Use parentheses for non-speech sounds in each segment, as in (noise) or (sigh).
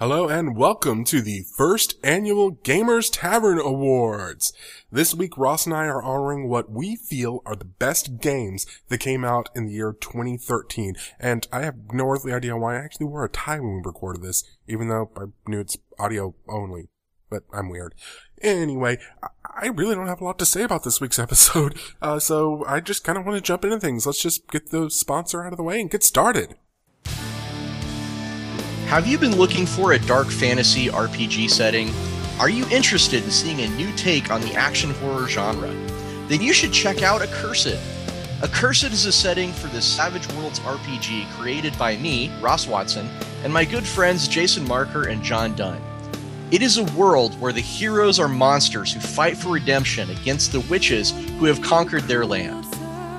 Hello and welcome to the first annual Gamers Tavern Awards. This week, Ross and I are honoring what we feel are the best games that came out in the year 2013. And I have no earthly idea why I actually wore a tie when we recorded this, even though I knew it's audio only. But I'm weird. Anyway, I really don't have a lot to say about this week's (laughs) episode, uh, so I just kind of want to jump into things. Let's just get the sponsor out of the way and get started. Have you been looking for a dark fantasy RPG setting? Are you interested in seeing a new take on the action horror genre? Then you should check out Accursed. Accursed is a setting for the Savage Worlds RPG created by me, Ross Watson, and my good friends Jason Marker and John Dunn. It is a world where the heroes are monsters who fight for redemption against the witches who have conquered their land.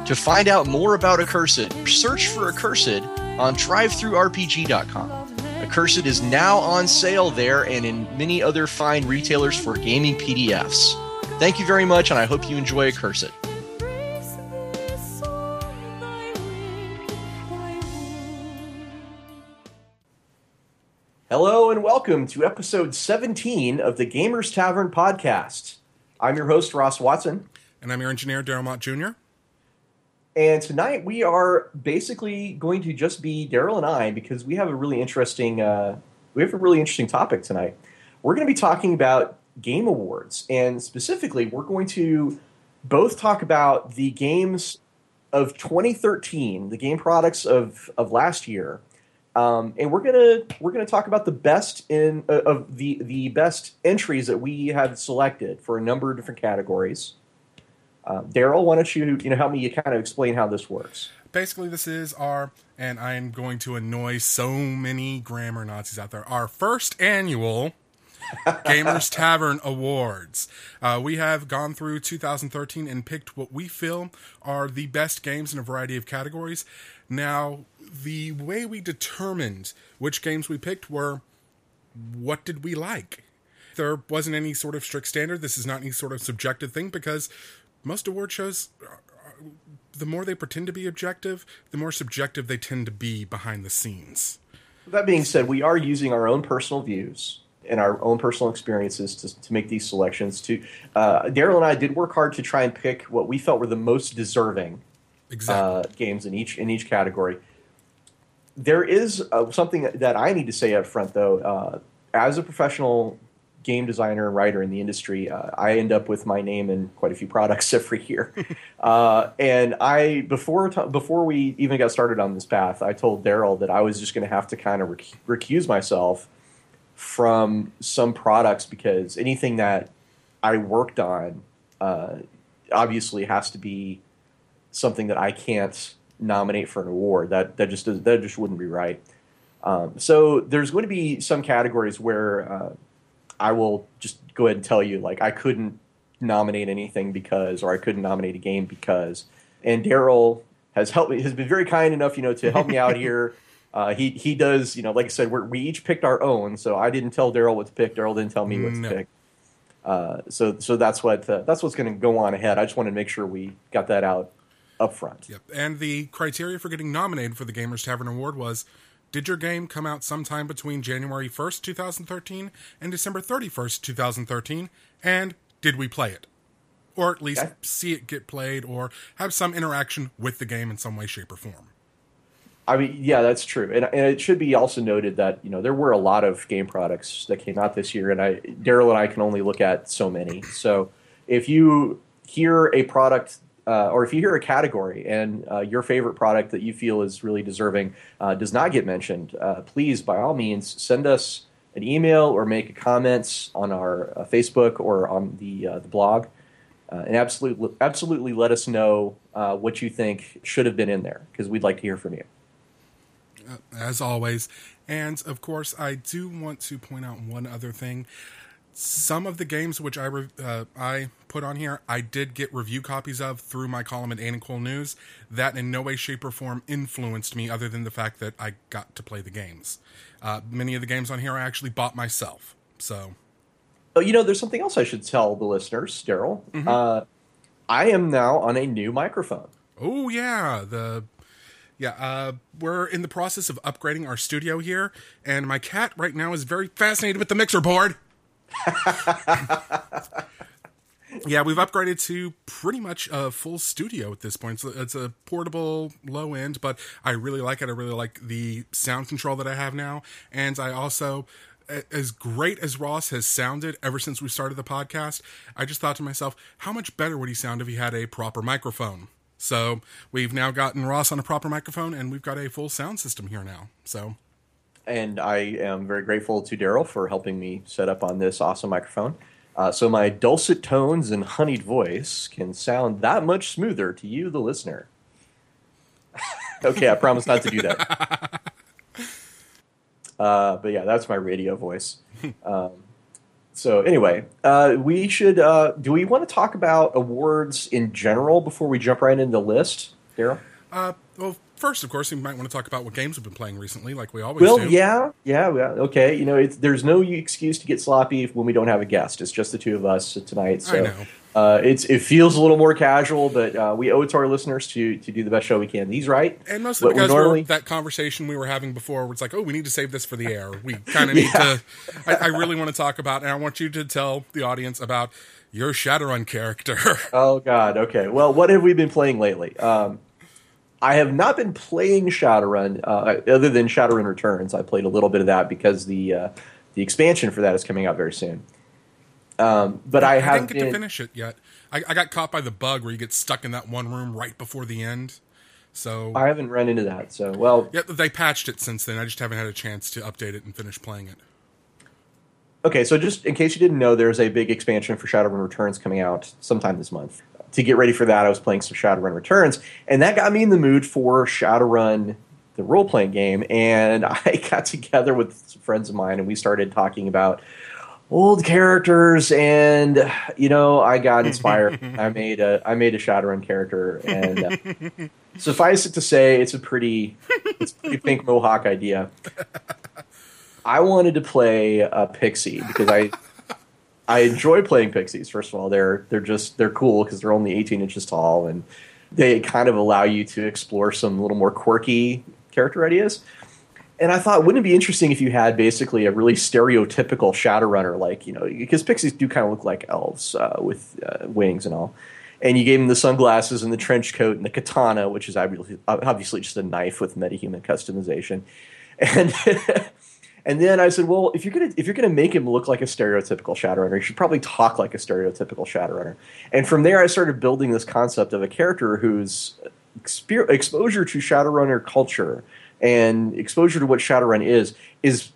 To find out more about Accursed, search for Accursed on DriveThruRPG.com. Accursed is now on sale there and in many other fine retailers for gaming PDFs. Thank you very much, and I hope you enjoy Accursed. Hello, and welcome to episode 17 of the Gamers Tavern podcast. I'm your host, Ross Watson. And I'm your engineer, Daryl Mott Jr. And tonight we are basically going to just be Daryl and I because we have a really interesting uh, we have a really interesting topic tonight. We're going to be talking about game awards, and specifically, we're going to both talk about the games of 2013, the game products of of last year, um, and we're gonna we're gonna talk about the best in uh, of the the best entries that we have selected for a number of different categories. Uh, Daryl, why don't you you know help me you kind of explain how this works? Basically, this is our, and I am going to annoy so many grammar Nazis out there. Our first annual (laughs) Gamers Tavern Awards. Uh, we have gone through 2013 and picked what we feel are the best games in a variety of categories. Now, the way we determined which games we picked were what did we like? There wasn't any sort of strict standard. This is not any sort of subjective thing because most award shows the more they pretend to be objective, the more subjective they tend to be behind the scenes. That being said, we are using our own personal views and our own personal experiences to, to make these selections. To uh, Daryl and I did work hard to try and pick what we felt were the most deserving exactly. uh, games in each in each category. There is uh, something that I need to say up front, though. Uh, as a professional game designer and writer in the industry, uh, I end up with my name in quite a few products (laughs) every year. (laughs) uh, and I before t- before we even got started on this path, I told Daryl that I was just going to have to kind of rec- recuse myself from some products because anything that I worked on uh, obviously has to be something that I can't nominate for an award. That that just does, that just wouldn't be right. Um, so there's going to be some categories where uh, I will just go ahead and tell you, like, I couldn't nominate anything because, or I couldn't nominate a game because. And Daryl has helped me, has been very kind enough, you know, to help me out (laughs) here. Uh, he he does, you know, like I said, we each picked our own, so I didn't tell Daryl what to pick. Daryl didn't tell me what no. to pick. Uh, so so that's what uh, that's what's going to go on ahead. I just wanted to make sure we got that out up front. Yep. And the criteria for getting nominated for the Gamers Tavern Award was did your game come out sometime between January 1st, 2013 and December 31st, 2013? And did we play it? Or at least okay. see it get played or have some interaction with the game in some way, shape, or form? I mean, yeah, that's true, and, and, it should be also noted that you know there were a lot of game products that came out this year, and I, Daryl and I can only look at so many. So if you hear a product uh, or if you hear a category and uh, your favorite product that you feel is really deserving uh, does not get mentioned, uh, please, by all means, send us an email or make comments on our uh, Facebook or on the uh, the blog, and absolutely absolutely let us know what you think should have been in there because we'd like to hear from you. As always, and of course, I do want to point out one other thing some of the games which I uh, I put on here, I did get review copies of through my column at Cool News. That in no way, shape, or form influenced me, other than the fact that I got to play the games. Uh, many of the games on here I actually bought myself. So, oh, you know, there's something else I should tell the listeners, Daryl. Mm-hmm. Uh, I am now on a new microphone. Oh yeah, the Yeah, uh, we're in the process of upgrading our studio here, and my cat right now is very fascinated with the mixer board. (laughs) yeah, we've upgraded to pretty much a full studio at this point. So it's a portable low end, but I really like it. I really like the sound control that I have now, and I also as great as Ross has sounded ever since we started the podcast, I just thought to myself, how much better would he sound if he had a proper microphone? So we've now gotten Ross on a proper microphone, and we've got a full sound system here now. So, and I am very grateful to Daryl for helping me set up on this awesome microphone. Uh, so my dulcet tones and honeyed voice can sound that much smoother to you, the listener. (laughs) okay, I promise not to do that. (laughs) Uh, but yeah, that's my radio voice. Um, so anyway, uh, we should. Uh, do we want to talk about awards in general before we jump right into the list, Daryl? Uh, well, first, of course, we might want to talk about what games we've been playing recently, like we always well, do. yeah, yeah, yeah. Okay, you know, there's no excuse to get sloppy when we don't have a guest. It's just the two of us tonight. So I know. Uh, it's it feels a little more casual, but uh, we owe it to our listeners to to do the best show we can. He's right, and mostly because we normally... that conversation we were having before, where it's like, oh, we need to save this for the air. We kind of (laughs) need to. I, I, really want to talk about, and I want you to tell the audience about your Shadowrun character. (laughs) Oh God, okay. Well, what have we been playing lately? Um, I have not been playing Shadowrun uh, other than Shadowrun Returns. I played a little bit of that because the uh, the expansion for that is coming out very soon. Um, but I, I, I didn't get been, to finish it yet. I, I, got caught by the bug where you get stuck in that one room right before the end. So I haven't run into that. So well, yeah, they patched it since then. I just haven't had a chance to update it and finish playing it. Okay, so just in case you didn't know, there's a big expansion for Shadowrun Returns coming out sometime this month. To get ready for that, I was playing some Shadowrun Returns, and that got me in the mood for Shadowrun, the role playing game. And (laughs) I got together with some friends of mine, and we started talking about old characters and you know i got inspired (laughs) i made a i made a shadowrun character and uh, (laughs) suffice it to say it's a pretty it's a pretty pink mohawk idea i wanted to play a pixie because i i enjoy playing pixies first of all. They're they're just they're cool because they're only 18 inches tall and they kind of allow you to explore some little more quirky character ideas. And I thought, wouldn't it be interesting if you had basically a really stereotypical Shadowrunner, like you know, because pixies do kind of look like elves uh, with uh, wings and all, and you gave him the sunglasses and the trench coat and the katana, which is obviously just a knife with metahuman customization, and. (laughs) and then I said, well, if you're gonna if you're gonna make him look like a stereotypical Shadowrunner, you should probably talk like a stereotypical Shadowrunner. And from there, I started building this concept of a character whose exposure to Shadowrunner culture and exposure to what Shadowrun is is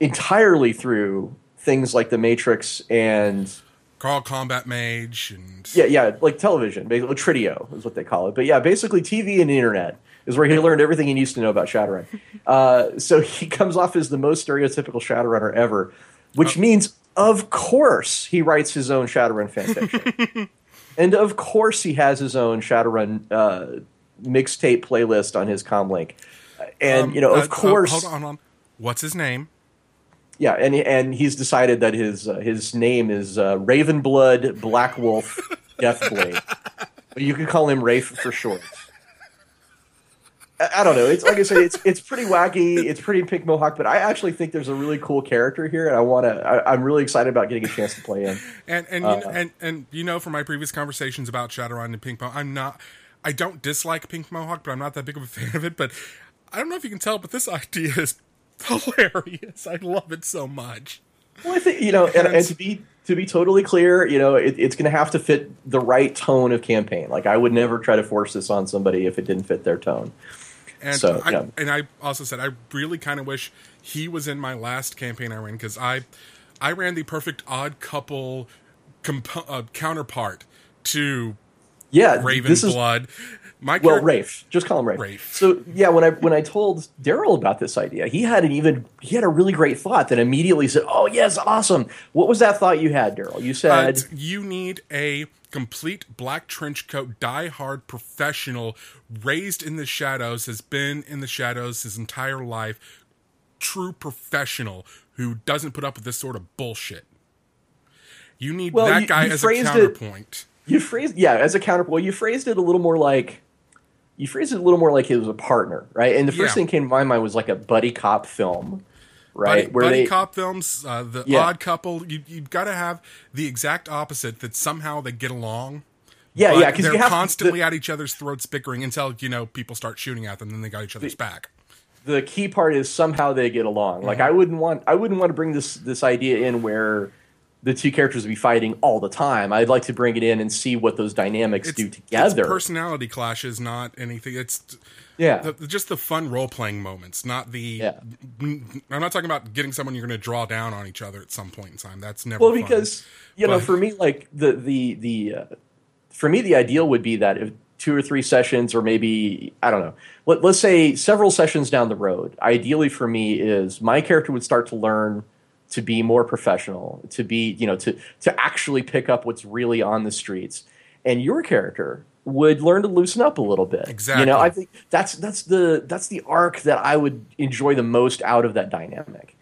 entirely through things like the Matrix and Karl Kombatmage and yeah, yeah, like television, basically Trideo is what they call it. But yeah, basically TV and internet is where he learned everything he needs to know about Shadowrun. (laughs) Uh, so he comes off as the most stereotypical Shadowrunner ever, which oh. means, of course, he writes his own Shadowrun fanfiction, (laughs) and of course, he has his own Shadowrun uh, mixtape playlist on his comlink and um, you know, of uh, course, hold on, hold on. What's his name? Yeah, and and he's decided that his uh, his name is uh, Ravenblood Black Wolf (laughs) Deathblade. you can call him Rafe for short. I, don't know. It's like I said, it's it's pretty wacky. It's pretty pink mohawk, but I actually think there's a really cool character here, and I want to. I'm really excited about getting a chance to play him. (laughs) And and uh, you know, and and you know, from my previous conversations about Shadowrun and Pink Mohawk, I'm not. I don't dislike Pink Mohawk, but I'm not that big of a (laughs) fan of it. But I don't know if you can tell, but this (laughs) idea is hilarious. I love it so much. Well, I think you know, and, and to be to be totally clear, you know, it, it's going to have to fit the right tone of campaign. Like I would never try to force this on somebody if it didn't fit their tone. And so, I, yeah. and I also said I really kind of wish he was in my last campaign I ran because I I ran the perfect odd couple comp- uh, counterpart to yeah, Raven Blood. My well, Rafe, just call him Rafe. Rafe. So yeah, when I when I told Daryl about this idea, he had an even he had a really great thought that immediately said, "Oh yes, awesome." What was that thought you had, Daryl? You said uh, you need a complete black trench coat, die-hard professional, raised in the shadows, has been in the shadows his entire life, true professional who doesn't put up with this sort of bullshit. You need well, that you, guy you as a counterpoint. It, you phrased yeah as a counterpoint. You phrased it a little more like you phrase it a little more like it was a partner, right? And the first Yeah. thing that came to my mind was like a buddy cop film, right? buddy, buddy cop films, uh, the Yeah. odd couple, you, you've got to have the exact opposite that somehow they get along. yeah, yeah, because they're you have constantly the, at each other's throats bickering until you know people start shooting at them, and then they got each other's back. the key part is somehow they get along. Like Mm-hmm. I wouldn't want I wouldn't want to bring this this idea in where the two characters would be fighting all the time. I'd like to bring it in and see what those dynamics do It's together. personality clashes, not anything. It's yeah. the, just the fun role playing moments, not the. Yeah. I'm not talking about getting someone you're going to draw down on each other at some point in time. That's never well, fun. because you know, for me, like the the the uh, for me, the ideal would be that if two or three sessions, or maybe I don't know, let, let's say several sessions down the road. Ideally, for me, is my character would start to learn to be more professional, to be you know to to actually pick up what's really on the streets, and your character would learn to loosen up a little bit. Exactly. You Exactly. know, I think that's that's the that's the arc that I would enjoy the most out of that dynamic.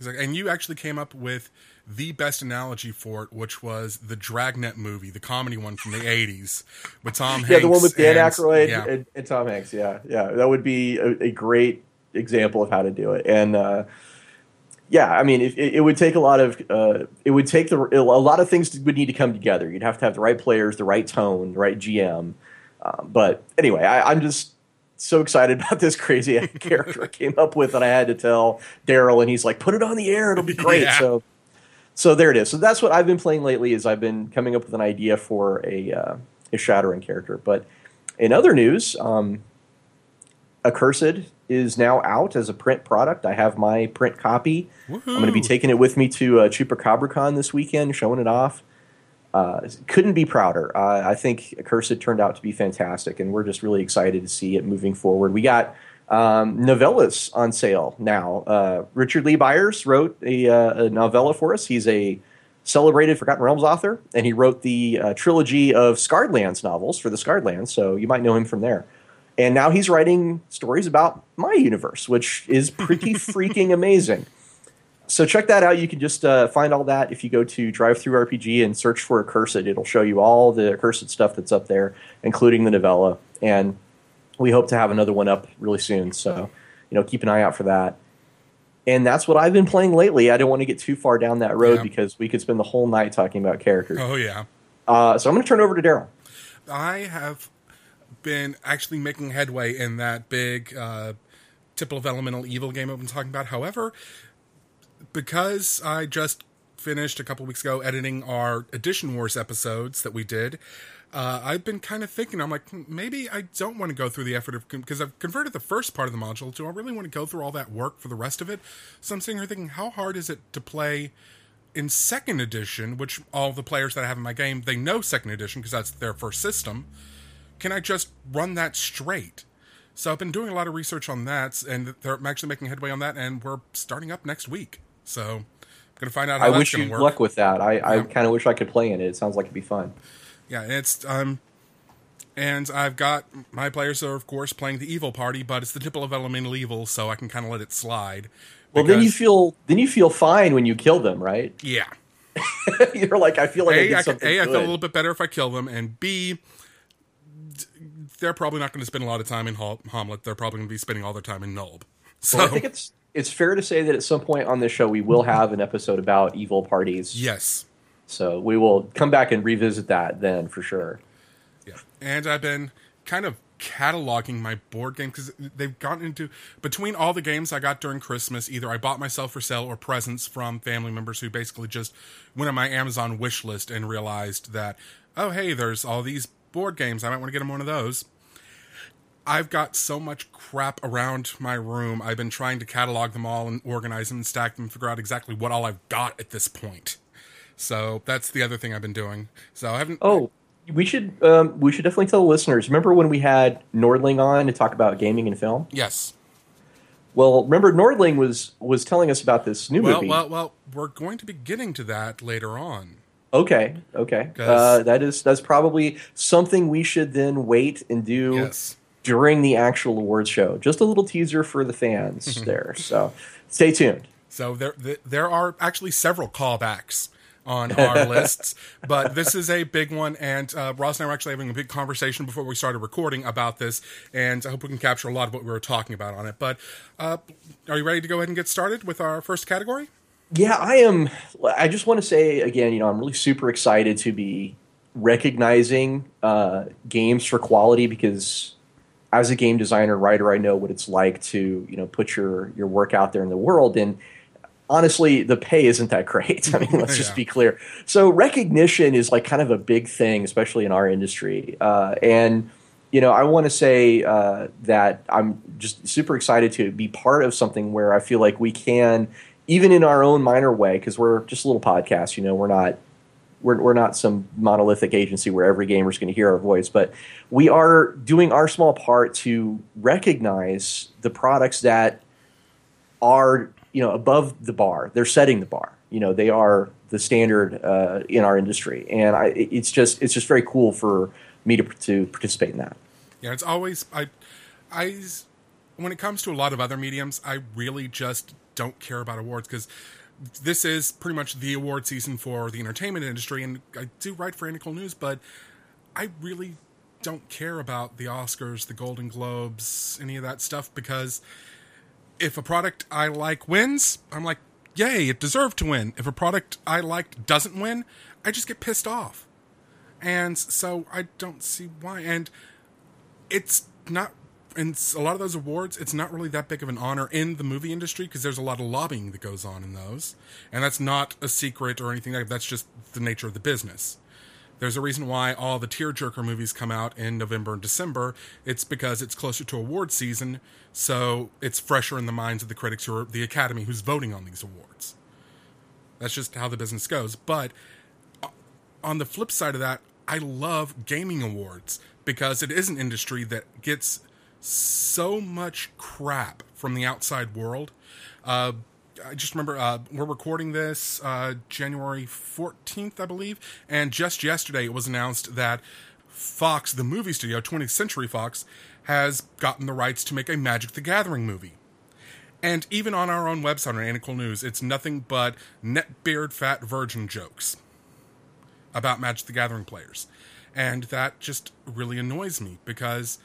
Like, and you actually came up with the best analogy for it, which was the Dragnet movie, the comedy one from the '80s with Tom Hanks. Yeah, the one with Dan and- Aykroyd yeah. and, and Tom Hanks. Yeah, yeah, that would be a, a great example of how to do it. And uh, yeah, I mean, it, it would take a lot of uh, it would take the a lot of things would need to come together. You'd have to have the right players, the right tone, the right GM. Um, but anyway, I, I'm just so excited (laughs) about this crazy (laughs) character I came up with and I had to tell Daryl, and he's like, "Put it on the air; it'll be (laughs) great." Yeah. So, so there it is. So that's what I've been playing lately. Is I've been coming up with an idea for a uh, a Shadowrun character. But in other news, um, Accursed is now out as a print product. I have my print copy. I'm going to be taking it with me to uh, ChupacabraCon this weekend, showing it off. Uh, couldn't be prouder. Uh, I think Accursed turned out to be fantastic, and we're just really excited to see it moving forward. We got um, novellas on sale now. Uh, Richard Lee Byers wrote a, uh, a novella for us. He's a celebrated Forgotten Realms author, and he wrote the uh, trilogy of Scarred Lands novels for the Scarred Lands, so you might know him from there. And now he's writing stories about my universe, which is pretty (laughs) freaking amazing. So check that out. You can just uh, find all that if you go to DriveThruRPG and search for Accursed. It'll show you all the Accursed stuff that's up there, including the novella. And we hope to have another one up really soon. So you know, keep an eye out for that. And that's what I've been playing lately. I don't want to get too far down that road Yeah. because we could spend the whole night talking about characters. Oh yeah. Uh, so I'm going to turn it over to Daryl. I have been actually making headway in that big uh, Temple of Elemental Evil game I've been talking about. However, because I just finished a couple weeks ago editing our Edition Wars episodes that we did, uh, I've been kind of thinking, I'm like, hmm, maybe I don't want to go through the effort of, because I've converted the first part of the module. Do I really want to go through all that work for the rest of it? So I'm sitting here thinking, how hard is it to play in second edition, which all the players that I have in my game, they know second edition because that's their first system. Can I just run that straight? So I've been doing a lot of research on that, and they're, actually making headway on that, and we're starting up next week. So I'm going to find out how I that's wish you work. luck with that. I, I Yeah. kind of wish I could play in it. It sounds like it'd be fun. Yeah, it's um, and I've got my players are of course playing the evil party, but it's the Temple of Elemental Evil, so I can kind of let it slide. Well, then you feel then you feel fine when you kill them, right? yeah. (laughs) You're like, I feel like I A, did I, something a, I good. feel a little bit better if I kill them, and B, they're probably not going to spend a lot of time in Hommlet. They're probably going to be spending all their time in Nulb. So Well, I think it's it's fair to say that at some point on this show we will have an episode about evil parties. yes, So we will come back and revisit that then for sure. yeah. And I've been kind of cataloging my board game because they've gotten into between all the games I got during Christmas. Either I bought myself for sale or presents from family members who basically just went on my Amazon wish list and realized that oh hey, there's all these board games. I might want to get them one of those. I've got so much crap around my room. I've been trying to catalog them all and organize them and stack them and figure out exactly what all I've got at this point. So that's the other thing I've been doing. So I haven't. Oh, we should um, we should definitely tell listeners. Remember when we had Nordling on to talk about gaming and film? yes. Well, remember Nordling was was telling us about this new Well, movie. well, well. We're going to be getting to that later on. Okay, okay. Uh, that is that's probably something we should then wait and do Yes. during the actual awards show. Just a little teaser for the fans there. So stay tuned. So there, there are actually several callbacks on our (laughs) lists, but this is a big one. And uh, Ross and I were actually having a big conversation before we started recording about this, and I hope we can capture a lot of what we were talking about on it. But uh, are you ready to go ahead and get started with our first category? Yeah, I am. I just want to say again, you know, I'm really super excited to be recognizing uh, games for quality because as a game designer writer i know what it's like to you know put your your work out there in the world and honestly the pay isn't that great (laughs) i mean let's yeah. just be clear so recognition is like kind of a big thing especially in our industry uh, and you know i want to say uh, that i'm just super excited to be part of something where i feel like we can even in our own minor way because we're just a little podcast you know we're not we're, we're not some monolithic agency where every gamer is going to hear our voice, but we are doing our small part to recognize the products that are you know above the bar. They're setting the bar. You know they are the standard uh, in our industry, and I, it's just it's just very cool for me to to participate in that. Yeah, it's always I I when it comes to a lot of other mediums, I really just don't care about awards because this is pretty much the award season for the entertainment industry, and I do write for Ain't It Cool News, but I really don't care about the Oscars, the Golden Globes, any of that stuff because if a product I like wins, I'm like, yay, it deserved to win. If a product I liked doesn't win, I just get pissed off. And so I don't see why. And it's not and a lot of those awards, it's not really that big of an honor in the movie industry because there's a lot of lobbying that goes on in those, and that's not a secret or anything like that. That's just the nature of the business. There's a reason why all the tearjerker movies come out in November and December. It's because it's closer to award season, so it's fresher in the minds of the critics or the Academy who's voting on these awards. That's just how the business goes. But uh, on the flip side of that, I love gaming awards because it is an industry that gets so much crap from the outside world. Uh, I just remember uh, we're recording this uh, January 14th, I believe, and just yesterday it was announced that Fox, the movie studio, 20th Century Fox, has gotten the rights to make a Magic the Gathering movie. And even on our own website on Ain't It Cool News, it's nothing but net beard fat virgin jokes about Magic the Gathering players. And that just really annoys me because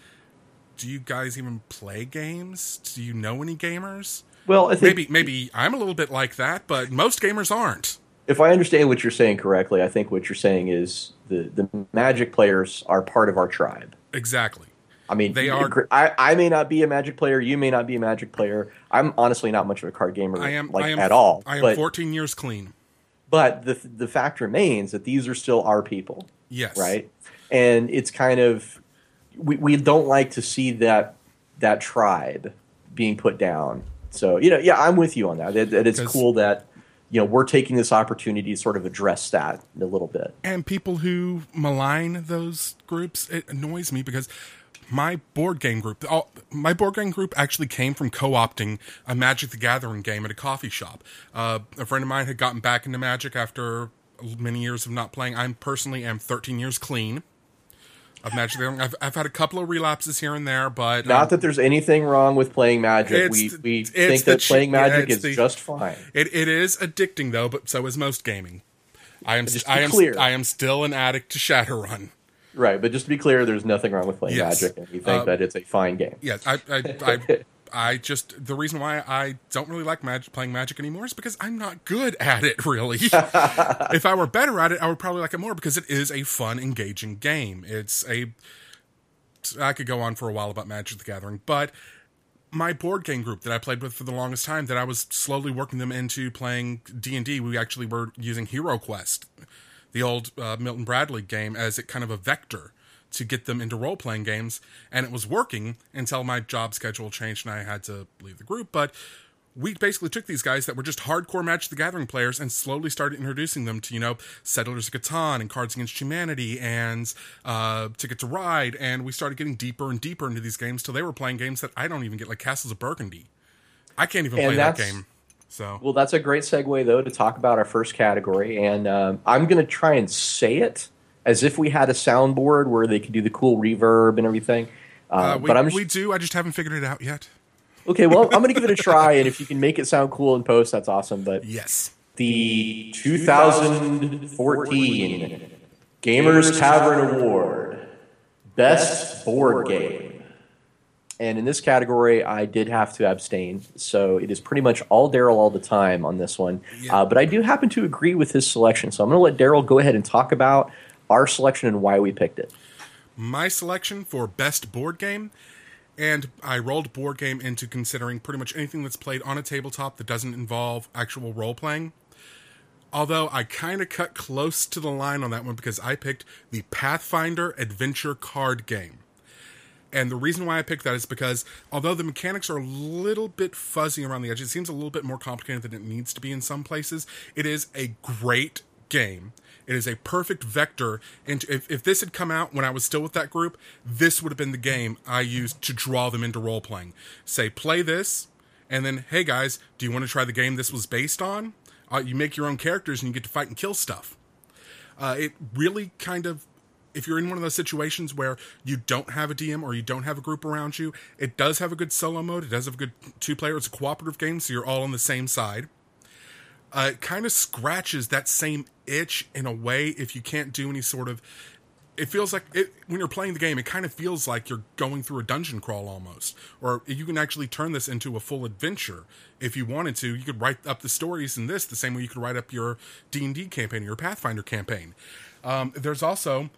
do you guys even play games? Do you know any gamers? Well, think, maybe maybe I'm a little bit like that, but most gamers aren't. If I understand what you're saying correctly, I think what you're saying is the the Magic players are part of our tribe. Exactly. I mean, they are. I, I may not be a Magic player. You may not be a Magic player. I'm honestly not much of a card gamer. I am like I am, at all. I am but, 14 years clean. But the the fact remains that these are still our people. Yes. Right. And it's kind of we, we don't like to see that that tribe being put down. So you know, yeah, I'm with you on that. That, that it's cool that you know we're taking this opportunity to sort of address that a little bit. And people who malign those groups, it annoys me because my board game group, all, my board game group actually came from co-opting a Magic the Gathering game at a coffee shop. Uh, a friend of mine had gotten back into Magic after many years of not playing. I personally am 13 years clean of Magic the Gathering. I've, I've had a couple of relapses here and there, but not um, that there's anything wrong with playing Magic. We we think that playing Magic yeah, is the, just fine. It it is addicting though, but so is most gaming. I am I am clear. I am still an addict to Shadowrun. Right, but just to be clear, there's nothing wrong with playing yes. Magic, and we think uh, that it's a fine game. Yes, I I, I (laughs) I just the reason why I don't really like magic, playing Magic anymore is because I'm not good (laughs) at it. Really, (laughs) if I were better at it, I would probably like it more because it is a fun, engaging game. It's a I could go on for a while about Magic the Gathering, but my board game group that I played with for the longest time, that I was slowly working them into playing D and D. We actually were using Hero Quest, the old uh, Milton Bradley game, as it kind of a vector to get them into role playing games, and it was working until my job schedule changed and I had to leave the group. But we basically took these guys that were just hardcore Magic the Gathering players and slowly started introducing them to, you know, Settlers of Catan and Cards Against Humanity and uh, Ticket to Ride. And we started getting deeper and deeper into these games till they were playing games that I don't even get, like Castles of Burgundy. I can't even and play that game. So well, that's a great segue though to talk about our first category, and um, I'm going to try and say it as if we had a soundboard where they could do the cool reverb and everything. Uh, uh, we, but I'm just, we do. I just haven't figured it out yet. Okay, well, I'm going to give it a try, (laughs) and if you can make it sound cool in post, that's awesome. But yes, the 2014 Gamers Tavern Award Best Board Game. And in this category, I did have to abstain. So it is pretty much all Daryl all the time on this one. Yeah. Uh, but I do happen to agree with his selection. So I'm going to let Daryl go ahead and talk about our selection and why we picked it. My selection for Best Board Game and I rolled board game into considering pretty much anything that's played on a tabletop that doesn't involve actual role playing. Although I kind of cut close to the line on that one because I picked the Pathfinder Adventure card game. And the reason why I picked that is because although the mechanics are a little bit fuzzy around the edge, it seems a little bit more complicated than it needs to be in some places. It is a great game. It is a perfect vector. And if, if this had come out when I was still with that group, this would have been the game I used to draw them into role playing. Say, play this, and then, hey guys, do you want to try the game this was based on? Uh, you make your own characters and you get to fight and kill stuff. Uh, it really kind of, if you're in one of those situations where you don't have a DM or you don't have a group around you, it does have a good solo mode. It does have a good two player. It's a cooperative game, so you're all on the same side uh, it kind of scratches that same itch in a way if you can't do any sort of it feels like it, when you're playing the game it kind of feels like you're going through a dungeon crawl almost. Or you can actually turn this into a full adventure if you wanted to. You could write up the stories in this the same way you could write up your d&d campaign or your pathfinder campaign. Um, there's also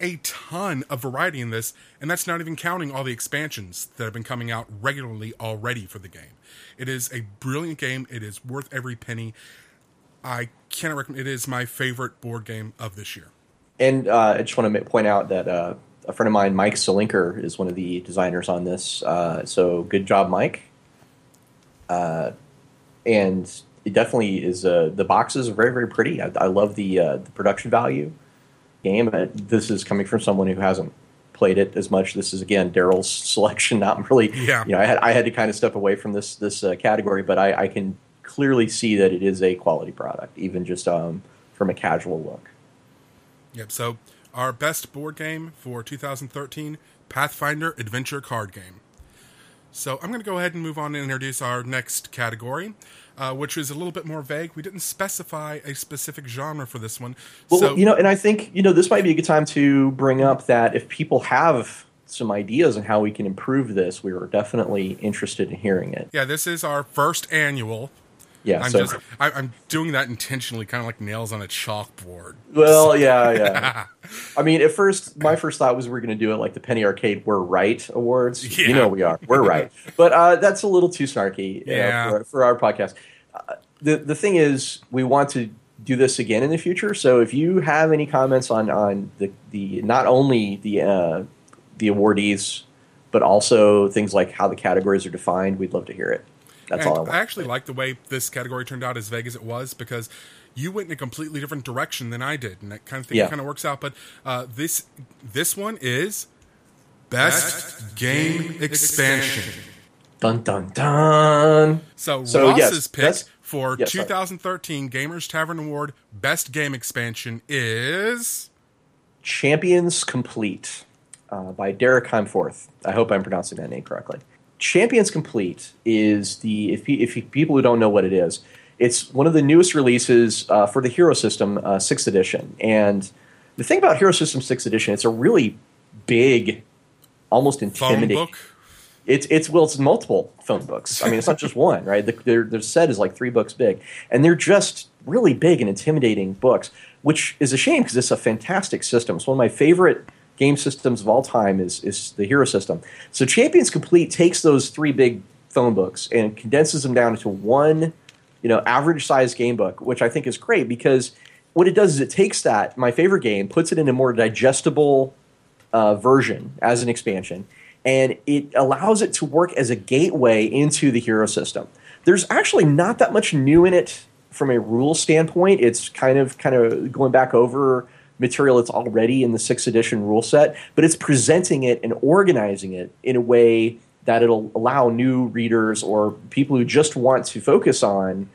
a ton of variety in this, and that's not even counting all the expansions that have been coming out regularly already for the game. It is a brilliant game. It is worth every penny. I cannot recommend. It is my favorite board game of this year. And uh, I just want to point out that uh, a friend of mine, Mike Selinker, is one of the designers on this. Uh, so good job, Mike. Uh, and it definitely is. Uh, the boxes are very, very pretty. I, I love the uh, the production value game. This is coming from someone who hasn't played it as much. This is again Daryl's (laughs) selection. Not really. Yeah. You know, I had I had to kind of step away from this this uh, category, but I, I, can clearly see that it is a quality product, even just um, from a casual look. Yep. So our best board game for 2013, Pathfinder Adventure Card Game. So I'm going to go ahead and move on and introduce our next category uh, which is a little bit more vague. We didn't specify a specific genre for this one. Well, so, you know, and I think you know this might be a good time to bring up that if people have some ideas on how we can improve this, we are definitely interested in hearing it. Yeah, this is our first annual. Yeah, I'm so. just I, am doing that intentionally, kind of like nails on a chalkboard. Well, so. yeah, yeah. (laughs) I mean, at first, my first thought was we are going to do it like the Penny Arcade "We're Right" awards. Yeah. You know, we are. We're right, (laughs) but uh, that's a little too snarky. Yeah. for, for, our podcast. Uh, the the thing is, we want to do this again in the future. So if you have any comments on on the the not only the uh, the awardees, but also things like how the categories are defined, we'd love to hear it. That's and all I, I actually like the way this category turned out as vague as it was because you went in a completely different direction than I did, and that kind of thing yeah. kind of works out. But uh, this this one is best, best game, game expansion. expansion. Dun dun dun. So, so Ross's yes, pick for yes, 2013 sorry. Gamers Tavern Award Best Game Expansion is Champions Complete uh, by Derek Hiemforth. I hope I'm pronouncing that name correctly. Champions Complete is the if, if people who don't know what it is, it's one of the newest releases uh, for the Hero System uh, Sixth Edition. And the thing about Hero System Sixth Edition, it's a really big, almost intimidating. It's it's well, it's multiple phone books. I mean, it's not just (laughs) one, right? The, their their set is like three books big, and they're just really big and intimidating books, which is a shame because it's a fantastic system. It's one of my favorite game systems of all time is is the hero system. So Champions Complete takes those three big phone books and condenses them down into one, you know, average size game book, which I think is great because what it does is it takes that my favorite game, puts it in a more digestible uh, version as an expansion, and it allows it to work as a gateway into the hero system. There's actually not that much new in it from a rule standpoint. It's kind of kind of going back over material that's already in the sixth edition rule set, but it's presenting it and organizing it in a way that it'll allow new readers or people who just want to focus on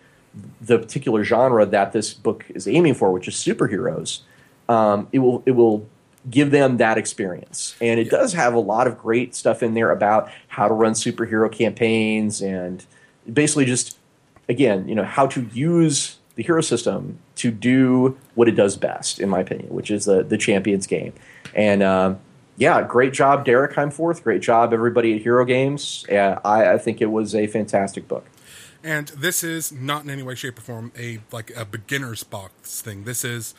the particular genre that this book is aiming for, which is superheroes. Um, it will it will give them that experience, and it does have a lot of great stuff in there about how to run superhero campaigns and basically just again you know how to use the hero system to do what it does best, in my opinion, which is the the champions game. And uh, yeah, great job, Derek Hiemforth. Great job, everybody at Hero Games. I, I think it was a fantastic book. And this is not in any way, shape, or form a like a beginner's box thing. This is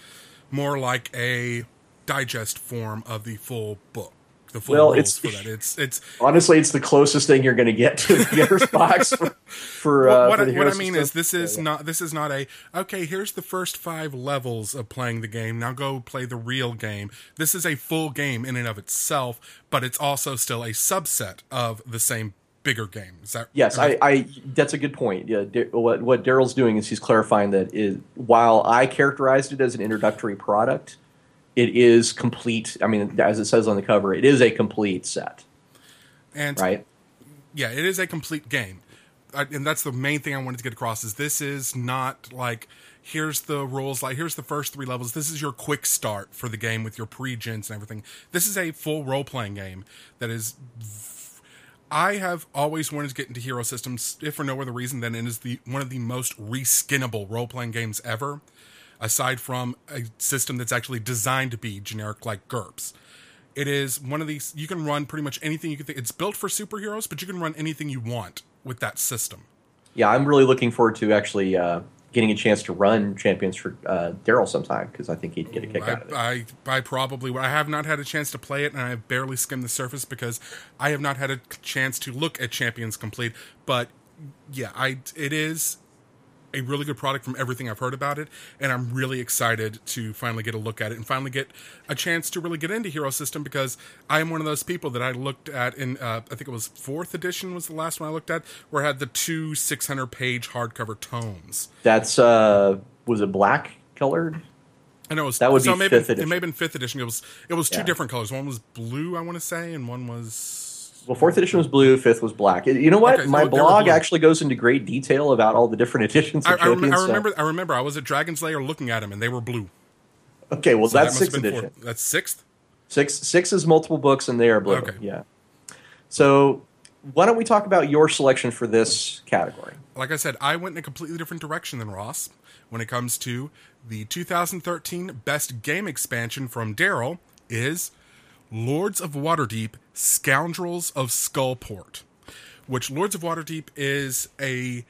more like a digest form of the full book. The full Well, it's- for that. It's it's Honestly, it's the closest thing you're going to get to the beginner's box for, for, Well, uh, what, for I, what I mean is this is Yeah, not this is not a okay. Here's the first five levels of playing the game. Now go play the real game. This is a full game in and of itself, but it's also still a subset of the same bigger game. Is that Yes, I, I. That's a good point. Yeah, Da- what what Daryl's doing is he's clarifying that is, while I characterized it as an introductory product, it is complete. I mean, as it says on the cover, it is a complete set, and right? yeah, it is a complete game, I, and that's the main thing I wanted to get across. Is this is not like here's the rules, like here's the first three levels. This is your quick start for the game with your pre-gens and everything. This is a full role playing game that is. I have always wanted to get into hero systems, if for no other reason than it is the one of the most reskinnable role playing games ever. Aside from a system that's actually designed to be generic like GURPS. It is one of these you can run pretty much anything you can think it's built for superheroes but you can run anything you want with that system. Yeah, I'm really looking forward to actually uh, getting a chance to run champions for uh, Daryl sometime because I think he'd get a kick out of it. I, I i probably would. I have not had a chance to play it and i've barely skimmed the surface because i have not had a chance to look at champions complete but yeah i it is a really good product from everything I've heard about it, and I'm really excited to finally get a look at it and finally get a chance to really get into Hero System because I am one of those people that I looked at in uh, I think it was fourth edition was the last one I looked at where it had the two 600 page hardcover tomes. That's uh, was it black colored? I know it was That would so be maybe fifth it edition. may have been fifth edition. It was it was two Yeah. different colors. One was blue, I want to say, and one was Well, fourth edition was blue, fifth was black. You know what? Okay, My so were blog actually goes into great detail about all the different (laughs) editions. Of I, I, rem- I remember. I remember. I was at Dragon's Lair looking at them, and they were blue. Okay, well So that's have sixth edition. fourth. That's sixth. Six six is multiple books, and they are blue. Okay. Yeah. So why don't we talk about your selection for this category? like I said, I went in a completely different direction than Ross when it comes to the 2013 best game expansion from Daryl is Lords of Waterdeep Scoundrels of Skullport, which Lords of Waterdeep is a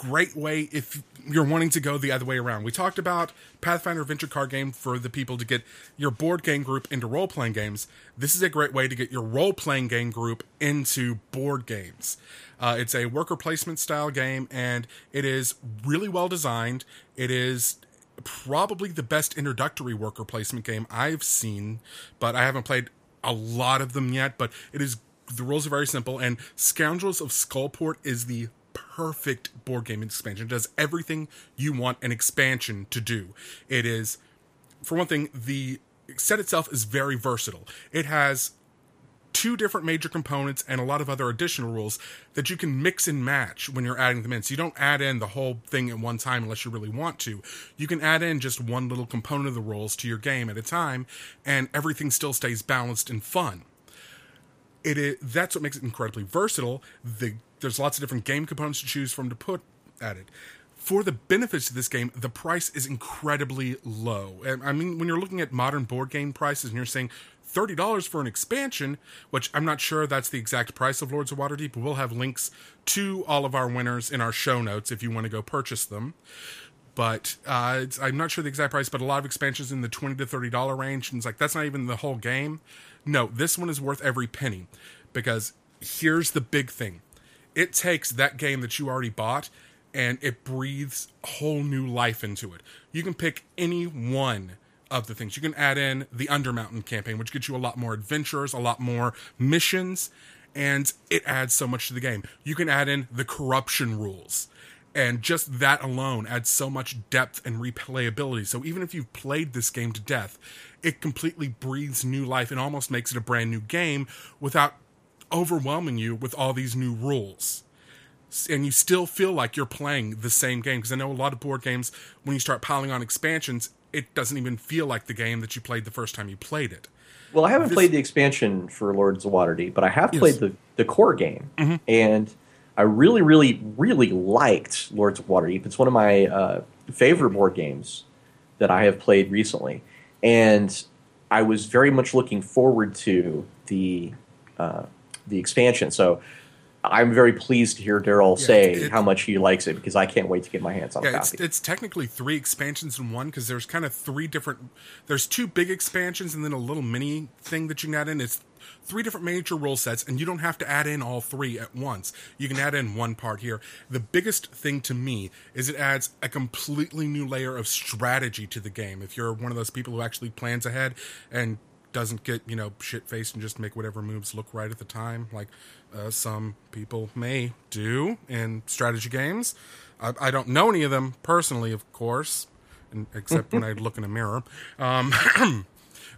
great way if you're wanting to go the other way around. We talked about Pathfinder Adventure Card Game for the people to get your board game group into role playing games. This is a great way to get your role playing game group into board games. Uh, it's a worker placement style game, and it is really well designed. It is probably the best introductory worker placement game I've seen, but I haven't played a lot of them yet. But it is the rules are very simple, and Scoundrels of Skullport is the perfect board game expansion. It does everything you want an expansion to do. It is, for one thing, the set itself is very versatile. It has two different major components and a lot of other additional rules that you can mix and match when you're adding them in. So you don't add in the whole thing at one time unless you really want to. You can add in just one little component of the rules to your game at a time, and everything still stays balanced and fun it is that's what makes it incredibly versatile. The there's lots of different game components to choose from to put at it. For the benefits of this game, the price is incredibly low. I mean, when you're looking at modern board game prices and you're saying thirty dollars for an expansion, which I'm not sure that's the exact price of Lords of Waterdeep, we'll have links to all of our winners in our show notes if you want to go purchase them but uh, I'm not sure the exact price. But a lot of expansions in the twenty to thirty dollar range, and it's like that's not even the whole game. No, this one is worth every penny because here's the big thing: it takes that game that you already bought and it breathes whole new life into it. You can pick any one of the things. You can add in the Undermountain campaign, which gets you a lot more adventures, a lot more missions, and it adds so much to the game. You can add in the corruption rules and just that alone adds so much depth and replayability. So even if you've played this game to death, it completely breathes new life and almost makes it a brand new game without overwhelming you with all these new rules. And you still feel like you're playing the same game because I know a lot of board games when you start piling on expansions, it doesn't even feel like the game that you played the first time you played it. Well, I haven't This- played the expansion for Lords of Waterdeep, but I have Yes. played the, the core game, and I really, really, really liked Lords of Waterdeep. It's one of my uh, favorite board games that I have played recently, and I was very much looking forward to the uh, the expansion. So I'm very pleased to hear Daryl yeah, say it, how much he likes it because I can't wait to get my hands on yeah, a copy. It's, it's technically three expansions in one because there's kind of three different. There's two big expansions and then a little mini thing that you can add in. It's three different major rule sets, and you don't have to add in all three at once. You can add in one part here. The biggest thing to me is it adds a completely new layer of strategy to the game. If you're one of those people who actually plans ahead and doesn't get you know shit faced and just make whatever moves look right at the time, like uh, some people may do in strategy games. I, I, don't know any of them personally, of course, and, except when I look in a mirror. Um, (clears throat)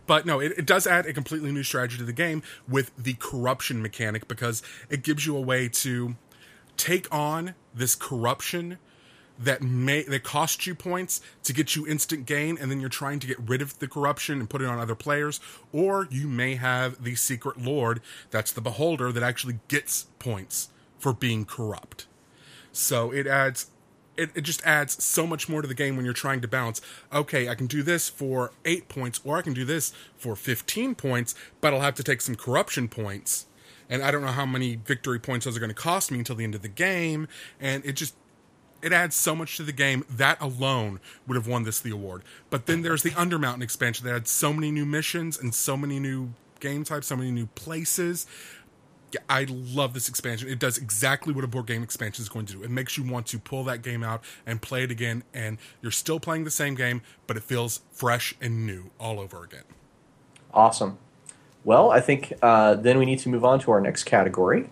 but no, it, it, does add a completely new strategy to the game with the corruption mechanic because it gives you a way to take on this corruption that may that costs you points to get you instant gain and then you're trying to get rid of the corruption and put it on other players or you may have the secret lord that's the beholder that actually gets points for being corrupt. So it adds it, it just adds so much more to the game when you're trying to balance okay i can do this for 8 points or i can do this for 15 points but i'll have to take some corruption points and i don't know how many victory points those are going to cost me until the end of the game and it just it adds so much to the game. That alone would have won this the award. But then there's the Undermountain expansion that had so many new missions and so many new game types, so many new places. Yeah, I love this expansion. It does exactly what a board game expansion is going to do. It makes you want to pull that game out and play it again, and you're still playing the same game, but it feels fresh and new all over again. Awesome. Well, I think uh, then we need to move on to our next category.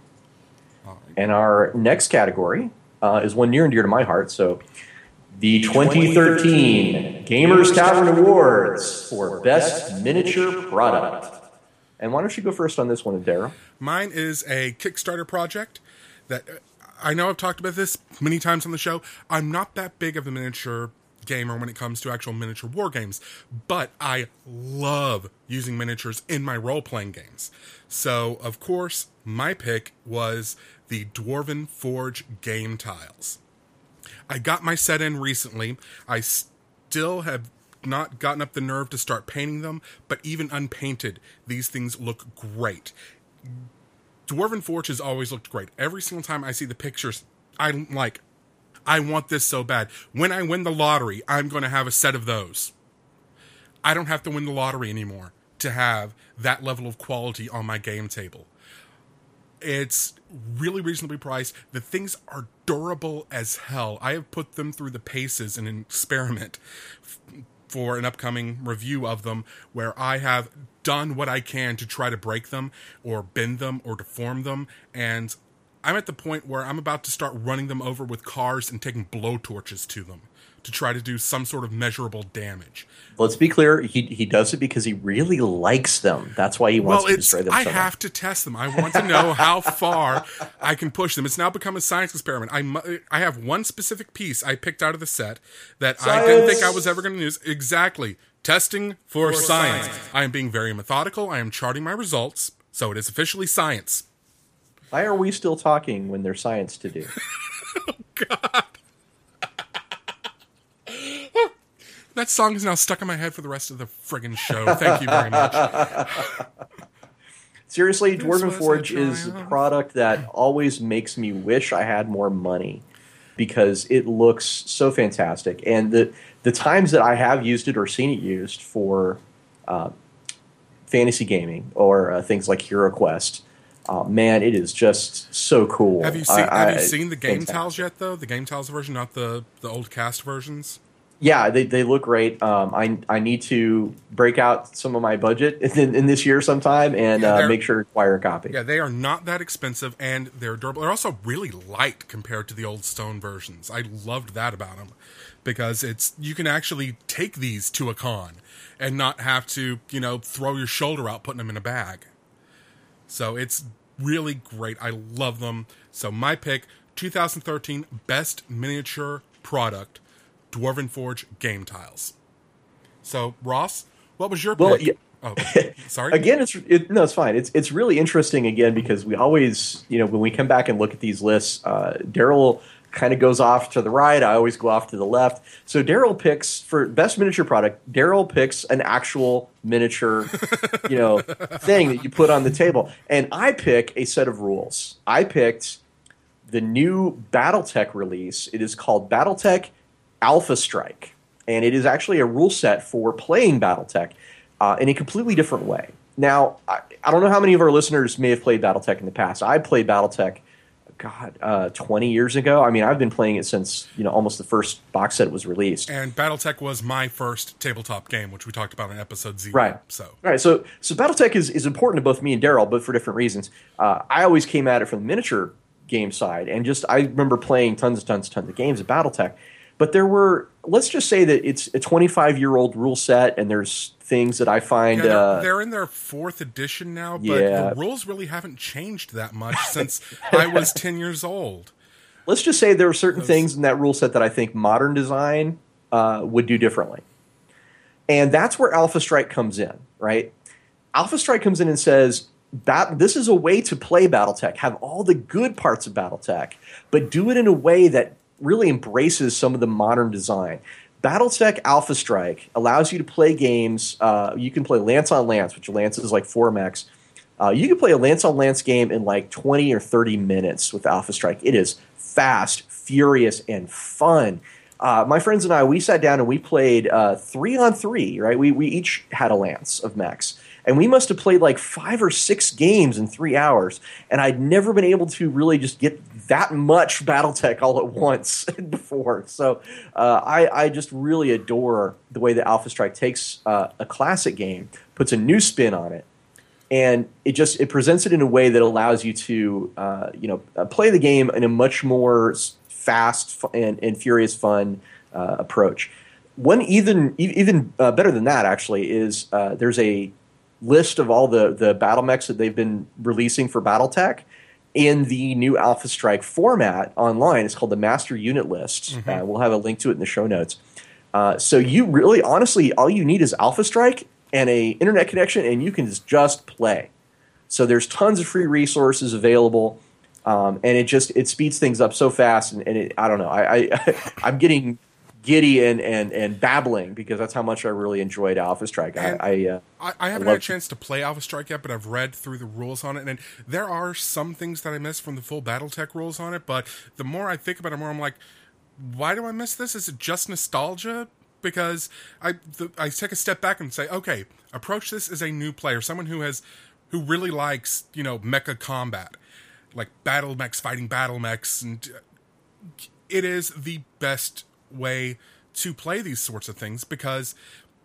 Right. And our next category uh, is one near and dear to my heart. So, the 2013 Gamers Tavern Awards for Best Miniature Product. And why don't you go first on this one, Daryl? Mine is a Kickstarter project that uh, I know I've talked about this many times on the show. I'm not that big of a miniature gamer when it comes to actual miniature war games, but I love using miniatures in my role playing games. So, of course, my pick was the Dwarven Forge game tiles. I got my set in recently. I still have not gotten up the nerve to start painting them, but even unpainted, these things look great. Dwarven Forge has always looked great. Every single time I see the pictures, I'm like, I want this so bad. When I win the lottery, I'm going to have a set of those. I don't have to win the lottery anymore to have that level of quality on my game table. It's really reasonably priced. The things are durable as hell. I have put them through the paces in an experiment for an upcoming review of them where I have done what I can to try to break them or bend them or deform them and I'm at the point where I'm about to start running them over with cars and taking blowtorches to them to try to do some sort of measurable damage. Let's be clear, he he does it because he really likes them. That's why he wants well, to destroy them. I so have to test them. I want to know how (laughs) far I can push them. It's now become a science experiment. I I have one specific piece I picked out of the set that science. I didn't think I was ever going to use. Exactly. Testing for, for science. science. I am being very methodical. I am charting my results. So it is officially science. Why are we still talking when there's science to do? (laughs) oh, God. That song is now stuck in my head for the rest of the friggin' show. Thank you very much. (laughs) Seriously, Dwarven Forge is a product that always makes me wish I had more money because it looks so fantastic. And the the times that I have used it or seen it used for uh, fantasy gaming or uh, things like Hero Quest, uh, man, it is just so cool. Have you seen I, Have you seen the game fantastic. tiles yet? Though the game tiles version, not the the old cast versions. Yeah, they, they look great. Um, I I need to break out some of my budget (laughs) in, in this year sometime and yeah, uh, make sure to acquire a copy. Yeah, they are not that expensive and they're durable. They're also really light compared to the old stone versions. I loved that about them because it's you can actually take these to a con and not have to you know throw your shoulder out putting them in a bag. So it's really great. I love them. So my pick 2013 best miniature product Dwarven Forge game tiles. So, Ross, what was your well, pick? Yeah. Oh, (laughs) sorry. again, it's it, no, it's fine. It's it's really interesting again because we always, you know, when we come back and look at these lists, uh, Daryl kind of goes off to the right. I always go off to the left. So Daryl picks for best miniature product. Daryl picks an actual miniature, you know, (laughs) thing that you put on the table, and I pick a set of rules. I picked the new BattleTech release. It is called BattleTech Alpha Strike, and it is actually a rule set for playing BattleTech uh, in a completely different way. Now, I, I, don't know how many of our listeners may have played BattleTech in the past. I played BattleTech God, uh, 20 years ago. I mean, I've been playing it since you know almost the first box set was released. And BattleTech was my first tabletop game, which we talked about in episode zero. Right. So right. So so BattleTech is is important to both me and Daryl, but for different reasons. Uh, I always came at it from the miniature game side, and just I remember playing tons and tons and tons of games at BattleTech. But there were, let's just say that it's a 25 year old rule set, and there's things that I find. Yeah, they're, uh, they're, in their fourth edition now, but yeah. the rules really haven't changed that much (laughs) since I was 10 years old. Let's just say there are certain Those... things in that rule set that I think modern design uh, would do differently. And that's where Alpha Strike comes in, right? Alpha Strike comes in and says, that this is a way to play BattleTech, have all the good parts of BattleTech, but do it in a way that really embraces some of the modern design. BattleTech Alpha Strike allows you to play games. Uh, you can play Lance on Lance, which Lance is like 4 mechs. Uh, you can play a Lance on Lance game in like 20 or 30 minutes with Alpha Strike. It is fast, furious, and fun. Uh, my friends and I, we sat down and we played uh, three on three, right? We, we each had a Lance of mechs and we must have played like five or six games in three hours and i'd never been able to really just get that much battletech (laughs) all at once (laughs) before. So uh, I, I, just really adore the way that alpha strike takes uh, a classic game puts a new spin on it and it just it presents it in a way that allows you to uh, you know uh, play the game in a much more fast and, and furious fun uh, approach. One even even uh, better than that actually is there's a list of all the the battle mechs that they've been releasing for BattleTech in the new Alpha Strike format online. It's called the Master Unit List. Mm-hmm. Uh, we'll have a link to it in the show notes. Uh, so you really, honestly, all you need is Alpha Strike and a internet connection, and you can just play. So there's tons of free resources available, um, and it just it speeds things up so fast. And, and it, I don't know, I, I (laughs) I'm getting giddy and, and, and babbling because that's how much I really enjoyed Alpha Strike. I I, uh, I, I, haven't I had a chance to play Alpha Strike yet, but I've read through the rules on it, and there are some things that I miss from the full BattleTech rules on it. But the more I think about it, more I'm like, why do I miss this? Is it just nostalgia? Because I the, I take a step back and say, okay, approach this as a new player, someone who has who really likes you know mecha combat, like battle mechs fighting battle mechs, and it is the best way to play these sorts of things because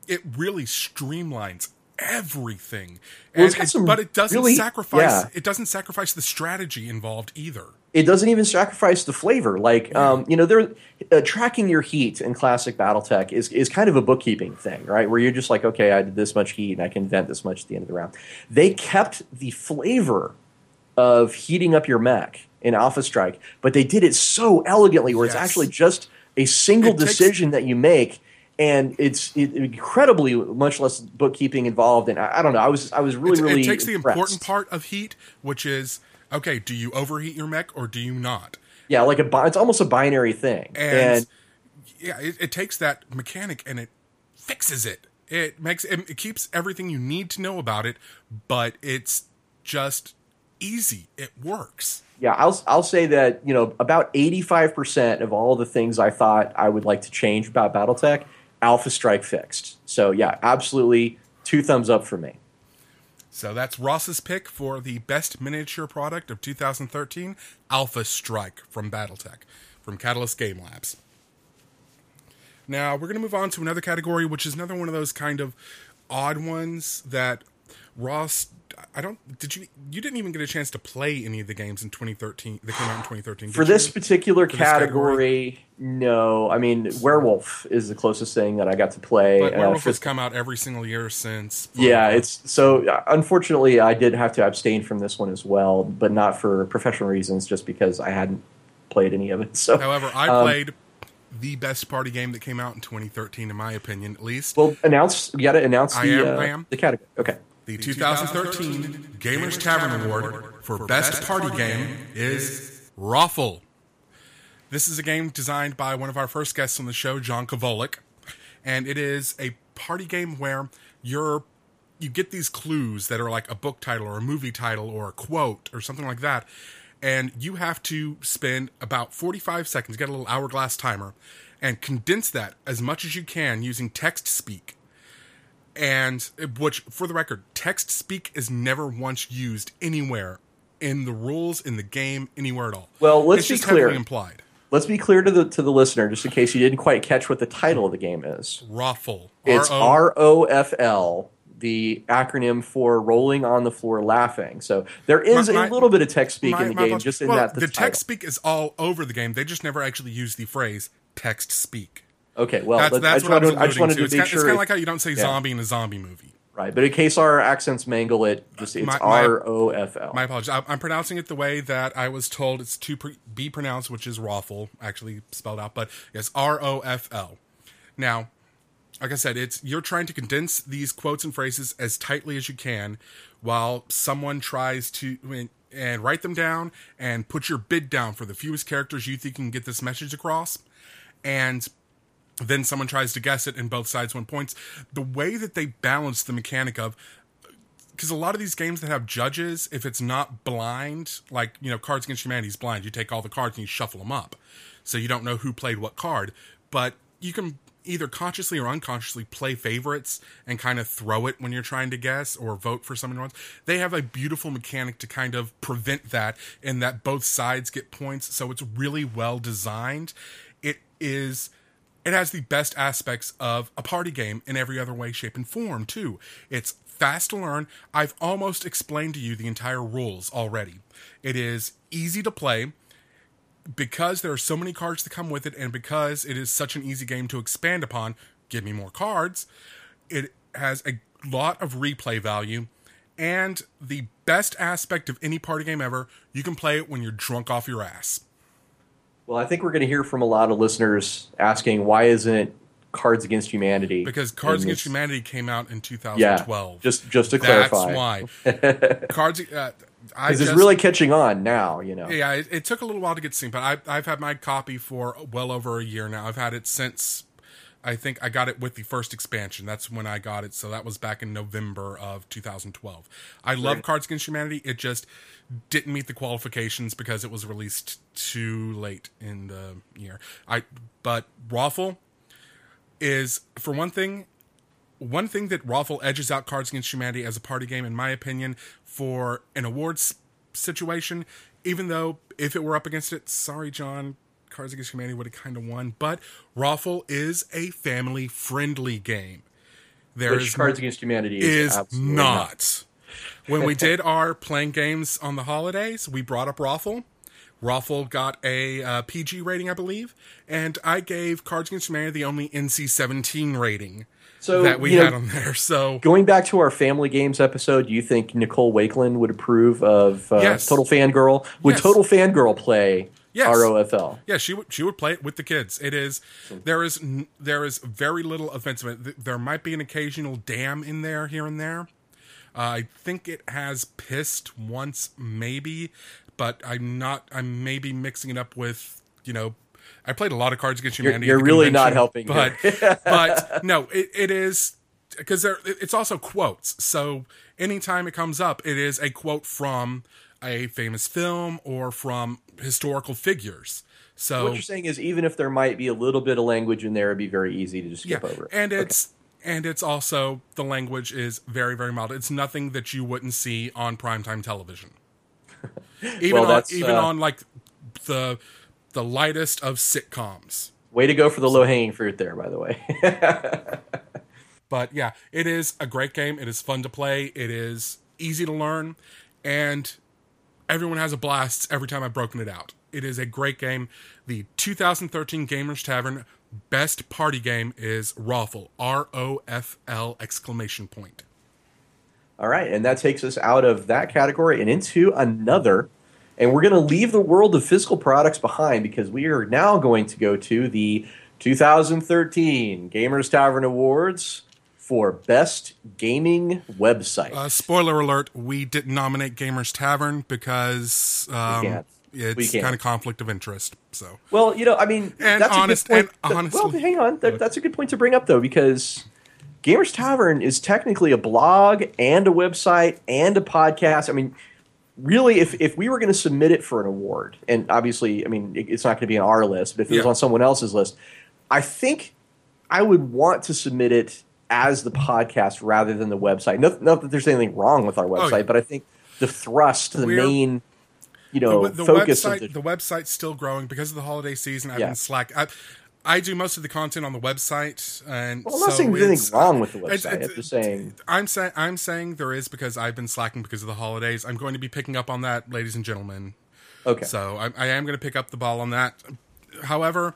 it really streamlines everything. Well, it, but it doesn't really, sacrifice yeah. it doesn't sacrifice the strategy involved either. It doesn't even sacrifice the flavor. Like yeah. um, you know, they're uh, tracking your heat in classic BattleTech is is kind of a bookkeeping thing, right? Where you're just like, okay, I did this much heat and I can vent this much at the end of the round. They kept the flavor of heating up your mech in Alpha Strike, but they did it so elegantly where yes. it's actually just a single decision that you make and it's it, incredibly much less bookkeeping involved. And I, I, don't know. I was I was really it's, really. It takes impressed. the important part of heat, which is okay. Do you overheat your mech or do you not? Yeah, like a it's almost a binary thing. And, and yeah, it, it, takes that mechanic and it fixes it. It makes it, it keeps everything you need to know about it, but it's just easy. It works yeah, I'll I'll say that you know about eighty five percent of all the things I thought I would like to change about BattleTech, Alpha Strike fixed. So yeah, absolutely two thumbs up for me. So that's Ross's pick for the best miniature product of 2013, Alpha Strike from BattleTech, from Catalyst Game Labs. Now we're going to move on to another category, which is another one of those kind of odd ones that Ross I don't. Did you? You didn't even get a chance to play any of the games in 2013. That came out in (sighs) 2013. For this you? particular For category, this category, no. I mean, Werewolf is the closest thing that I got to play. But uh, Werewolf uh, has come out every single year since. Yeah, it's so. Unfortunately, I did have to abstain from this one as well, but not for professional reasons, just because I hadn't played any of it. So, however, I um, played the best party game that came out in 2013, in my opinion, at least. Well, announce. You got to announce the. Am. Uh, The category. Okay. The 2013 Gamers Tavern Award for Best Party Game is Roffle. This is a game designed by one of our first guests on the show, John Kovalik, and it is a party game where you're you get these clues that are like a book title or a movie title or a quote or something like that, and you have to spend about 45 seconds, get a little hourglass timer, and condense that as much as you can using text speak. And which, for the record, text speak is never once used anywhere in the rules in the game anywhere at all. Well, let's it's be clear. implied. Let's be clear to the to the listener, just in case you didn't quite catch what the title of the game is. Raffle. It's r-o-f-l the acronym for rolling on the floor laughing. So there is My- my- a little bit of text speak My- in the game, apologies. just in well, that the, the text speak is all over the game. They just never actually use the phrase text speak. Okay, well, That's, that's I just what I was I just wanted to. to It's be kind, it's sure. kind of like how you don't say yeah. zombie in a zombie movie. right, but in case our accents mangle it, just it's R O F L. My apologies. I, I'm pronouncing it the way that I was told it's to pre- be pronounced, which is Raffle, actually spelled out, but yes, R O F L. Now, like I said, it's you're trying to condense these quotes and phrases as tightly as you can, while someone tries to and write them down and put your bid down for the fewest characters you think can get this message across, and then someone tries to guess it and both sides win points. The way that they balance the mechanic of because a lot of these games that have judges, if it's not blind, like you know, Cards Against Humanity is blind. You take all the cards and you shuffle them up, so you don't know who played what card. But you can either consciously or unconsciously play favorites and kind of throw it when you're trying to guess or vote for someone else. They have a beautiful mechanic to kind of prevent that, and that both sides get points. So it's really well designed. It is it has the best aspects of a party game in every other way, shape, and form, too. It's fast to learn. I've almost explained to you the entire rules already. It is easy to play because there are so many cards to come with it, and because it is such an easy game to expand upon. Give me more cards. It has a lot of replay value. And the best aspect of any party game ever, you can play it when you're drunk off your ass. Well, I think we're going to hear from a lot of listeners asking why isn't Cards Against Humanity Because Cards Against this- Humanity came out in yeah 2012. just just to That's clarify why. (laughs) Cards. Uh, I because just, it's really catching on now. You know, Yeah, it, it took a little while to get seen, but I, I've had my copy for well over a year now. I've had it since. I think I got it with the first expansion. That's when I got it. So that was back in November of 2012. I love Cards Against Humanity. It just didn't meet the qualifications because it was released too late in the year. I but Raffle is for one thing one thing that Raffle edges out Cards Against Humanity as a party game, in my opinion, for an awards situation, even though if it were up against it, sorry, John, Cards Against Humanity would have kind of won. But Raffle is a family friendly game. There which is Cards Against Humanity is, is absolutely not. when we (laughs) did our playing games on the holidays, we brought up Raffle. Raffle got a uh, PG rating, I believe, and I gave Cards Against Humanity the only NC-17 rating So that we you know, had on there. So Going back to our family games episode, do you think Nicole Wakeland would approve of uh, Yes. Total Fangirl? Would Yes. Total Fangirl play Yes. ROFL? Yeah, she would she would play it with the kids. It is there is there is very little offensive. Th- There might be an occasional damn in there here and there. Uh, I think it has pissed once, maybe, but I'm not. I'm maybe mixing it up with you know. I played a lot of Cards Against Humanity. at you're really not helping but (laughs) but no, it, it is because there. It's also quotes. So anytime it comes up, it is a quote from a famous film or from historical figures. So What you're saying is, even if there might be a little bit of language in there, it'd be very easy to just skip yeah, over. and it's and it's also the language is very very mild. It's nothing that you wouldn't see on primetime television. (laughs) Even Well, on, even uh, on like the the lightest of sitcoms. Way to go for the low hanging fruit there, by the way. (laughs) But yeah, it is a great game. It is fun to play. It is easy to learn, and everyone has a blast every time I've broken it out. It is a great game. The 2013 Gamers Tavern best party game is Raffle. R O F L exclamation point. All right, and that takes us out of that category and into another. And we're going to leave the world of physical products behind because we are now going to go to the 2013 Gamers Tavern Awards for Best Gaming Website. Uh, spoiler alert: We didn't nominate Gamers Tavern because um, it's kind of conflict of interest. So Well, you know, I mean, And that's honest- a good point. and honestly- well, hang on, That- that's a good point to bring up though, because Gamers Tavern is technically a blog and a website and a podcast. I mean, really, if if we were going to submit it for an award, and obviously, I mean, it- it's not going to be on our list, but if it was on someone else's list, I think I would want to submit it as the podcast rather than the website. Not, not that there's anything wrong with our oh, website, Oh, yeah. but I think the thrust, the We're- main, you know, the, the focus website of the the website's still growing because of the holiday season. I've Yeah. been slack. I, I do most of the content on the website, and Well, I'm not so saying there's anything wrong with the website. it's- I'm just saying. I'm saying I'm saying there is because I've been slacking because of the holidays. I'm going to be picking up on that, ladies and gentlemen. Okay. So I, I am going to pick up the ball on that. However,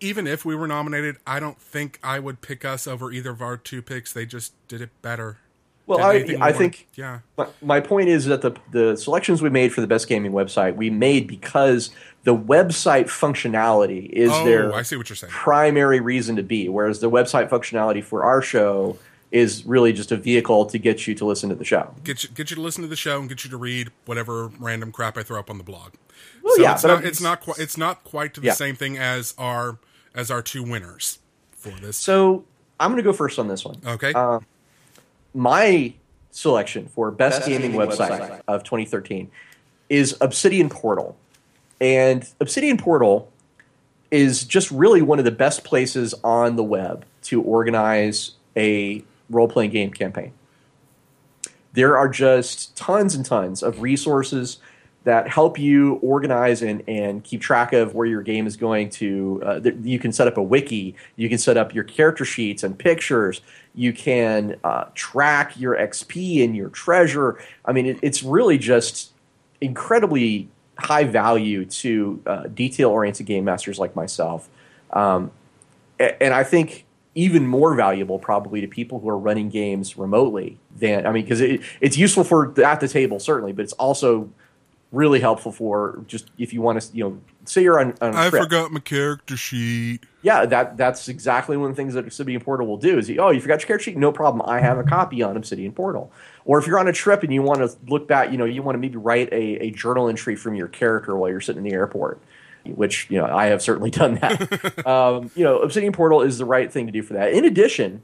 even if we were nominated, I don't think I would pick us over either of our two picks. They just did it better. Well, I, I think yeah. my, my point is that the the selections we made for the best gaming website we made because the website functionality is Oh, their I see what you're saying. primary reason to be, whereas the website functionality for our show is really just a vehicle to get you to listen to the show. Get you, get you to listen to the show and get you to read whatever random crap I throw up on the blog. Well, so yeah, it's not, it's not quite it's not quite the Yeah. same thing as our as our two winners for this. So I'm going to go first on this one. okay, Uh, my selection for best, Best gaming, gaming website, website. of 2013 is Obsidian Portal. And Obsidian Portal is just really one of the best places on the web to organize a role playing game campaign. There are just tons and tons of resources that help you organize and, and keep track of where your game is going to. Uh, th- you can set up a wiki, you can set up your character sheets and pictures, you can uh, track your XP and your treasure. I mean, it, it's really just incredibly high value to uh, detail oriented game masters like myself. Um, a- and I think even more valuable probably to people who are running games remotely than I mean because it, it's useful for at the table certainly, but it's also really helpful for just if you want to you know say you're on, on I trip. forgot my character sheet. Yeah, that that's exactly one of the things that Obsidian Portal will do. Is oh, you forgot your character sheet? No problem. I have a copy on Obsidian Portal. Or if you're on a trip and you want to look back, you know, you want to maybe write a, a journal entry from your character while you're sitting in the airport, which you know I have certainly (laughs) done that. (laughs) um, you know, Obsidian Portal is the right thing to do for that. In addition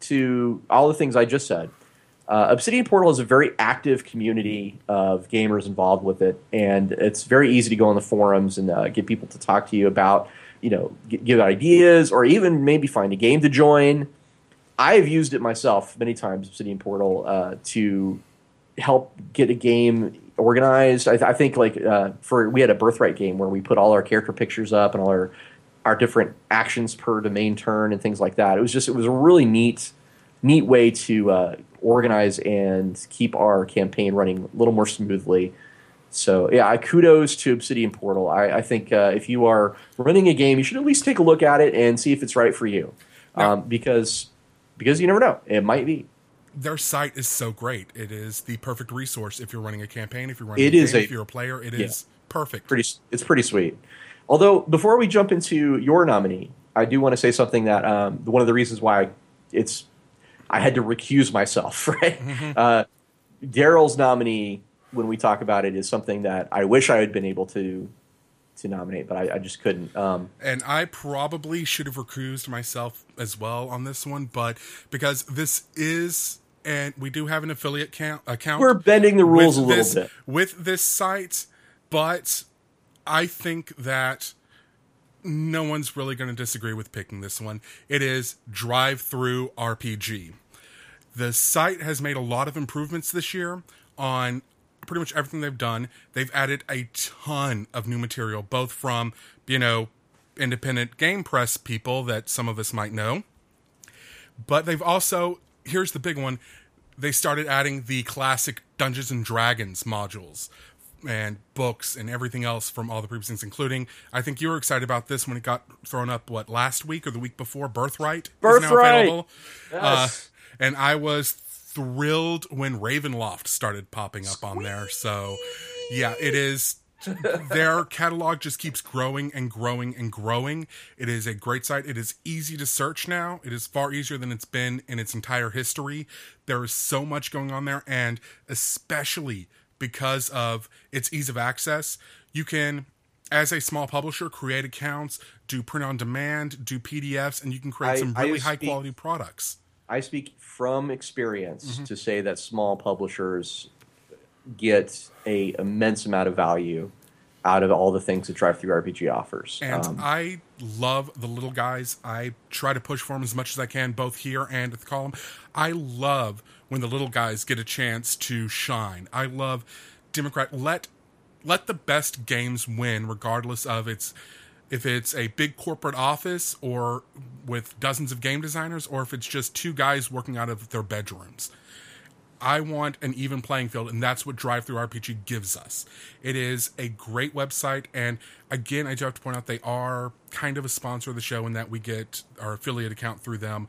to all the things I just said, uh, Obsidian Portal is a very active community of gamers involved with it, and it's very easy to go on the forums and uh, get people to talk to you about, you know, g- give ideas or even maybe find a game to join. I have used it myself many times, Obsidian Portal, uh, to help get a game organized. I, I think like uh, for we had a birthright game where we put all our character pictures up and all our our different actions per domain turn and things like that. It was just it was a really neat neat way to uh, organize and keep our campaign running a little more smoothly. So yeah, kudos to Obsidian Portal. I, I think uh, if you are running a game, you should at least take a look at it and see if it's right for you, Now- um, because because you never know, it might be. Their site is so great. It is the perfect resource if you're running a campaign, if you're running It a is game, a- if you're a player. It yeah. is perfect. pretty it's pretty sweet. Although before we jump into your nominee, I do want to say something that um, one of the reasons why it's I had to recuse myself. (laughs) Right, uh, Daryl's nominee when we talk about it is something that I wish I had been able to to nominate, but I, I just couldn't. Um, and I probably should have recused myself as well on this one, but because this is and we do have an affiliate count, account. we're bending the rules a little this, bit. with this site, but I think that no one's really going to disagree with picking this one. It is DriveThruRPG. The site has made a lot of improvements this year on pretty much everything they've done. They've added a ton of new material, both from, you know, independent game press people that some of us might know. But they've also, here's the big one, they started adding the classic Dungeons and Dragons modules and books and everything else from all the previous things, including, I think you were excited about this when it got thrown up, what, last week or the week before? Birthright? is now Birthright! available. Uh, and I was thrilled when Ravenloft started popping up on there. So, yeah, it is. their catalog just keeps growing and growing and growing. It is a great site. It is easy to search now. It is far easier than it's been in its entire history. There is so much going on there, and especially because of its ease of access, you can as a small publisher create accounts do print on demand do pdfs and you can create I- some really high speak- quality products I speak from experience Mm-hmm. to say that small publishers get a immense amount of value out of all the things that Drive Through RPG offers. and Um, i love the little guys i try to push for them as much as i can both here and at the column i love when the little guys get a chance to shine i love democrat let let the best games win regardless of its if it's a big corporate office or with dozens of game designers or if it's just two guys working out of their bedrooms I want an even playing field, and that's what DriveThruRPG gives us. It is a great website, and again, I do have to point out they are kind of a sponsor of the show in that we get our affiliate account through them.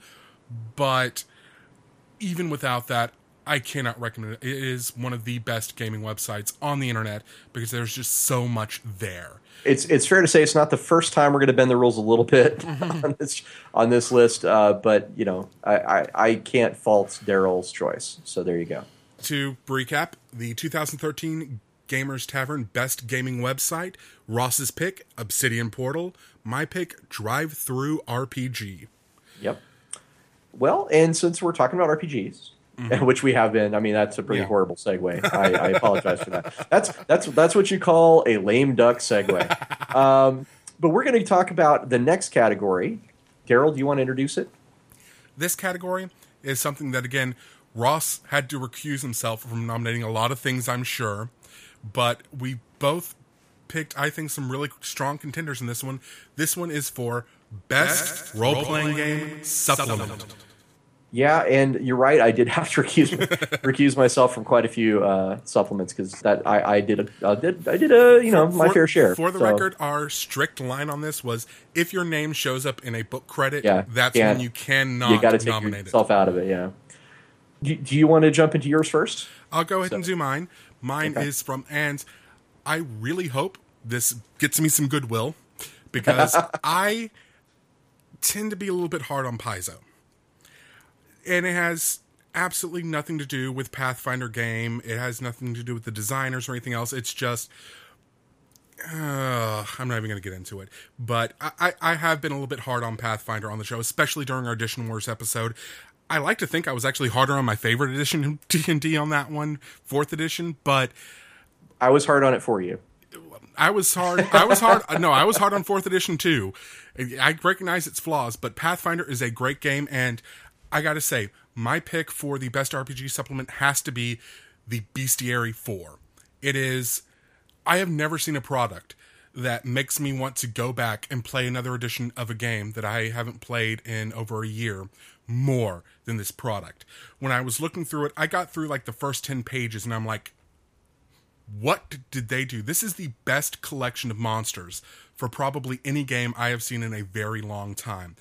But even without that, I cannot recommend it. It is one of the best gaming websites on the internet because there's just so much there. it's it's fair to say it's not the first time we're going to bend the rules a little bit Mm-hmm. (laughs) (laughs) on this on this list, uh, but you know I, I, I can't fault Daryl's choice. So there you go. To recap, the 2013 Gamers Tavern Best Gaming Website, Ross's pick, Obsidian Portal, my pick, DriveThruRPG. Yep. Well, and since we're talking about RPGs, which we have been, I mean that's a pretty Mm-hmm. Yeah. horrible segue. (laughs) I, I apologize for that. That's that's that's what you call a lame duck segue. (laughs) Um, but we're going to talk about the next category. Daryl, do you want to introduce it? This category is something that, again, Ross had to recuse himself from nominating a lot of things, I'm sure, but we both picked, I think, some really strong contenders in this one. This one is for Best, Role Playing Game Supplement. Yeah, and you're right. I did have to (laughs) recuse recuse myself from quite a few uh, supplements because that I, I did a I did I did a you know my For- fair share. For the So, record, our strict line on this was if your name shows up in a book credit, Yeah, that's when you cannot you got to take nominate it. yourself out of it. Yeah. Do, do you want to jump into yours first? I'll go ahead and do mine. Mine Okay. is from, and I really hope this gets me some goodwill because (laughs) I tend to be a little bit hard on Paizo. And it has absolutely nothing to do with Pathfinder game. It has nothing to do with the designers or anything else. It's just, uh, I'm not even going to get into it. But I, I, I have been a little bit hard on Pathfinder on the show, especially during our Edition Wars episode. I like to think I was actually harder on my favorite edition D&D (laughs) on that one, fourth edition, but I was hard on it for you. I was hard. I was hard. No, I was hard on fourth edition too. I recognize its flaws, but Pathfinder is a great game, and I got to say, my pick for the best RPG supplement has to be the Bestiary Four. It is. I have never seen a product that makes me want to go back and play another edition of a game that I haven't played in over a year more than this product. When I was looking through it, I got through like the first 10 pages and I'm like, what did they do? This is the best collection of monsters for probably any game I have seen in a very long time.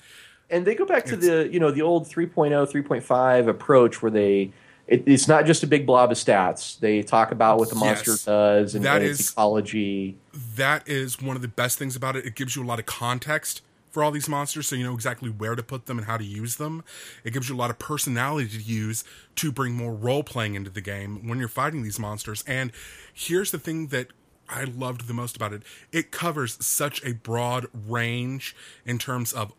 And they go back to the you know the old 3.0 3.5 approach where they it, it's not just a big blob of stats. They talk about what the monster Yes. does and, That its is- ecology. That is one of the best things about it. It gives you a lot of context for all these monsters so you know exactly where to put them and how to use them. It gives you a lot of personality to use to bring more role playing into the game when you're fighting these monsters. And here's the thing that I loved the most about it it covers such a broad range in terms of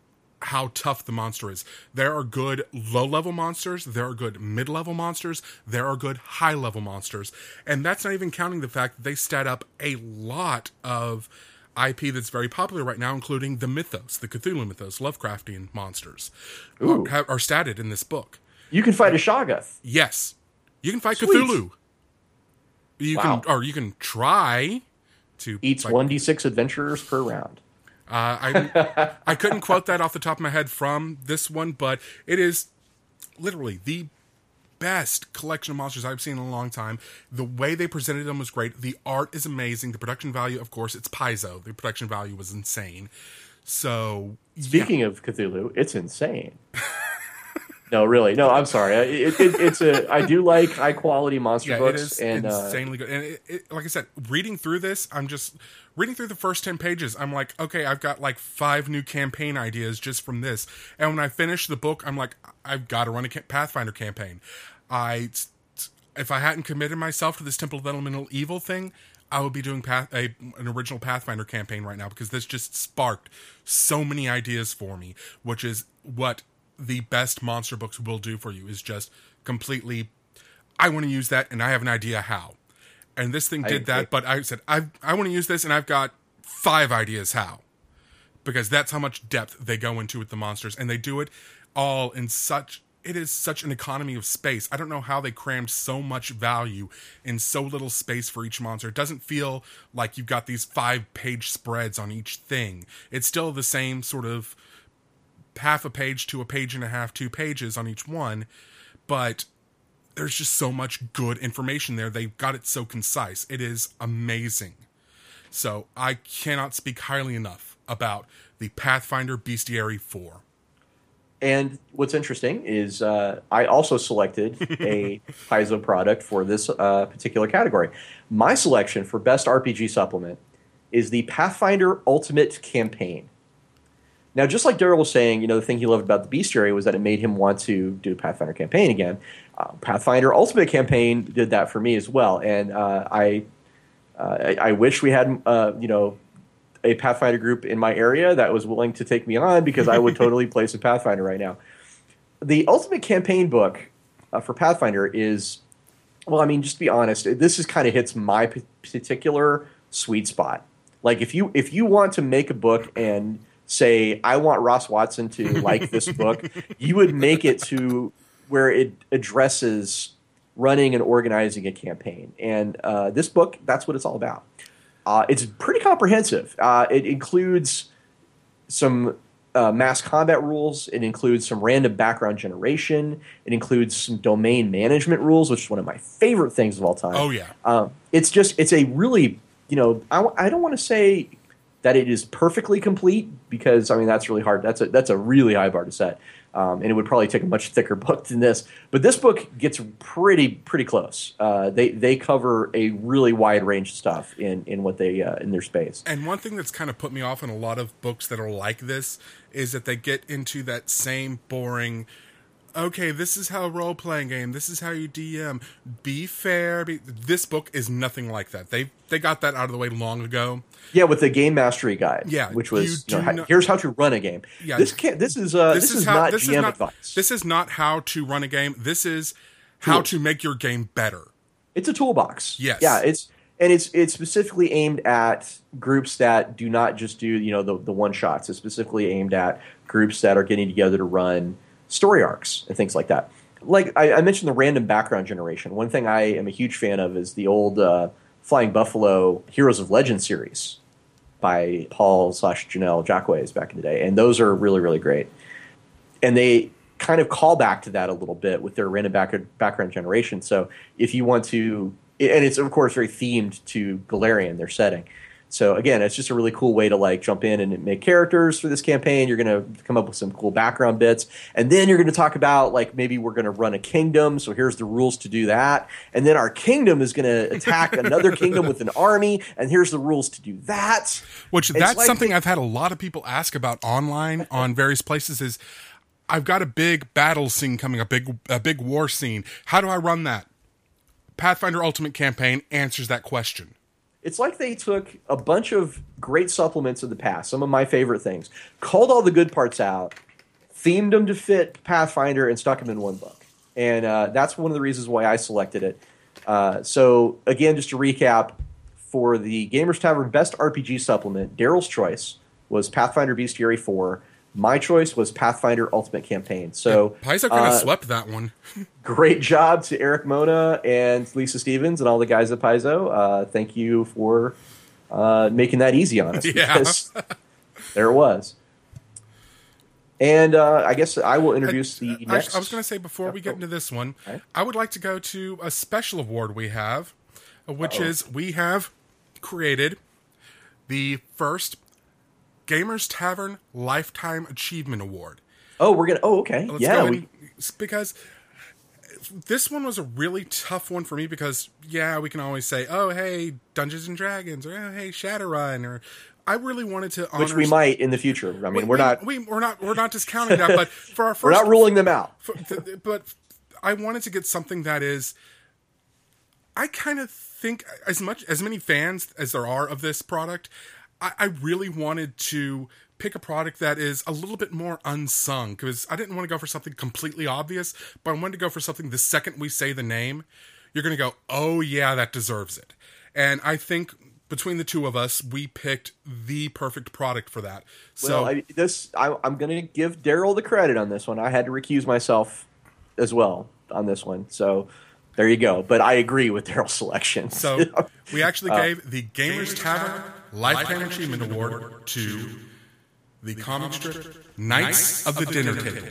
how tough the monster is. There are good low level monsters, there are good mid level monsters, there are good high level monsters. And that's not even counting the fact that they stat up a lot of IP that's very popular right now, including the mythos, the Cthulhu mythos, Lovecraftian monsters are, have, are statted in this book. You can fight a Shoggoth. Yes, you can fight Sweet. Cthulhu. You Wow. can, or you can try to Eats one d six adventurers per round. Uh, I I couldn't quote that off the top of my head from this one, but it is literally the best collection of monsters I've seen in a long time. The way they presented them was great. The art is amazing. The production value, of course, it's Paizo. The production value was insane. So yeah. Speaking of Cthulhu, it's insane. (laughs) no, really, no. I'm sorry. It, it, it's a. I do like high quality monster yeah, books, is and uh, insanely good. And it, it, like I said, reading through this, I'm just reading through the first ten pages. I'm like, okay, I've got like five new campaign ideas just from this. And when I finish the book, I'm like, I've got to run a Pathfinder campaign. I, if I hadn't committed myself to this Temple of Elemental Evil thing, I would be doing path, a, an original Pathfinder campaign right now because this just sparked so many ideas for me, which is what the best monster books will do for you is just completely I want to use that and I have an idea how. And this thing did that, but I said I I want to use this and I've got five ideas how. Because that's how much depth they go into with the monsters and they do it all in such it is such an economy of space. I don't know how they crammed so much value in so little space for each monster. It doesn't feel like you've got these five page spreads on each thing. It's still the same sort of half a page to a page and a half, two pages on each one, but there's just so much good information there. They've got it so concise. It is amazing. So I cannot speak highly enough about the Pathfinder Bestiary 4. And what's interesting is uh, I also selected a (laughs) Paizo product for this uh, particular category. My selection for best RPG supplement is the Pathfinder Ultimate Campaign. Now, just like Daryl was saying, you know, the thing he loved about the Bestiary was that it made him want to do Pathfinder campaign again. Uh, Pathfinder Ultimate Campaign did that for me as well, and uh, I, uh, I, I wish we had, uh, you know, a Pathfinder group in my area that was willing to take me on because I would (laughs) totally play some Pathfinder right now. The Ultimate Campaign book uh, for Pathfinder is, well, I mean, just to be honest, this is kind of hits my p- particular sweet spot. Like if you if you want to make a book and say I want Ross Watson to like this book, (laughs) you would make it to where it addresses running and organizing a campaign. And uh, this book, that's what it's all about. Uh, it's pretty comprehensive. Uh, it includes some uh, mass combat rules. It includes some random background generation. It includes some domain management rules, which is one of my favorite things of all time. Oh yeah, um, it's just it's a really you know I, I don't want to say that it is perfectly complete because I mean that's really hard. That's a that's a really high bar to set. Um, and it would probably take a much thicker book than this. But this book gets pretty pretty close. Uh, they they cover a really wide range of stuff in in what they uh, in their space. And one thing that's kind of put me off in a lot of books that are like this is that they get into that same boring okay, this is how role playing game. This is how you DM. Be fair. Be, this book is nothing like that. They they got that out of the way long ago. Yeah, with the game mastery guide. Yeah, which was you know, not, here's how to run a game. Yeah, this can't. This is uh, this, this is, is how, not this GM is not, advice. This is not how to run a game. This is how to make your game better. It's a toolbox. Yes. Yeah. It's and it's it's specifically aimed at groups that do not just do you know the the one shots. It's specifically aimed at groups that are getting together to run story arcs and things like that. Like I, I, mentioned, the random background generation. One thing I am a huge fan of is the old uh, Flying Buffalo Heroes of Legend series by Paul slash Jennell Jaquays back in the day, and those are really really great. And they kind of call back to that a little bit with their random back, background generation. So if you want to, and it's of course very themed to Golarion, their setting. So again, it's just a really cool way to like jump in and make characters for this campaign. You're going to come up with some cool background bits, and then you're going to talk about like maybe we're going to run a kingdom. So here's the rules to do that, and then our kingdom is going to attack (laughs) another kingdom with an army, and here's the rules to do that. Which it's that's like something the- I've had a lot of people ask about online (laughs) on various places. Is I've got a big battle scene coming, a big a big war scene. How do I run that? Pathfinder Ultimate Campaign answers that question. It's like they took a bunch of great supplements of the past, some of my favorite things, called all the good parts out, themed them to fit Pathfinder, and stuck them in one book. And uh, that's one of the reasons why I selected it. Uh, so, again, just to recap, for the Gamers Tavern Best RPG Supplement, Daryl's choice was Pathfinder Bestiary 4 my choice was Pathfinder Ultimate Campaign. So yeah, Paizo kind of uh, swept that one. (laughs) great job to Erik Mona and Lisa Stevens and all the guys at Paizo. Uh, thank you for uh, making that easy on us. (laughs) Yeah. there it was. And uh, I guess I will introduce the I, next. I was going to say before we get into this one, okay. I would like to go to a special award we have, which Uh-oh. is we have created the first Gamers Tavern Lifetime Achievement Award. Oh, we're gonna. Oh, okay. Let's yeah, we... because this one was a really tough one for me because yeah, we can always say, oh hey, Dungeons and Dragons, or oh, hey, Shadowrun, or I really wanted to honor which we might in the future. I mean, we, are not we, we're not we're not discounting that, but (laughs) for our first, we're not ruling them out. For, but I wanted to get something that is I kind of think as much as many fans as there are of this product, I, I really wanted to pick a product that is a little bit more unsung because I didn't want to go for something completely obvious, but I wanted to go for something the second we say the name, you're going to go, oh yeah, that deserves it. And I think between the two of us, we picked the perfect product for that. So well, I, this I, I'm going to give Daryl the credit on this one. I had to recuse myself as well on this one, so there you go. But I agree with Daryl's (laughs) selection. So we actually uh, gave the Gamers Tavern Lifetime Achievement Award to the comic strip Knights of the Dinner Table.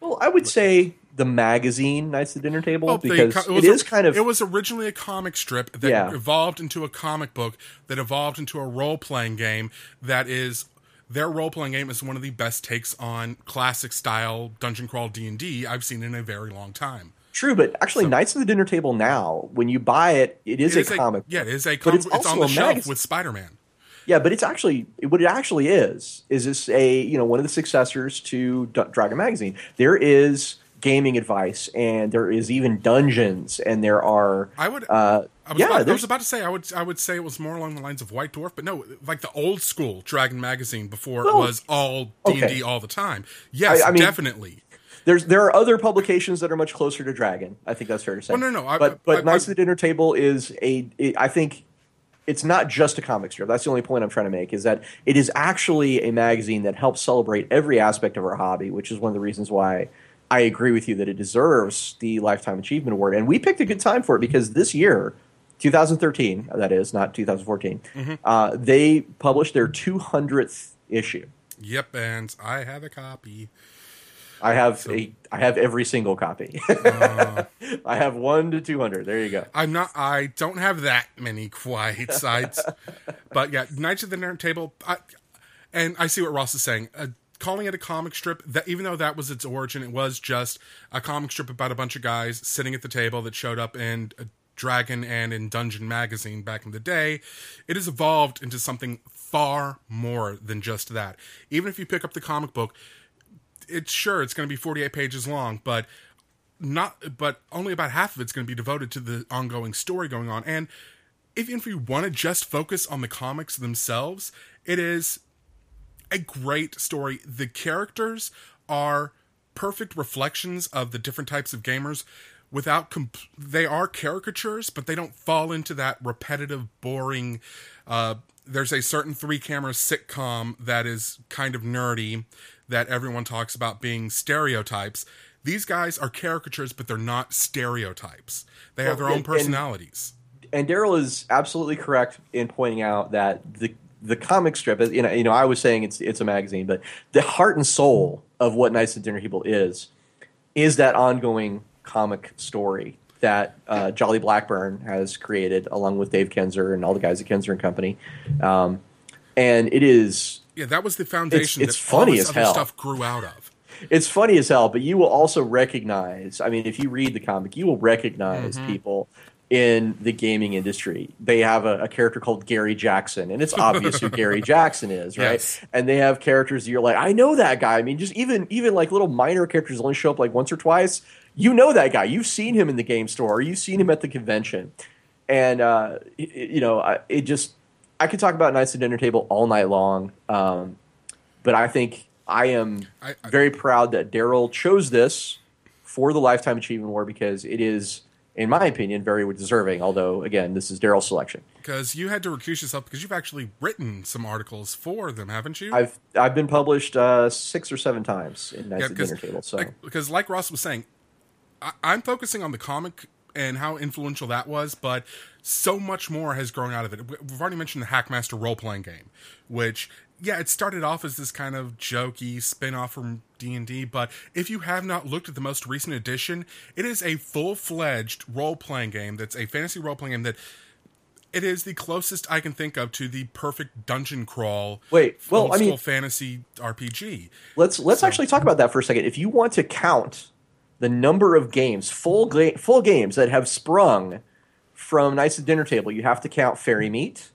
Well, I would say the magazine Knights of the Dinner Table oh, because it, it is a, kind of. It was originally a comic strip that yeah. evolved into a comic book that evolved into a role playing game that is their role playing game is one of the best takes on classic style dungeon crawl D and D I've seen in a very long time. True, but actually, so, Knights of the Dinner Table now, when you buy it, it is, it is a comic. yeah, it is a comic. It's, it's on the shelf magazine. with Spider Man. Yeah, but it's actually what it actually is is this a you know one of the successors to D- Dragon Magazine. There is gaming advice and there is even dungeons and there are I would uh, I was, yeah, about, I was about to say I would I would say it was more along the lines of White Dwarf, but no, like the old school Dragon magazine before well, it was all D and D all the time. Yes, I, I mean, definitely. There's there are other publications that are much closer to Dragon. I think that's fair to say. Well, no, no, I, but but Knights of the Dinner Table is a. It, I think it's not just a comic strip. That's the only point I'm trying to make is that it is actually a magazine that helps celebrate every aspect of our hobby, which is one of the reasons why I agree with you that it deserves the Lifetime Achievement Award. And we picked a good time for it because this year, 2013, that is, not 2014, mm-hmm. uh, they published their 200th issue. Yep, and I have a copy. I have so, a I have every single copy. uh, (laughs) I have one to two hundred. There you go. I'm not. I don't have that many quite (laughs) sides, but yeah, Knights of the Table. I, and I see what Ross is saying. Uh, calling it a comic strip, that even though that was its origin, it was just a comic strip about a bunch of guys sitting at the table that showed up in a Dragon and in Dungeon magazine back in the day. It has evolved into something far more than just that. Even if you pick up the comic book it's sure it's going to be 48 pages long, but not but only about half of it's going to be devoted to the ongoing story going on. And even if you want to just focus on the comics themselves, it is a great story. The characters are perfect reflections of the different types of gamers without comp- they are caricatures but they don't fall into that repetitive boring uh, there's a certain three camera sitcom that is kind of nerdy that everyone talks about being stereotypes. These guys are caricatures, but they're not stereotypes. They have well, their own personalities. And, and Daryl is absolutely correct in pointing out that the the comic strip, you know, you know, I was saying it's it's a magazine, but the heart and soul of what Knights of Dinner Table is is that ongoing comic story that uh, Jolly Blackburn has created along with Dave Kenzer and all the guys at Kenzer and Company. Um, and it is yeah, that was the foundation. It's, it's funny as hell. Stuff grew out of. It's funny as hell, but you will also recognize. I mean, if you read the comic, you will recognize mm-hmm. people in the gaming industry. They have a, a, character called Gary Jackson, and it's obvious who Gary (laughs) Jackson is, right? Yes. And they have characters you're like, I know that guy. I mean, just even even like little minor characters only show up like once or twice. You know that guy. You've seen him in the game store. Or you've seen him at the convention, and uh, you know it just I could talk about Knights at Dinner Table all night long, um, but I think I am I, I, very proud that Daryl chose this for the Lifetime Achievement Award because it is, in my opinion, very deserving. Although, again, this is Daryl's selection. Because you had to recuse yourself because you've actually written some articles for them, haven't you? I've I've been published uh, six or seven times in Knights yeah, of Dinner Table. So because, like Ross was saying, I, I'm focusing on the comic and how influential that was, but so much more has grown out of it. We've already mentioned the Hackmaster role playing game, which yeah, it started off as this kind of jokey spin-off from D&D, but if you have not looked at the most recent edition, it is a full-fledged role-playing game that's a fantasy role-playing game that it is the closest I can think of to the perfect dungeon crawl. Wait, well, I mean, fantasy RPG. Let's let's so, actually talk about that for a second. If you want to count the number of games, full ga- full games that have sprung from Knights of Dinner Table, you have to count Fairy Meat.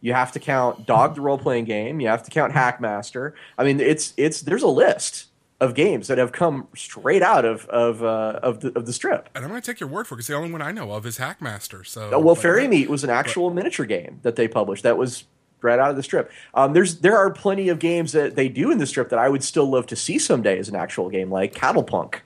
You have to count Dog the role playing game. You have to count Hackmaster. I mean, it's it's there's a list. of games that have come straight out of of uh, of, the, of the strip. And I'm going to take your word for it because the only one I know of is Hackmaster. So, oh, well, Fairy Meat was an actual but, miniature game that they published that was right out of the strip. Um, there's there are plenty of games that they do in the strip that I would still love to see someday as an actual game, like Cattle Punk.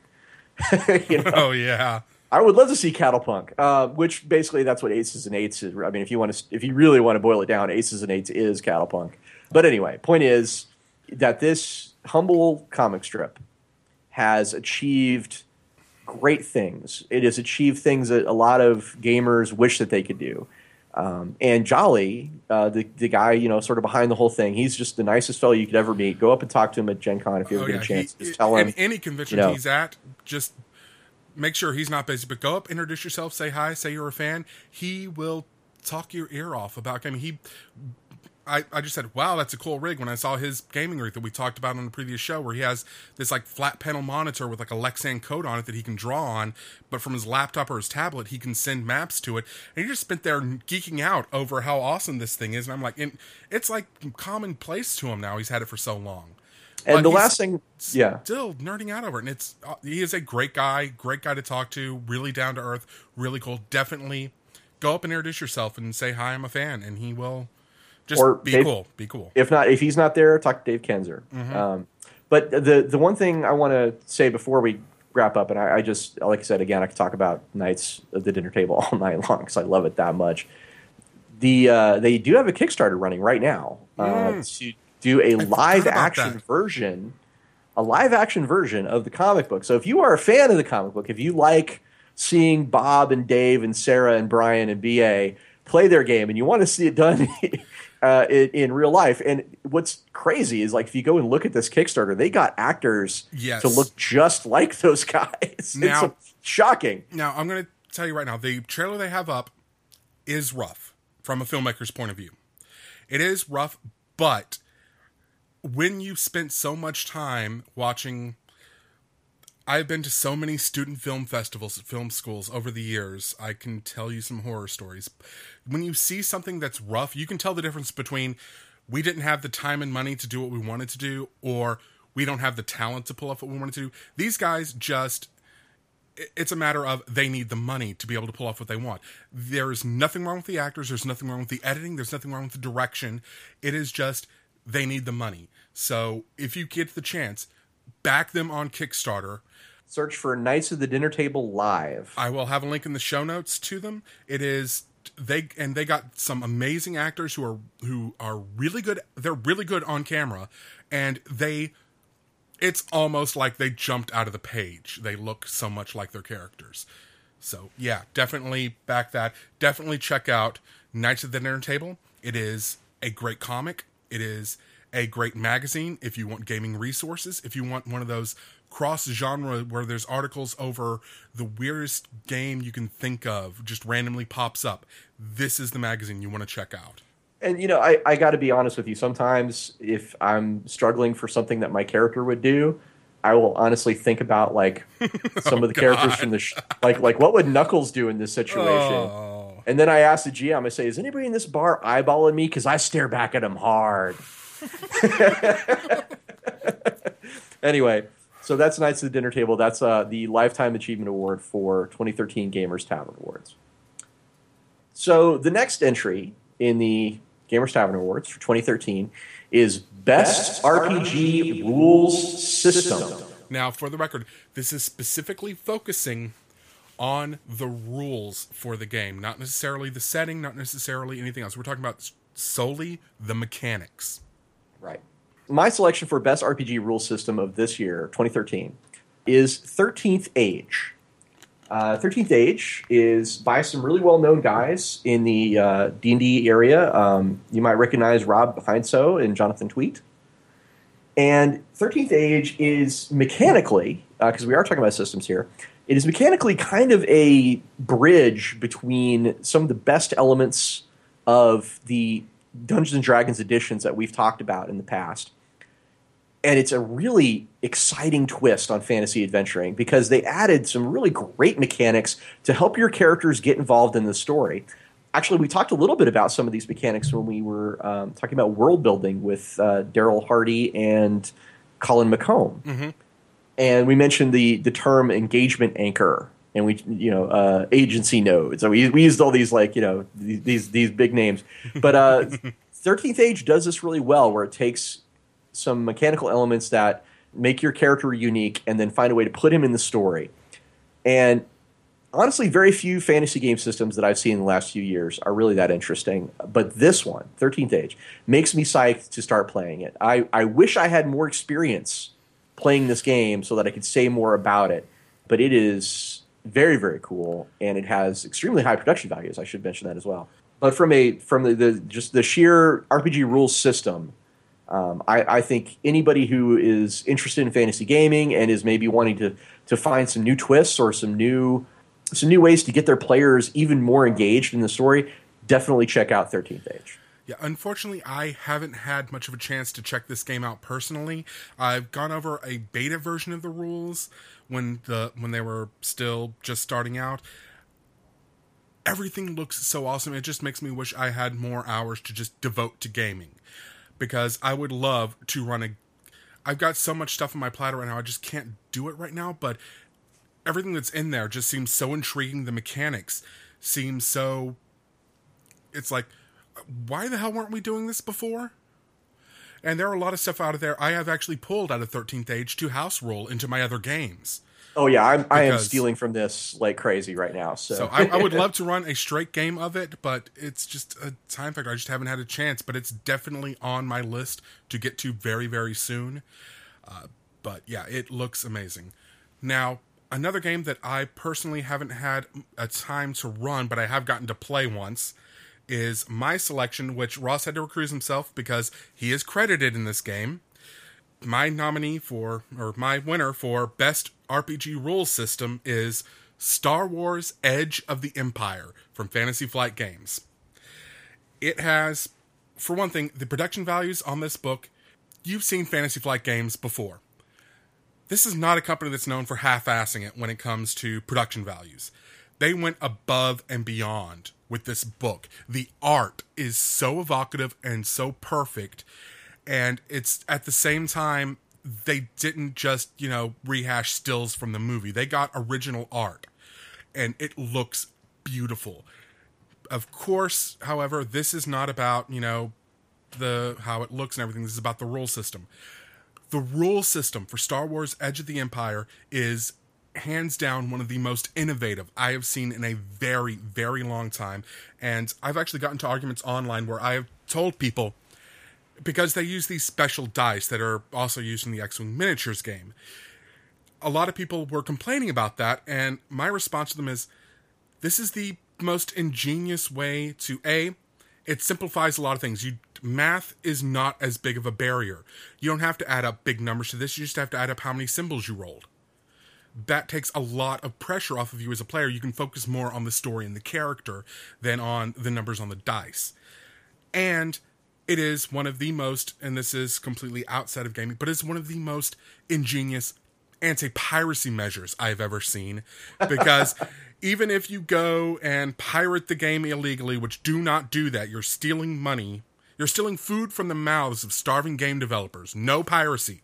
(laughs) you know? Oh yeah. I would love to see Cattle Punk, uh, which basically that's what Aces and Eights is. I mean, if you want to, if you really want to boil it down, Aces and Eights is Cattle Punk. But anyway, point is that this humble comic strip has achieved great things. It has achieved things that a lot of gamers wish that they could do. Um, and Jolly, uh, the the guy you know, sort of behind the whole thing, he's just the nicest fellow you could ever meet. Go up and talk to him at Gen Con if you ever oh, get yeah. a chance. He, just tell him any convention you know, he's at, just make sure he's not busy. But go up, introduce yourself, say hi, say you're a fan. He will talk your ear off about. I mean, he I, I just said, wow, that's a cool rig when I saw his gaming rig that we talked about on the previous show, where he has this like flat panel monitor with like a Lexan code on it that he can draw on, but from his laptop or his tablet, he can send maps to it. And he just spent there geeking out over how awesome this thing is. And I'm like, and it's like commonplace to him now. He's had it for so long. And but the last thing, yeah, still nerding out over it. And it's uh, he is a great guy, great guy to talk to, really down to earth, really cool. Definitely go up and introduce yourself and say hi, I'm a fan, and he will just or be Dave, cool. Be cool. If not, if he's not there, talk to Dave Kenzer. Mm-hmm. Um, but the the one thing I want to say before we wrap up, and I, I, just like I said again, I could talk about Knights of the Dinner Table (laughs) all night long because I love it that much. The uh, they do have a Kickstarter running right now uh, mm. to do a I live action that. version, a live action version of the comic book. So if you are a fan of the comic book, if you like seeing Bob and Dave and Sarah and Brian and BA play their game and you want to see it done (laughs) uh, in, in, real life. And what's crazy is like if you go and look at this Kickstarter, they got actors yes. to look just like (laughs) those guys. Now, it's shocking. Now I'm going to tell you right now, the trailer they have up is rough from a filmmaker's point of view. It is rough, but when you spent so much time watching I've been to so many student film festivals at film schools over the years. I can tell you some horror stories. When you see something that's rough, you can tell the difference between we didn't have the time and money to do what we wanted to do, or we don't have the talent to pull off what we wanted to do. These guys just it's a matter of they need the money to be able to pull off what they want. There's nothing wrong with the actors, there's nothing wrong with the editing, there's nothing wrong with the direction. It is just they need the money. So if you get the chance, back them on Kickstarter search for Knights of the Dinner Table Live. I will have a link in the show notes to them. It is they and they got some amazing actors who are who are really good. They're really good on camera, and they. It's almost like they jumped out of the page. They look so much like their characters. So yeah, definitely back that. Definitely check out Knights of the Dinner Table. It is a great comic. It is a great magazine if you want gaming resources. If you want one of those cross genre where there's articles over the weirdest game you can think of just randomly pops up. This is the magazine you want to check out. And you know, I, I got to be honest with you. Sometimes if I'm struggling for something that my character would do, I will honestly think about like (laughs) some oh, of the God. characters from the sh- like like what would Knuckles do in this situation. Oh. And then I ask the GM, I say, "Is anybody in this bar eyeballing me? Because I stare back at him hard." (laughs) (laughs) anyway, so that's Knights of the Dinner Table. That's uh, the Lifetime Achievement Award for 2013 Gamers Tavern Awards. So the next entry in the Gamers Tavern Awards for 2013 is Best, Best RPG, RPG Rules System. Now, for the record, this is specifically focusing on the rules for the game, not necessarily the setting, not necessarily anything else. We're talking about solely the mechanics. Right my selection for best RPG rule system of this year, 2013, is 13th Age. Uh, 13th Age is by some really well-known guys in the uh, D&D area. Um, you might recognize Rob Heinsoo and Jonathan Tweet. And 13th Age is mechanically, because uh, we are talking about systems here, it is mechanically kind of a bridge between some of the best elements of the Dungeons and Dragons editions that we've talked about in the past. And it's a really exciting twist on fantasy adventuring because they added some really great mechanics to help your characters get involved in the story. Actually, we talked a little bit about some of these mechanics when we were um, talking about world building with uh, Daryl Hardy and Colin McComb. Mm-hmm. and we mentioned the the term engagement anchor, and we you know uh, agency nodes. So we we used all these like you know these these big names, but uh, (laughs) Thirteenth Age does this really well, where it takes some mechanical elements that make your character unique, and then find a way to put him in the story. And honestly, very few fantasy game systems that I've seen in the last few years are really that interesting. But this one, 13th Age, makes me psyched to start playing it. I, I wish I had more experience playing this game so that I could say more about it. But it is very, very cool, and it has extremely high production values. I should mention that as well. But from a from the, the just the sheer RPG rules system, um, I, I, think anybody who is interested in fantasy gaming and is maybe wanting to to find some new twists or some new some new ways to get their players even more engaged in the story, definitely check out 13th Age. Yeah, unfortunately, I haven't had much of a chance to check this game out personally. I've gone over a beta version of the rules when the when they were still just starting out. Everything looks so awesome. It just makes me wish I had more hours to just devote to gaming because I would love to run a I've got so much stuff on my platter right now. I just can't do it right now, but everything that's in there just seems so intriguing. The mechanics seem so. It's like, why the hell weren't we doing this before? And there are a lot of stuff out of there I have actually pulled out of 13th Age to house rule into my other games. Oh yeah, I'm, I am stealing from this like crazy right now. So, so I, I, would love (laughs) to run a straight game of it, but it's just a time factor. I just haven't had a chance. But it's definitely on my list to get to very very soon. Uh, but yeah, it looks amazing. Now another game that I personally haven't had a time to run, but I have gotten to play once, is my selection, which Ross had to recruit himself because he is credited in this game. My nominee for, or my winner for Best RPG rule System is Star Wars Edge of the Empire from Fantasy Flight Games. It has, for one thing, the production values on this book. You've seen Fantasy Flight Games before this is not a company that's known for half assing it when it comes to production values. They went above and beyond with this book. The art is so evocative and so perfect. And it's at the same time, they didn't just, you know, rehash stills from the movie. They got original art. And it looks beautiful. Of course, however, this is not about, you know, the how it looks and everything. This is about the rule system the rule system for Star Wars Edge of the Empire is hands down one of the most innovative I have seen in a very, very long time. And I've actually gotten to arguments online where I have told people because they use these special dice that are also used in the X Wing miniatures game. A lot of people were complaining about that, and my response to them is this is the most ingenious way to A, it simplifies a lot of things. You math is not as big of a barrier. You don't have to add up big numbers to this. You just have to add up how many symbols you rolled. That takes a lot of pressure off of you as a player. You can focus more on the story and the character than on the numbers on the dice. And it is one of the most, and this is completely outside of gaming, but it's one of the most ingenious anti piracy measures I've ever seen because (laughs) even if you go and pirate the game illegally, which do not do that, you're stealing money. You're stealing food from the mouths of starving game developers. No piracy.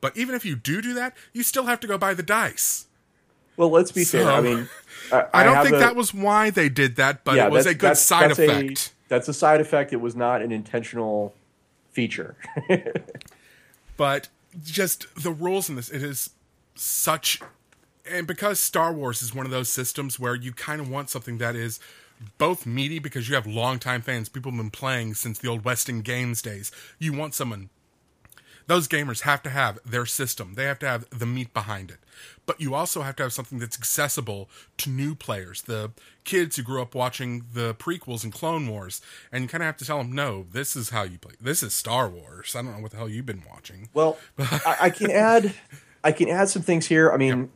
But even if you do do that, you still have to go buy the dice. Well, let's be so, fair. I mean, I, I don't think a, that was why they did that, but yeah, it was a good side effect. A, that's a side effect. It was not an intentional feature. (laughs) but just the rules in this, it is such and because Star Wars is one of those systems where you kind of want something that is both meaty because you have longtime fans, people have been playing since the old West End Games days. You want someone those gamers have to have their system. They have to have the meat behind it. But you also have to have something that's accessible to new players, the kids who grew up watching the prequels and Clone Wars, and you kind of have to tell them, no, this is how you play. This is Star Wars. I don't know what the hell you've been watching. Well, (laughs) I, I, can add, I can add some things here. I mean, yep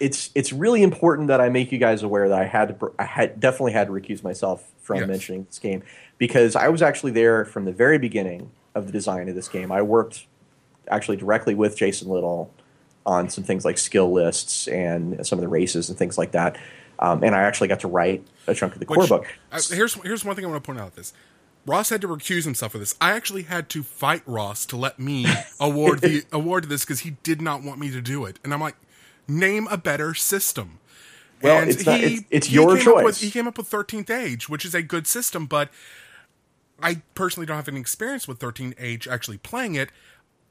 it's it's really important that I make you guys aware that I had to, I had definitely had to recuse myself from yes. mentioning this game because I was actually there from the very beginning of the design of this game. I worked actually directly with Jason Little on some things like skill lists and some of the races and things like that. Um, and I actually got to write a chunk of the Which, core book. Uh, here's here's one thing I want to point out: this Ross had to recuse himself for this. I actually had to fight Ross to let me (laughs) award the award to this because he did not want me to do it. And I'm like, name a better system. Well, and it's, not, it's, it's your choice. With, he came up with 13th Age, which is a good system, but I personally don't have any experience with 13th Age actually playing it.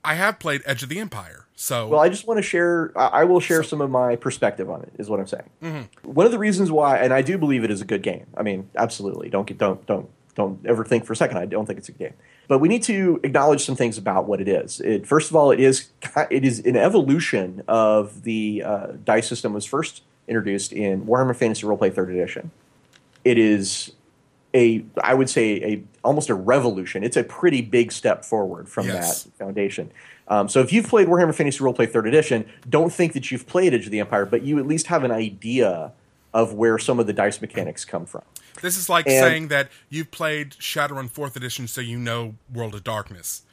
I have played Edge of the Empire, so well. I just want to share. I will share so, some of my perspective on it. Is what I'm saying. Mm-hmm. One of the reasons why, and I do believe it is a good game. I mean, absolutely. Don't get don't don't don't ever think for a second I don't think it's a good game. But we need to acknowledge some things about what it is. It, first of all, it is it is an evolution of the uh, dice system was first introduced in Warhammer Fantasy Roleplay Third Edition. It is a I would say a almost a revolution. It's a pretty big step forward from yes. that foundation. Um, so if you've played Warhammer Fantasy Roleplay Third Edition, don't think that you've played Edge of the Empire, but you at least have an idea of where some of the dice mechanics come from. This is like and, saying that you've played Shadowrun Fourth Edition, so you know World of Darkness.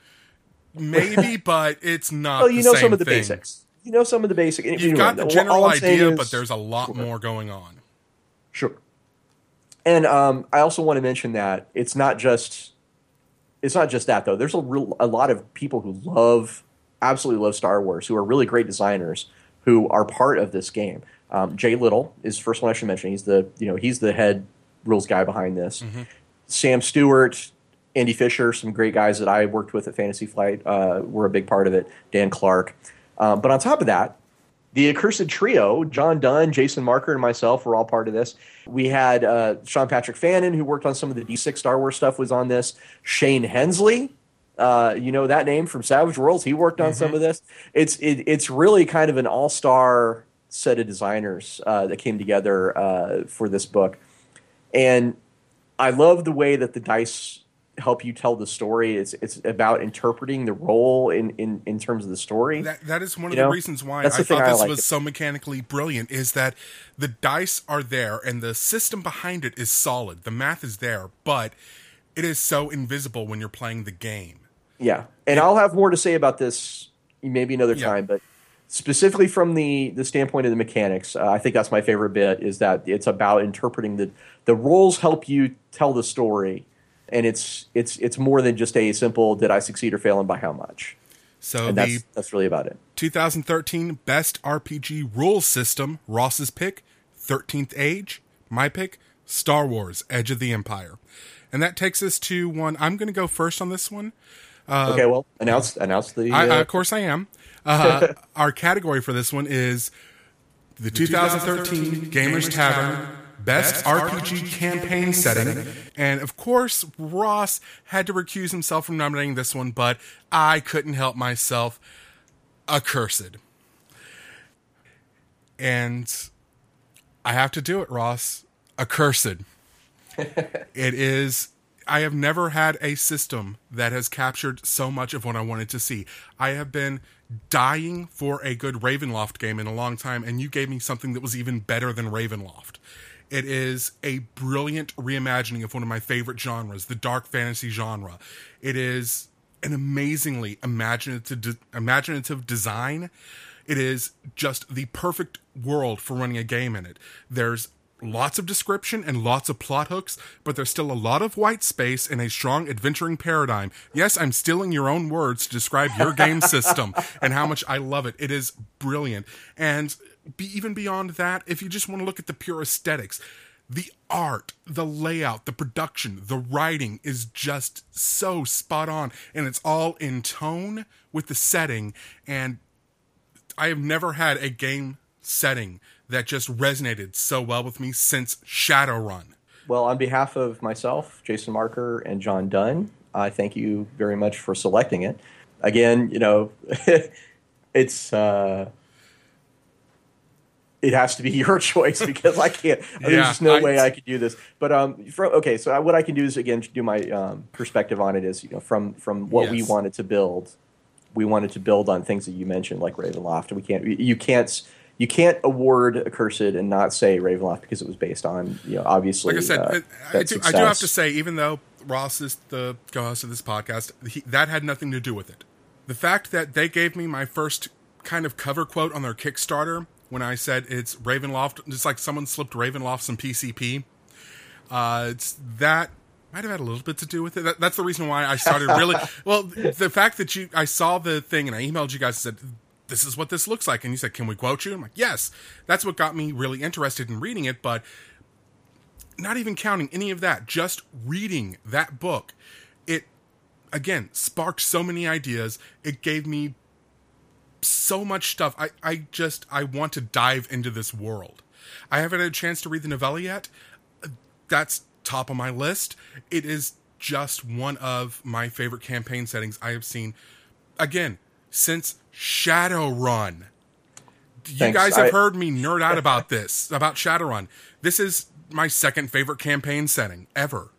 Maybe, (laughs) but it's not. Well, you know some of the thing. basics. You know some of the basics. You've got the general idea, is, but there's a lot more going on. Sure. And um, I also want to mention that it's not just it's not just that though. There's a real a lot of people who love absolutely love Star Wars who are really great designers who are part of this game. Um, Jay Little is the first one I should mention. He's the you know he's the head rules guy behind this. Mm-hmm. Sam Stewart, Andy Fisher, some great guys that I worked with at Fantasy Flight uh, were a big part of it. Dan Clark. Um, but on top of that, the accursed trio, John Dunn, Jason Marker, and myself were all part of this. We had uh, Sean Patrick Fannon, who worked on some of the D6 Star Wars stuff, was on this. Shane Hensley, uh, you know that name from Savage Worlds. He worked on mm-hmm. some of this. It's it, it's really kind of an all star set of designers uh, that came together uh, for this book, and I love the way that the dice help you tell the story. It's it's about interpreting the role in, in, in terms of the story. That that is one of you the know? reasons why I thought this I like was it. so mechanically brilliant is that the dice are there and the system behind it is solid. The math is there, but it is so invisible when you're playing the game. Yeah. And I'll have more to say about this maybe another yeah. time, but specifically from the the standpoint of the mechanics, uh, I think that's my favorite bit is that it's about interpreting the the roles help you tell the story and it's it's it's more than just a simple did I succeed or fail and by how much. So and that's that's really about it. 2013 best RPG rules system, Ross's pick, 13th Age, my pick, Star Wars: Edge of the Empire, and that takes us to one. I'm going to go first on this one. Uh, okay, well, announce announce the. I, uh, of course, I am. Uh, (laughs) our category for this one is the 2013 Gamers, Gamers Tavern Best, RPG, campaign, setting. And of course, Ross had to recuse himself from nominating this one, but I couldn't help myself. Accursed. And I have to do it, Ross. Accursed. (laughs) it is. I have never had a system that has captured so much of what I wanted to see. I have been dying for a good Ravenloft game in a long time, and you gave me something that was even better than Ravenloft. It is a brilliant reimagining of one of my favorite genres, the dark fantasy genre. It is an amazingly imaginative de- imaginative design. It is just the perfect world for running a game in it. There's lots of description and lots of plot hooks, but there's still a lot of white space and a strong adventuring paradigm. Yes, I'm stealing your own words to describe your game (laughs) system and how much I love it. It is brilliant. And be, even beyond that, if you just want to look at the pure aesthetics, the art, the layout, the production, the writing is just so spot on, and it's all in tone with the setting. And I have never had a game setting that just resonated so well with me since Shadowrun. Well, on behalf of myself, Jason Marker, and John Dunn, I thank you very much for selecting it. Again, you know, (laughs) it's. Uh, it has to be (laughs) your choice because I can't. yeah, (laughs) there's just no I, way I could do this. But um, from, okay, so what I can do is again do my um, perspective on it is you know from from what yes. we wanted to build, we wanted to build on things that you mentioned like Ravenloft. And we can't you can't you can't award Accursed and not say Ravenloft because it was based on you know obviously. Like I said, uh, I, do, I, do, have to say even though Ross is the co-host of this podcast, he, that had nothing to do with it. The fact that they gave me my first kind of cover quote on their Kickstarter when I said it's Ravenloft, just like someone slipped Ravenloft some PCP. Uh, it's that might have had a little bit to do with it. That, that's the reason why I started (laughs) really. well, the fact that you, I saw the thing and I emailed you guys and said, "This is what this looks like," and you said, "Can we quote you?" I'm like, "Yes." That's what got me really interested in reading it. But not even counting any of that, just reading that book, it again sparked so many ideas. It gave me so much stuff. I, I just I want to dive into this world. I haven't had a chance to read the novella yet. That's top of my list. It is just one of my favorite campaign settings I have seen. Again, since Shadowrun. You Thanks. guys have I, heard me nerd out (laughs) about this, about Shadowrun. This is my second favorite campaign setting ever.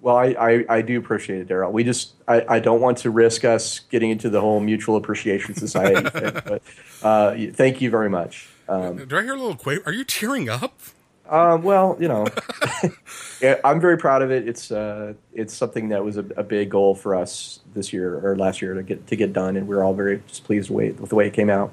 Well, I, I, I do appreciate it, Daryl. We just I, I don't want to risk us getting into the whole mutual appreciation society. (laughs) but uh, thank you very much. Um, Do I hear a little quaver? Are you tearing up? Um, well, you know, (laughs) I'm very proud of it. It's uh, it's something that was a, a, big goal for us this year or last year to get to get done, and we're all very just pleased with the way it came out.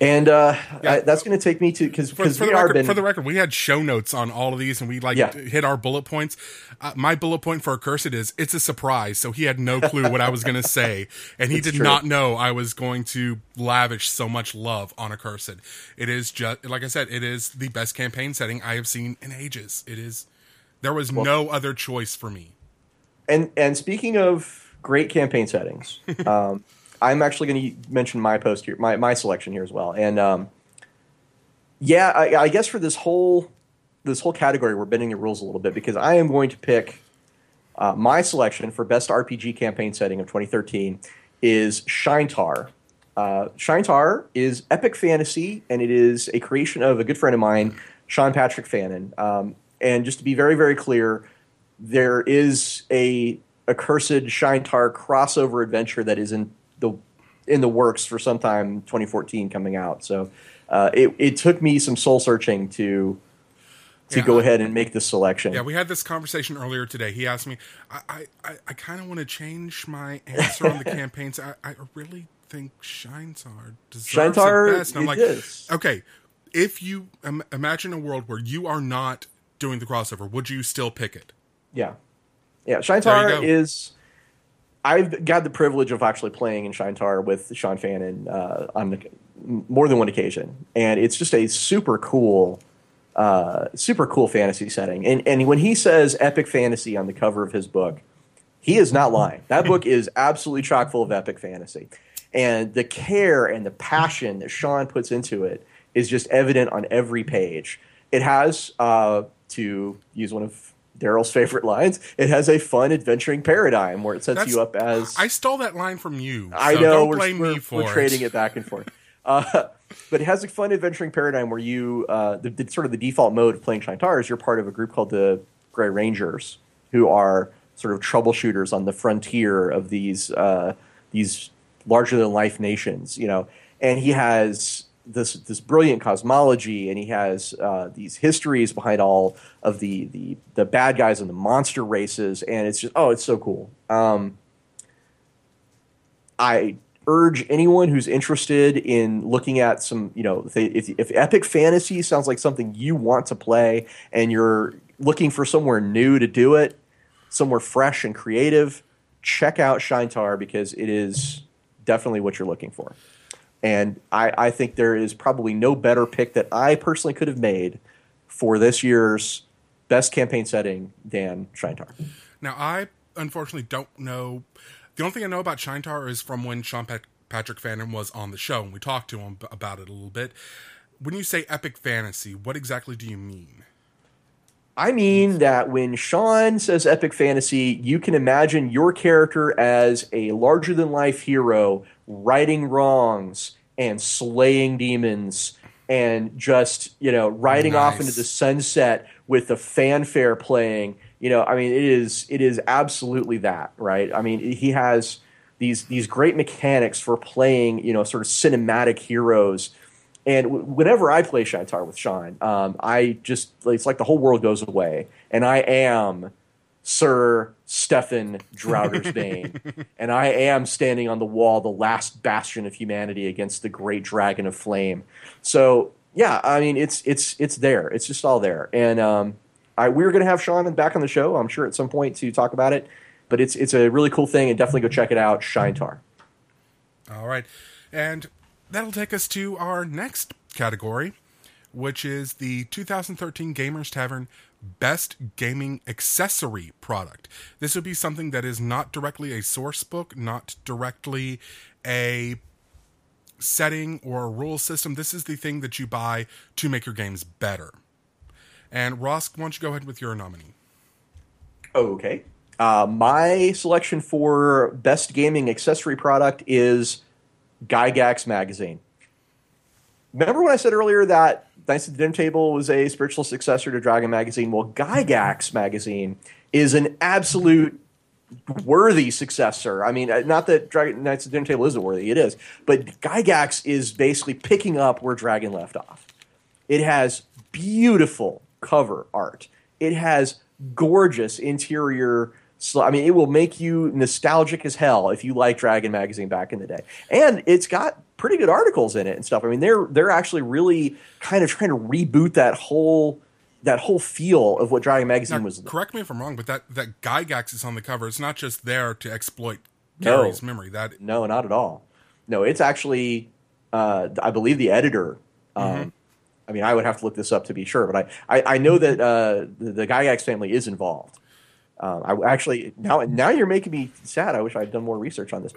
And uh, yeah. I, that's going to take me to because are been, for the record, we had show notes on all of these, and we like yeah. hit our bullet points. Uh, my bullet point for Accursed is it's a surprise, so he had no clue what I was going to say, and he did true. not know I was going to lavish so much love on Accursed. It is just like I said, it is the best campaign setting I have seen in ages. It is. There was well, no other choice for me. And and speaking of great campaign settings. (laughs) Um, I'm actually going to mention my post here, my, my selection here as well. And um, yeah, I, I, guess for this whole this whole category, we're bending the rules a little bit because I am going to pick uh, my selection for best RPG campaign setting of 2013 is Shaintar. Uh, Shaintar is epic fantasy, and it is a creation of a good friend of mine, Sean Patrick Fannon. Um, and just to be very, very clear, there is a accursed Shaintar crossover adventure that is in the in the works for sometime 2014 coming out. So uh, it it took me some soul searching to to yeah, go ahead and make this selection. Yeah, we had this conversation earlier today. He asked me, I I, I kind of want to change my answer on the (laughs) campaigns. I, I really think Shaintar deserves Shaintar it best. And I'm like, is. okay, if you um, imagine a world where you are not doing the crossover, would you still pick it? Yeah, yeah. Shaintar is I've got the privilege of actually playing in Shaintar with Sean Fannon uh, on more than one occasion, and it's just a super cool, uh, super cool fantasy setting. And and when he says epic fantasy on the cover of his book, he is not lying. That book (laughs) is absolutely chock full of epic fantasy, and the care and the passion that Sean puts into it is just evident on every page. It has, uh, to use one of Daryl's favorite lines. It has a fun adventuring paradigm where it sets That's, you up as. I stole that line from you. So I know. Don't we're, blame we're, me for we're trading it back and forth. (laughs) Uh, but it has a fun adventuring paradigm where you, uh, the, the, sort of the default mode of playing Shaintar is you're part of a group called the Grey Rangers, who are sort of troubleshooters on the frontier of these uh, these larger than life nations. You know, and he has this this brilliant cosmology, and he has uh, these histories behind all of the, the the bad guys and the monster races, and it's just oh, it's so cool. Um, I urge anyone who's interested in looking at some, you know, if, if, epic fantasy sounds like something you want to play, and you're looking for somewhere new to do it, somewhere fresh and creative, check out Shaintar because it is definitely what you're looking for. And I, I think there is probably no better pick that I personally could have made for this year's best campaign setting than Shaintar. Now, I unfortunately don't know. The only thing I know about Shaintar is from when Sean Pat- Patrick Fannon was on the show and we talked to him about it a little bit. When you say epic fantasy, what exactly do you mean? I mean that when Sean says epic fantasy, you can imagine your character as a larger than life hero righting wrongs and slaying demons and just, you know, riding nice. off into the sunset with the fanfare playing. You know, I mean, it is it is absolutely that, right? I mean, he has these these great mechanics for playing, you know, sort of cinematic heroes and w- whenever I play Shaintar with Sean, um, I just it's like the whole world goes away, and I am Sir Stefan Drowdersbane, (laughs) and I am standing on the wall, the last bastion of humanity against the great dragon of flame. So yeah, I mean it's it's it's there. It's just all there, and um, I, we're going to have Sean back on the show, I'm sure, at some point to talk about it. But it's it's a really cool thing, and definitely go check it out. Shaintar. All right, and that'll take us to our next category, which is the 2013 Gamers Tavern Best Gaming Accessory Product. This would be something that is not directly a source book, not directly a setting or a rule system. This is the thing that you buy to make your games better. And Ross, why don't you go ahead with your nominee? Okay. Uh, my selection for best gaming accessory product is Gygax magazine. Remember when I said earlier that Knights of the Dinner Table was a spiritual successor to Dragon magazine? Well, Gygax magazine is an absolute worthy successor. I mean, uh, not that Dragon Knights of the Dinner Table isn't worthy, it is, but Gygax is basically picking up where Dragon left off. It has beautiful cover art. It has gorgeous interior. I mean, it will make you nostalgic as hell if you like Dragon magazine back in the day, and it's got pretty good articles in it and stuff. I mean, they're they're actually really kind of trying to reboot that whole that whole feel of what Dragon Magazine now, was. Correct me if I'm wrong, but that that Gygax is on the cover. It's not just there to exploit Gary's no, memory. That no, not at all. No, it's actually, uh, I believe the editor. Um, mm-hmm. I mean, I would have to look this up to be sure, but I I, I know that uh, the, the Gygax family is involved. Um, I actually now now you're making me sad. I wish I had done more research on this.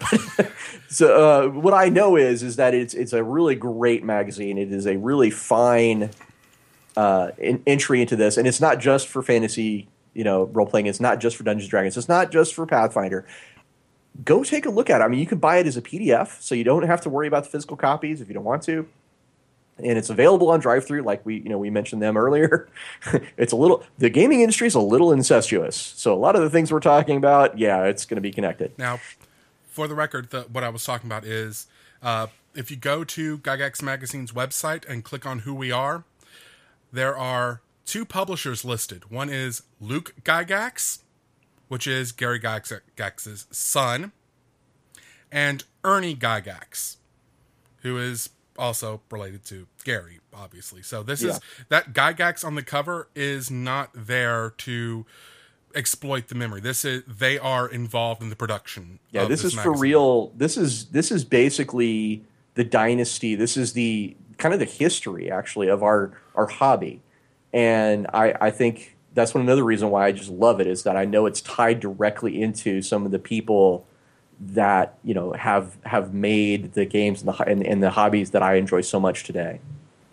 (laughs) so uh, what I know is is that it's it's a really great magazine. It is a really fine uh, in, entry into this, and it's not just for fantasy, you know, role playing. It's not just for Dungeons and Dragons. It's not just for Pathfinder. Go take a look at it. I mean, you can buy it as a PDF, so you don't have to worry about the physical copies if you don't want to. And it's available on drive-through, like we, you know, we mentioned them earlier. (laughs) it's a little. The gaming industry is a little incestuous, so a lot of the things we're talking about, yeah, it's going to be connected. Now, for the record, the, what I was talking about is uh, if you go to Gygax Magazine's website and click on who we are, there are two publishers listed. One is Luke Gygax, which is Gary Gygax's son, and Ernie Gygax, who is also related to Gary, obviously. So this yeah. is that Gygax on the cover is not there to exploit the memory. This is they are involved in the production. Yeah, this, this, is magazine. for real. This is this is basically the dynasty. This is the kind of the history actually of our our hobby, and I, I think that's one another reason why I just love it is that I know it's tied directly into some of the people that you know have have made the games and the and, and the hobbies that I enjoy so much today.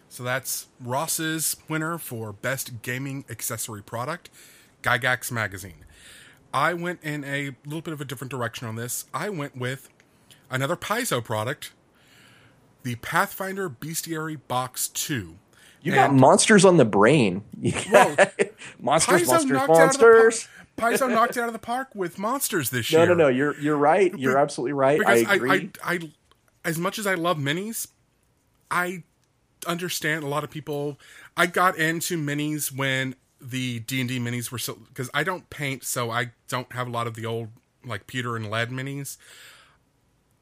So that's Ross's winner for best gaming accessory product, Gygax magazine. I went in a little bit of a different direction on this. I went with another Paizo product, the Pathfinder Bestiary Box 2. You and, got monsters on the brain. (laughs) Well, monsters, Paizo monsters, monsters. Paizo knocked it out of the park with monsters this year. No, no, no. You're you're right. You're absolutely right. I agree. I, I, I, as much as I love minis, I understand a lot of people. I got into minis when the D and D minis were so because I don't paint, so I don't have a lot of the old like pewter and lead minis.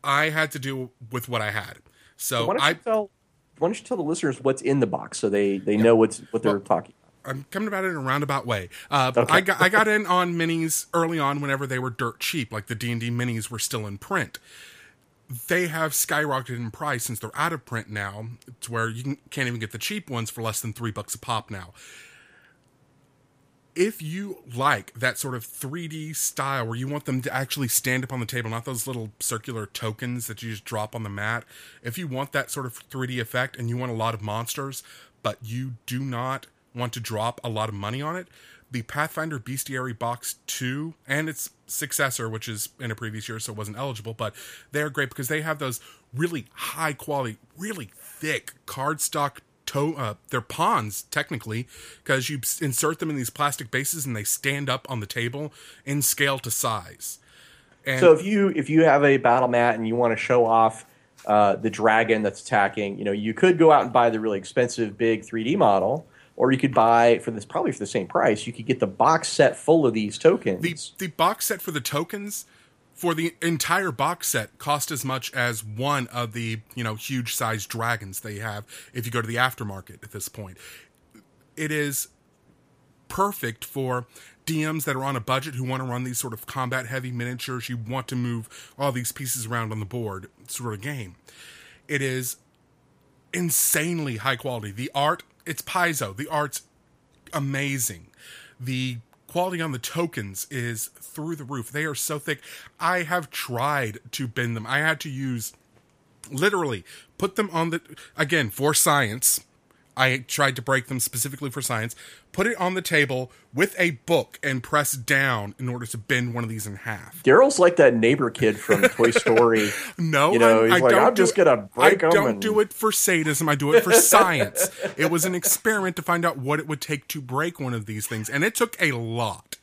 I had to do with what I had. So, why don't I tell why don't you tell the listeners what's in the box so they they yeah. know what's what they're well, talking. I'm coming about it in a roundabout way. Uh, okay. I got I got in on minis early on whenever they were dirt cheap, like the D and D minis were still in print. They have skyrocketed in price since they're out of print now, It's where you can, can't even get the cheap ones for less than three bucks a pop now if you like that sort of 3D style where you want them to actually stand up on the table, not those little circular tokens that you just drop on the mat, if you want that sort of 3D effect and you want a lot of monsters, but you do not want to drop a lot of money on it, the Pathfinder Bestiary Box 2 and its successor, which is in a previous year, so it wasn't eligible, but they're great because they have those really high quality, really thick cardstock to- uh, they're pawns technically because you insert them in these plastic bases and they stand up on the table in scale to size. And so if you if you have a battle mat and you want to show off uh, the dragon that's attacking, you know you could go out and buy the really expensive big 3D model, or you could buy for this probably for the same price. You could get the box set full of these tokens. The the box set for the tokens for the entire box set cost as much as one of the you know huge sized dragons they have if you go to the aftermarket at this point it is perfect for DMs that are on a budget who want to run these sort of combat heavy miniatures. You want to move all these pieces around on the board sort of game. It is insanely high quality. The art, it's Paizo. The art's amazing. The quality on the tokens is through the roof. They are so thick. I have tried to bend them. I had to use literally put them on the again for science I tried to break them specifically for science, put it on the table with a book and press down in order to bend one of these in half. Daryl's like that neighbor kid from Toy Story. (laughs) no, you know, I, he's I like, I'm just gonna break I them. don't and... do it for sadism. I do it for science. (laughs) it was an experiment to find out what it would take to break one of these things, and it took a lot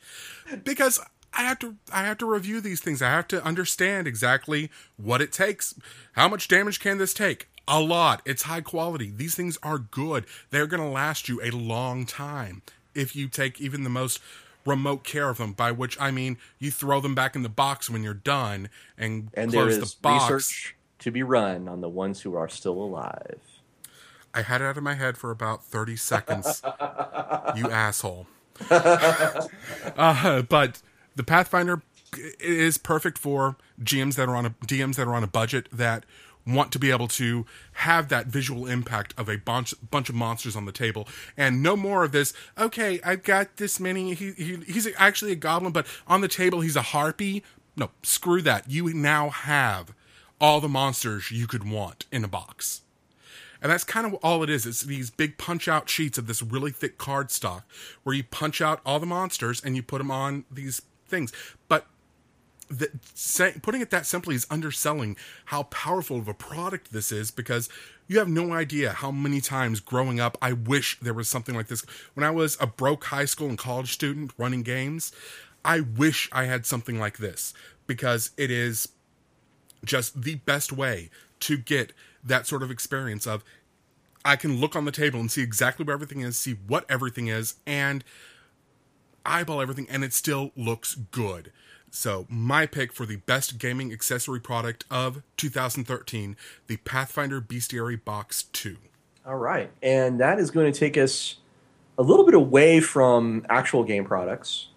because I have to I have to review these things. I have to understand exactly what it takes. How much damage can this take? A lot. It's high quality. These things are good. They're going to last you a long time if you take even the most remote care of them. By which I mean you throw them back in the box when you're done and, and close there is the box. Research to be run on the ones who are still alive. I had it out of my head for about thirty seconds. (laughs) you asshole. (laughs) uh, but the Pathfinder is perfect for GMs that are on a DMs that are on a budget that want to be able to have that visual impact of a bunch bunch of monsters on the table and no more of this okay i've got this many he, he he's actually a goblin but on the table he's a harpy no screw that you now have all the monsters you could want in a box and that's kind of all it is. It's these big punch out sheets of this really thick card stock where you punch out all the monsters and you put them on these things. But that say, putting it that simply is underselling how powerful of a product this is because you have no idea how many times growing up I wish there was something like this. When I was a broke high school and college student running games, I wish I had something like this because it is just the best way to get that sort of experience of I can look on the table and see exactly where everything is, see what everything is, and eyeball everything, and it still looks good. So, my pick for the best gaming accessory product of 2013, the Pathfinder Bestiary Box 2. All right. And that is going to take us a little bit away from actual game products.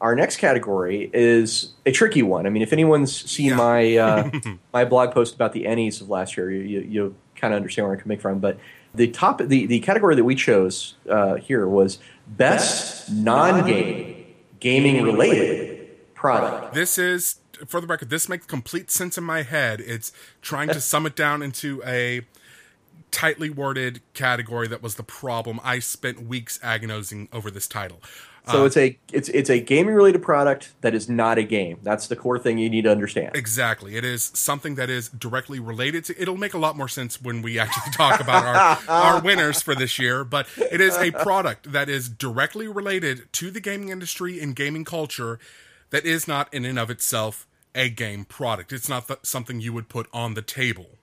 Our next category is a tricky one. I mean, if anyone's seen yeah. my uh, (laughs) my blog post about the Ennies of last year, you, you, you kind of understand where I'm coming from. But the top the, the category that we chose uh, here was best, best non-game gaming related product. This is, for the record, this makes complete sense in my head. It's trying to (laughs) sum it down into a tightly worded category that was the problem. I spent weeks agonizing over this title. So uh, it's a it's it's a gaming related product that is not a game. That's the core thing you need to understand. Exactly. It is something that is directly related to it'll make a lot more sense when we actually (laughs) talk about our our winners for this year, but it is a product that is directly related to the gaming industry and gaming culture that is not in and of itself a game product. It's not th- something you would put on the table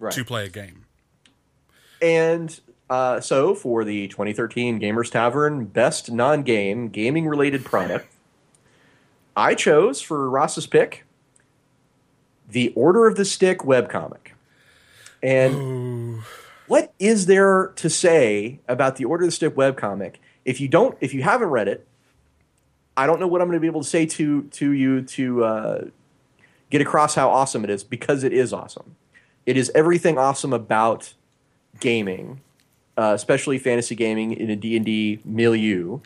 right. to play a game. And uh, so, for the 2013 Gamers Tavern Best Non Game Gaming Related Product, I chose for Ross's pick the Order of the Stick webcomic. And Ooh. what is there to say about the Order of the Stick webcomic? If you don't, if you haven't read it, I don't know what I'm going to be able to say to to you to uh, get across how awesome it is because it is awesome. It is everything awesome about gaming, uh, especially fantasy gaming in a D and D milieu,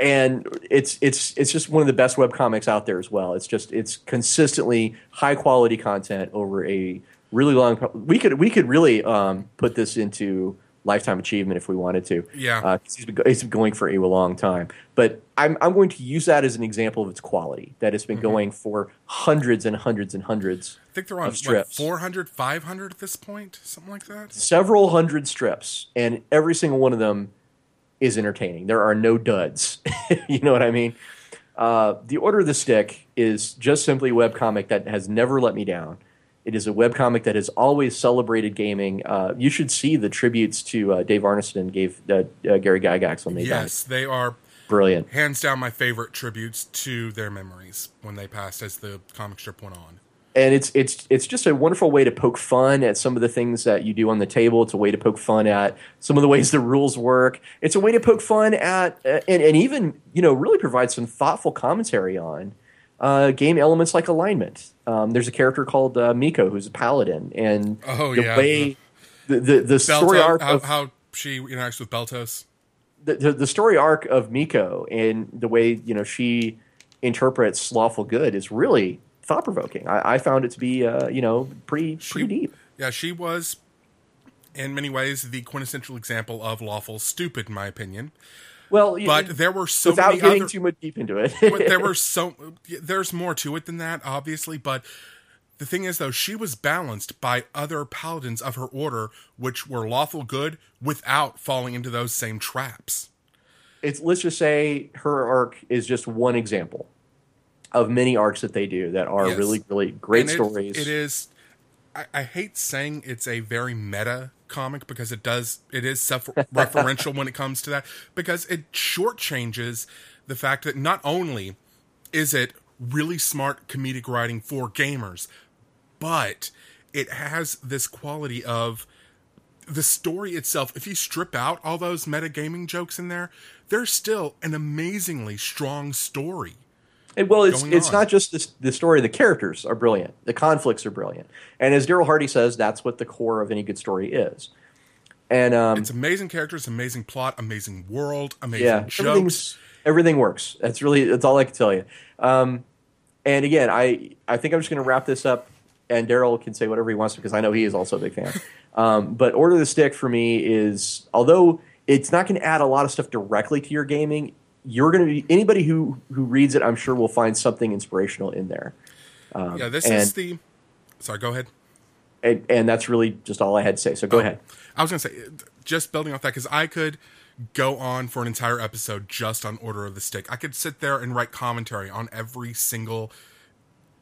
and it's it's it's just one of the best web comics out there as well. It's just it's consistently high quality content over a really long. We could we could really um, put this into lifetime achievement if we wanted to. Yeah, uh, he's, been, he's been going for a long time. But I'm I'm going to use that as an example of its quality that it's been mm-hmm. going for hundreds and hundreds and hundreds. I think they're on strips. 400, 500 at this point, something like that. Several hundred strips, and every single one of them is entertaining. There are no duds. (laughs) you know what I mean? Uh, the Order of the Stick is just simply a webcomic that has never let me down. It is a webcomic that has always celebrated gaming. Uh, you should see the tributes to uh, Dave Arneson gave uh, uh, Gary Gygax when they yes, died. Yes, they are brilliant. Hands down, my favorite tributes to their memories when they passed as the comic strip went on. and it's it's it's just a wonderful way to poke fun at some of the things that you do on the table. It's a way to poke fun at some of the ways the rules work. It's a way to poke fun at uh, and, and even you know really provide some thoughtful commentary on uh, game elements like alignment. Um, there's a character called uh, Miko who's a paladin, and oh the yeah, way the the, the story arc how, of how she interacts with Beltos. the, the the story arc of Miko and the way you know she interprets lawful good is really thought provoking. I, I found it to be uh, you know pretty pretty She- deep. Yeah, she was, in many ways, the quintessential example of lawful stupid, in my opinion. Well, you- But there were so without many getting other. too much deep into it, there (laughs) were so there's more to it than that, obviously. But the thing is, though, she was balanced by other paladins of her order, which were lawful good, without falling into those same traps. it's let's just say her arc is just one example of many arcs that they do that are Yes. really really great it- stories. It is. I, I hate saying it's a very meta comic because it does. It is self-referential (laughs) when it comes to that because it shortchanges the fact that not only is it really smart comedic writing for gamers, but it has this quality of the story itself. If you strip out all those metagaming jokes in there, there's still an amazingly strong story. And well, it's it's on. not just the, the story. The characters are brilliant. The conflicts are brilliant. And as Daryl Hardy says, that's what the core of any good story is. And um, It's amazing characters, amazing plot, amazing world, amazing yeah, jokes. everything works. That's really that's all I can tell you. Um, and again, I I think I'm just going to wrap this up, and Daryl can say whatever he wants because I know he is also a big fan. (laughs) um, but Order of the Stick for me is although it's not going to add a lot of stuff directly to your gaming, you're going to be anybody who who reads it, I'm sure will find something inspirational in there. Um, Yeah, this and, is the. Sorry, go ahead. and, and that's really just all I had to say. So go ahead. I was going to say, just building off that, because I could go on for an entire episode just on Order of the Stick. I could sit there and write commentary on every single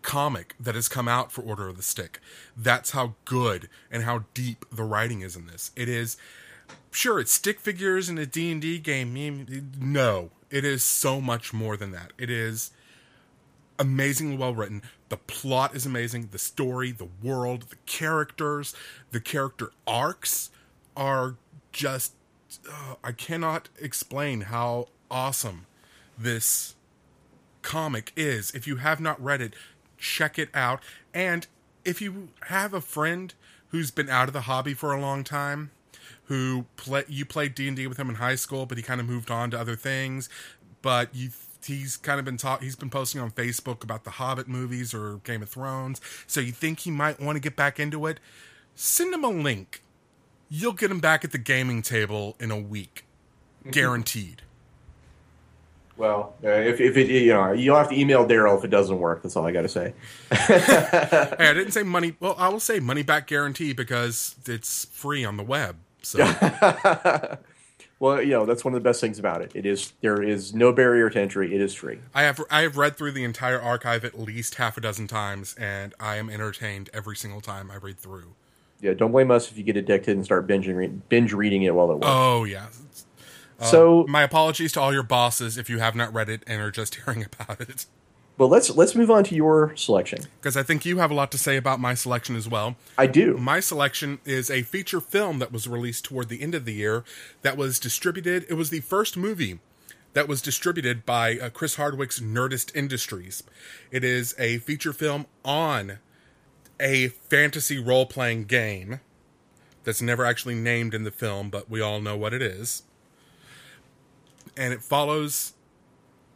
comic that has come out for Order of the Stick. That's how good and how deep the writing is in this. It is sure it's stick figures in a D&D game. No, it is so much more than that. It is amazingly well written. The plot is amazing. The story, the world, the characters, the character arcs are just. Uh, I cannot explain how awesome this comic is. If you have not read it, check it out. And if you have a friend who's been out of the hobby for a long time, who play you played D and D with him in high school, but he kind of moved on to other things. But you, he's kind of been talk. He's been posting on Facebook about the Hobbit movies or Game of Thrones. So you think he might want to get back into it? Send him a link. You'll get him back at the gaming table in a week, guaranteed. Well, uh, if, if it you know you'll have to email Daryl if it doesn't work. That's all I got to say. (laughs) hey, I didn't say money. Well, I will say money back guarantee because it's free on the web. So (laughs) Well, you know that's one of the best things about it. It is there is no barrier to entry. It is free. I have I have read through the entire archive at least half a dozen times, and I am entertained every single time I read through. Yeah, don't blame us if you get addicted and start binging re- binge reading it while at work. Oh yeah. so, uh, My apologies to all your bosses if you have not read it and are just (laughs) hearing about it, but let's let's move on to your selection. because I think you have a lot to say about my selection as well. I do. My selection is a feature film that was released toward the end of the year that was distributed. It was the first movie that was distributed by uh, Chris Hardwick's Nerdist Industries. It is a feature film on a fantasy role playing game that's never actually named in the film, but we all know what it is. And it follows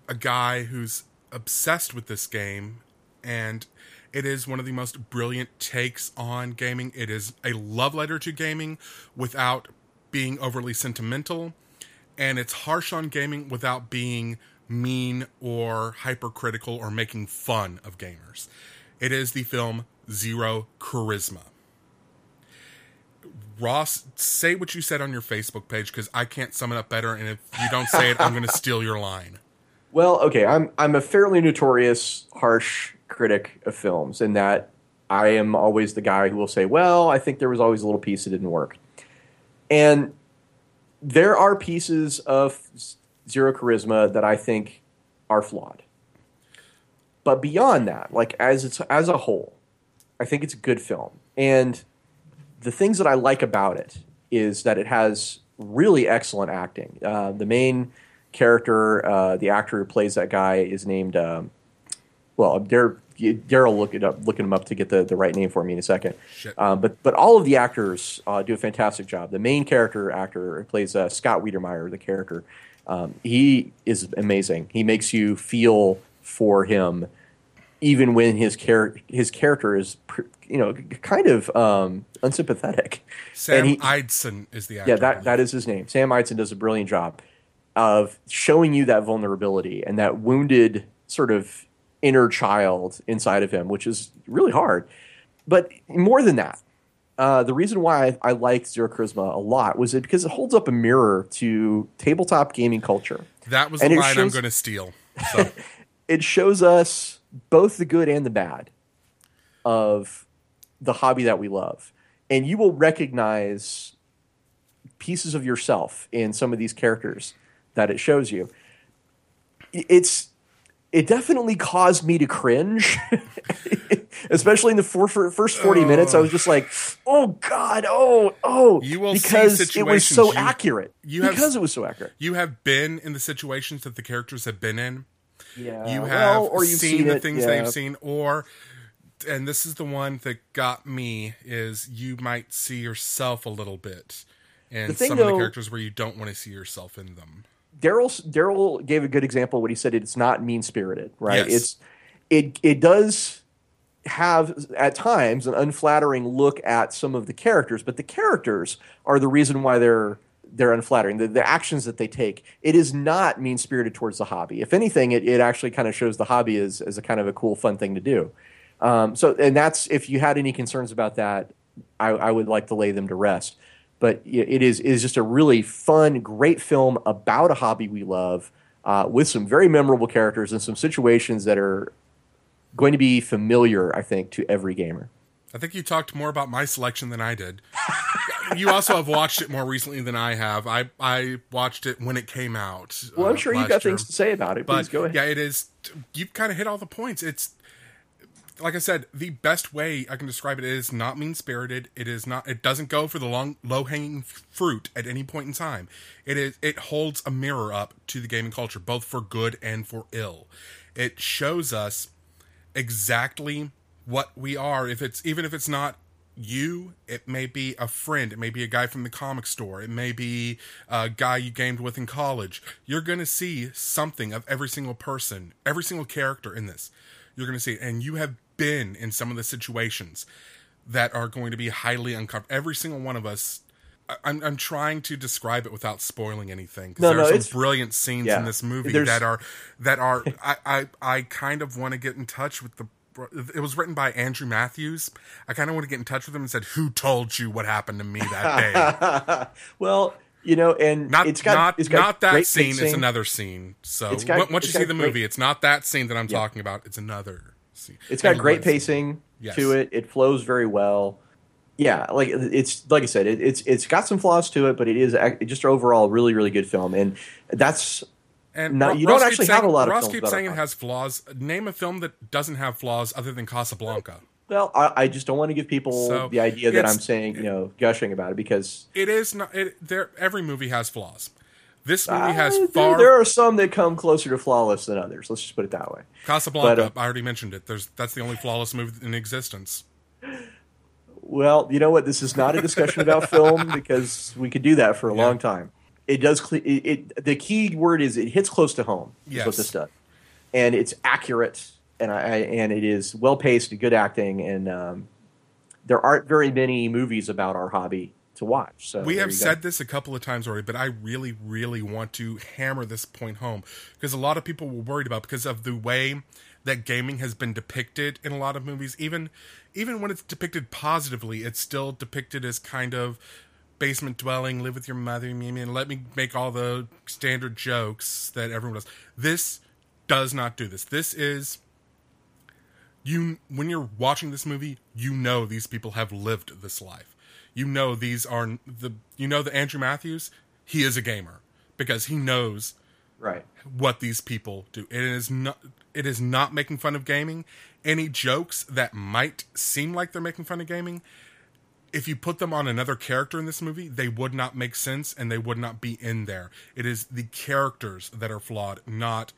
a guy who's obsessed with this game and it is one of the most brilliant takes on gaming. It is a love letter to gaming without being overly sentimental, and it's harsh on gaming without being mean or hypercritical or making fun of gamers. It is the film Zero Charisma. Ross, say what you said on your Facebook page because I can't sum it up better, and if you don't say it, I'm going (laughs) to steal your line. Well, okay, I'm I'm a fairly notorious harsh critic of films in that I am always the guy who will say, "Well, I think there was always a little piece that didn't work." And there are pieces of Zero Charisma that I think are flawed. But beyond that, like as it's as a whole, I think it's a good film. And the things that I like about it is that it has really excellent acting. Uh, the main character, uh, the actor who plays that guy, is named. Um, well, Daryl look it up, looking him up to get the, the right name for me in a second. Um, but but all of the actors uh, do a fantastic job. The main character actor plays uh, Scott Weidemeyer, the character. Um, he is amazing. He makes you feel for him, even when his char- his character is you know kind of um, unsympathetic. Sam he, Eidson is the actor. Yeah, that that is his name. Sam Eidson does a brilliant job of showing you that vulnerability and that wounded sort of inner child inside of him, which is really hard. But more than that, uh, the reason why I, I liked Zero Charisma a lot was it because it holds up a mirror to tabletop gaming culture. That was and the line shows, I'm going to steal. So. (laughs) it shows us both the good and the bad of the hobby that we love, and you will recognize pieces of yourself in some of these characters that it shows you. It's it definitely caused me to cringe, (laughs) especially in the four, first forty oh. minutes. I was just like, "Oh God, oh oh," you will because it was so you, accurate. You have, because it was so accurate. You have been in the situations that the characters have been in. Yeah, you have well, or you've seen, seen the things yeah. they've seen, or and this is the one that got me is you might see yourself a little bit in some though, of the characters where you don't want to see yourself in them. Daryl Daryl gave a good example when he said it's not mean spirited, right? Yes. It's it it does have at times an unflattering look at some of the characters, but the characters are the reason why they're they're unflattering. The, the actions that they take, it is not mean spirited towards the hobby. If anything, it, it actually kind of shows the hobby as, as a kind of a cool, fun thing to do. Um, so, and that's if you had any concerns about that, I, I would like to lay them to rest but it is, it is just a really fun, great film about a hobby we love uh, with some very memorable characters and some situations that are going to be familiar, I think, to every gamer. I think you talked more about my selection than I did. (laughs) you also have watched it more recently than I have. I I watched it when it came out. Well, I'm uh, sure you've got year. things to say about it. But Please go ahead. Yeah, it is. You've kind of hit all the points. It's like I said, the best way I can describe it is not mean spirited. It is not. It doesn't go for the long, low hanging fruit at any point in time. It is. It holds a mirror up to the gaming culture, both for good and for ill. It shows us exactly what we are. If it's even if it's not you, it may be a friend. It may be a guy from the comic store. It may be a guy you gamed with in college. You're going to see something of every single person, every single character in this. You're going to see, and you have been in some of the situations that are going to be highly uncomfortable. Every single one of us. I'm, I'm trying to describe it without spoiling anything because no, there no, are some brilliant scenes yeah, in this movie that are that are (laughs) I, I I kind of want to get in touch with the it was written by Andrew Matthews. I kind of want to get in touch with him and said, "Who told you what happened to me that day?" (laughs) well, you know, and not it's got, not, it's got not that scene. It's another scene. So got, once you see the movie, great, it's not that scene that I'm yeah. talking about. It's another scene. It's got great pacing yes. to it. It flows very well. Yeah, like it's like I said, it, it's it's got some flaws to it, but it is just overall really really good film, and that's and not, you don't actually saying, have a lot of. Ross keeps saying it has flaws. Name a film that doesn't have flaws other than Casablanca. Well, I, I just don't want to give people so the idea that I'm saying, you know, gushing about it because it is not. It, there, every movie has flaws. This movie has uh, far. There, are some that come closer to flawless than others. Let's just put it that way. Casablanca. But, uh, I already mentioned it. There's that's the only flawless movie in existence. Well, you know what? This is not a discussion about (laughs) film because we could do that for a yeah. long time. It does. It, it, the key word is it hits close to home. Yes. Is what this does, and it's accurate, and I and it is well paced, and good acting, and um, there aren't very many movies about our hobby to watch. So we have said this a couple of times already, but I really, really want to hammer this point home because a lot of people were worried about because of the way that gaming has been depicted in a lot of movies. Even even when it's depicted positively, it's still depicted as kind of basement dwelling, live with your mother, and let me make all the standard jokes that everyone does. This does not do this. This is you when you're watching this movie, you know these people have lived this life you know these are the you know the Andrew Matthews he is a gamer because he knows right what these people do. It is not it is not making fun of gaming. Any jokes that might seem like they're making fun of gaming, if you put them on another character in this movie, they would not make sense and they would not be in there. It is the characters that are flawed, not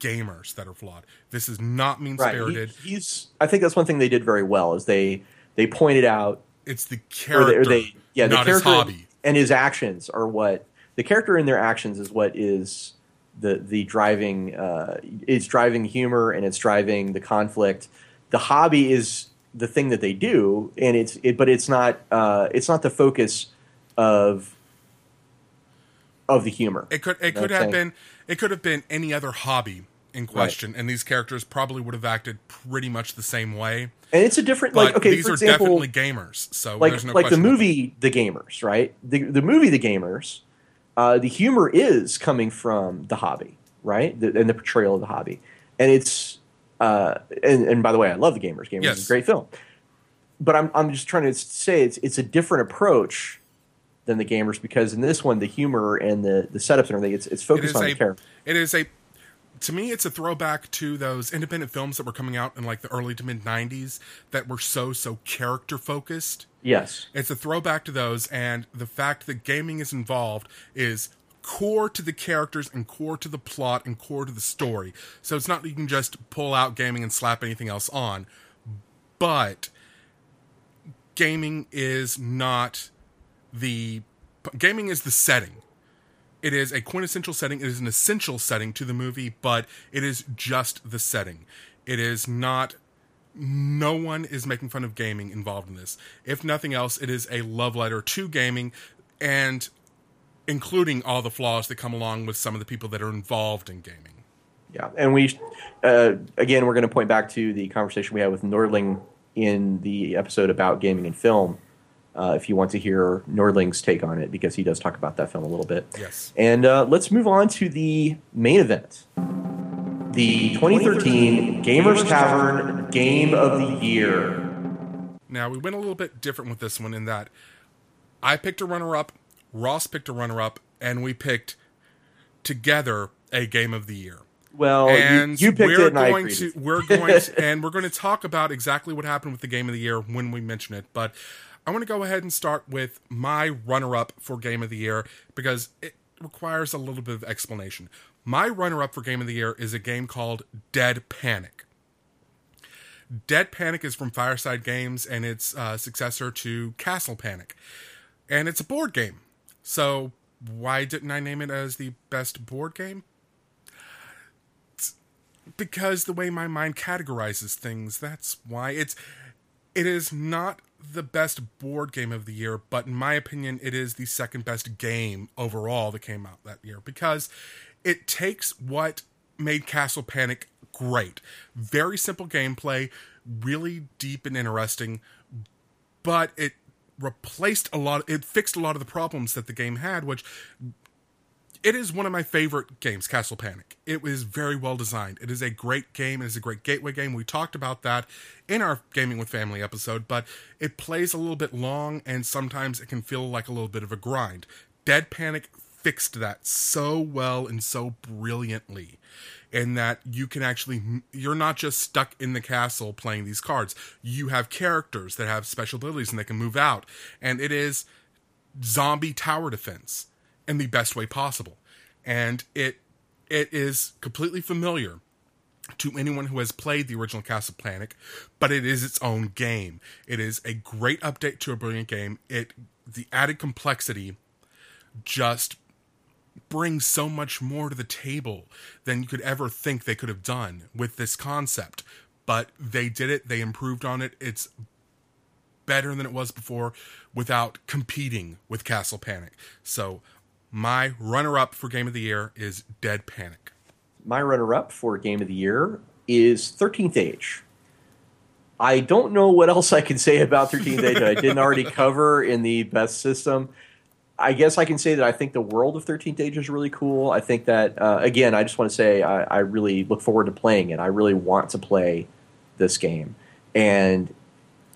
gamers that are flawed. This is not mean spirited. Right. He, he's. I think that's one thing they did very well is they they pointed out it's the character, or they, or they yeah, the character his hobby and his actions are what the character and their actions is what is the the driving uh, it's driving humor and it's driving the conflict. The hobby is the thing that they do, and it's it, but it's not uh, it's not the focus of of the humor. It could it could have saying. been it could have been any other hobby in question, right. and these characters probably would have acted pretty much the same way. And it's a different but like okay, these are example, definitely gamers. So like no like the movie The Gamers, right? The the movie The Gamers uh, the humor is coming from the hobby, right? The, and the portrayal of the hobby. And it's, uh, and, and by the way, I love the Gamers. Gamers yes. is a great film. But I'm, I'm just trying to say it's, it's a different approach than the Gamers because in this one, the humor and the, the setups and everything, it's, it's focused it on a, the character. It is a to me, it's a throwback to those independent films that were coming out in like the early to mid 90s that were so, so character focused. Yes. It's a throwback to those, and the fact that gaming is involved is core to the characters and core to the plot and core to the story. So it's not you can just pull out gaming and slap anything else on. But gaming is not the gaming is the setting it is a quintessential setting. It is an essential setting to the movie, but it is just the setting. It is not. No one is making fun of gaming involved in this. If nothing else, it is a love letter to gaming and including all the flaws that come along with some of the people that are involved in gaming. Yeah, and we uh, again we're going to point back to the conversation we had with Nordling in the episode about gaming and film uh, if you want to hear Nordling's take on it, because he does talk about that film a little bit. Yes. And uh, let's move on to the main event the 2013 Gamers Tavern Game of the Year. Now, we went a little bit different with this one in that I picked a runner up, Ross picked a runner up, and we picked together a Game of the Year. Well, and you, you picked we're it, going to we're going (laughs) to, and we're going to talk about exactly what happened with the game of the year when we mention it. But I want to go ahead and start with my runner up for Game of the Year because it requires a little bit of explanation. My runner up for Game of the Year is a game called Dead Panic. Dead Panic is from Fireside Games and it's a successor to Castle Panic. And it's a board game. So why didn't I name it as the best board game? It's because the way my mind categorizes things, that's why it's it is not the best board game of the year, but in my opinion, it is the second best game overall that came out that year because it takes what made Castle Panic great. Very simple gameplay, really deep and interesting, but it replaced a lot, it fixed a lot of the problems that the game had, which it is one of my favorite games, Castle Panic. It was very well designed. It is a great game. It is a great gateway game. We talked about that in our Gaming with Family episode, but it plays a little bit long and sometimes it can feel like a little bit of a grind. Dead Panic fixed that so well and so brilliantly in that you can actually you're not just stuck in the castle playing these cards you have characters that have special abilities and they can move out and it is zombie tower defense in the best way possible. And it it is completely familiar to anyone who has played the original Castle Panic, but it is its own game. It is a great update to a brilliant game. It the added complexity just brings so much more to the table than you could ever think they could have done with this concept. But they did it, they improved on it. It's better than it was before without competing with Castle Panic. So my runner up for Game of the Year is Dead Panic. My runner up for Game of the Year is 13th Age. I don't know what else I can say about 13th Age that I didn't already (laughs) cover in the best system. I guess I can say that I think the world of 13th Age is really cool. I think that, uh, again, I just want to say I, I, really look forward to playing it. I really want to play this game. And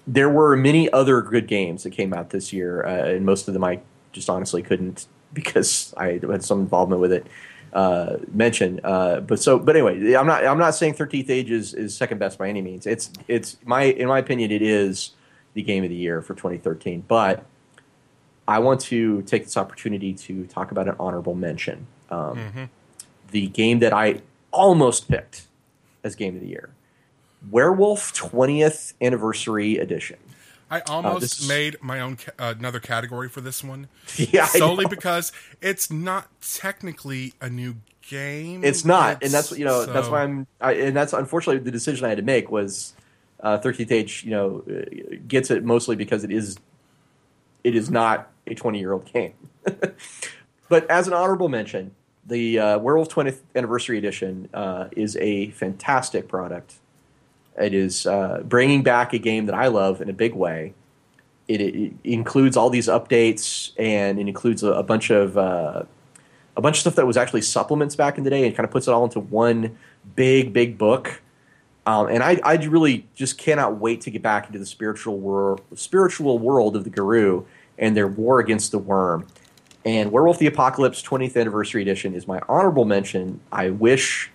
there were many other good games that came out this year, uh, and most of them I just honestly couldn't because I had some involvement with it. Uh, mention, uh, but so, but anyway, I'm not. I'm not saying Thirteenth Age is, is second best by any means. It's it's my in my opinion, it is the game of the year for 2013. But I want to take this opportunity to talk about an honorable mention. Um, mm-hmm. The game that I almost picked as game of the year, Werewolf 20th Anniversary Edition. I uh, almost uh, made my own ca- uh, another category for this one. (laughs) Yeah, solely because it's not technically a new game. It's not, it's, and that's you know so. that's why I'm. I, and that's unfortunately the decision I had to make was uh, 13th Age. You know, uh, gets it mostly because it is it is not a 20 year old game. (laughs) but as an honorable mention, the uh, Werewolf 20th Anniversary Edition uh, is a fantastic product. It is uh, bringing back a game that I love in a big way. It, it includes all these updates, and it includes a, a bunch of uh, a bunch of stuff that was actually supplements back in the day, and kind of puts it all into one big, big book. Um, and I, I really just cannot wait to get back into the spiritual world, spiritual world of the Garou and their war against the Wyrm. And Werewolf the Apocalypse 20th Anniversary Edition is my honorable mention. I wish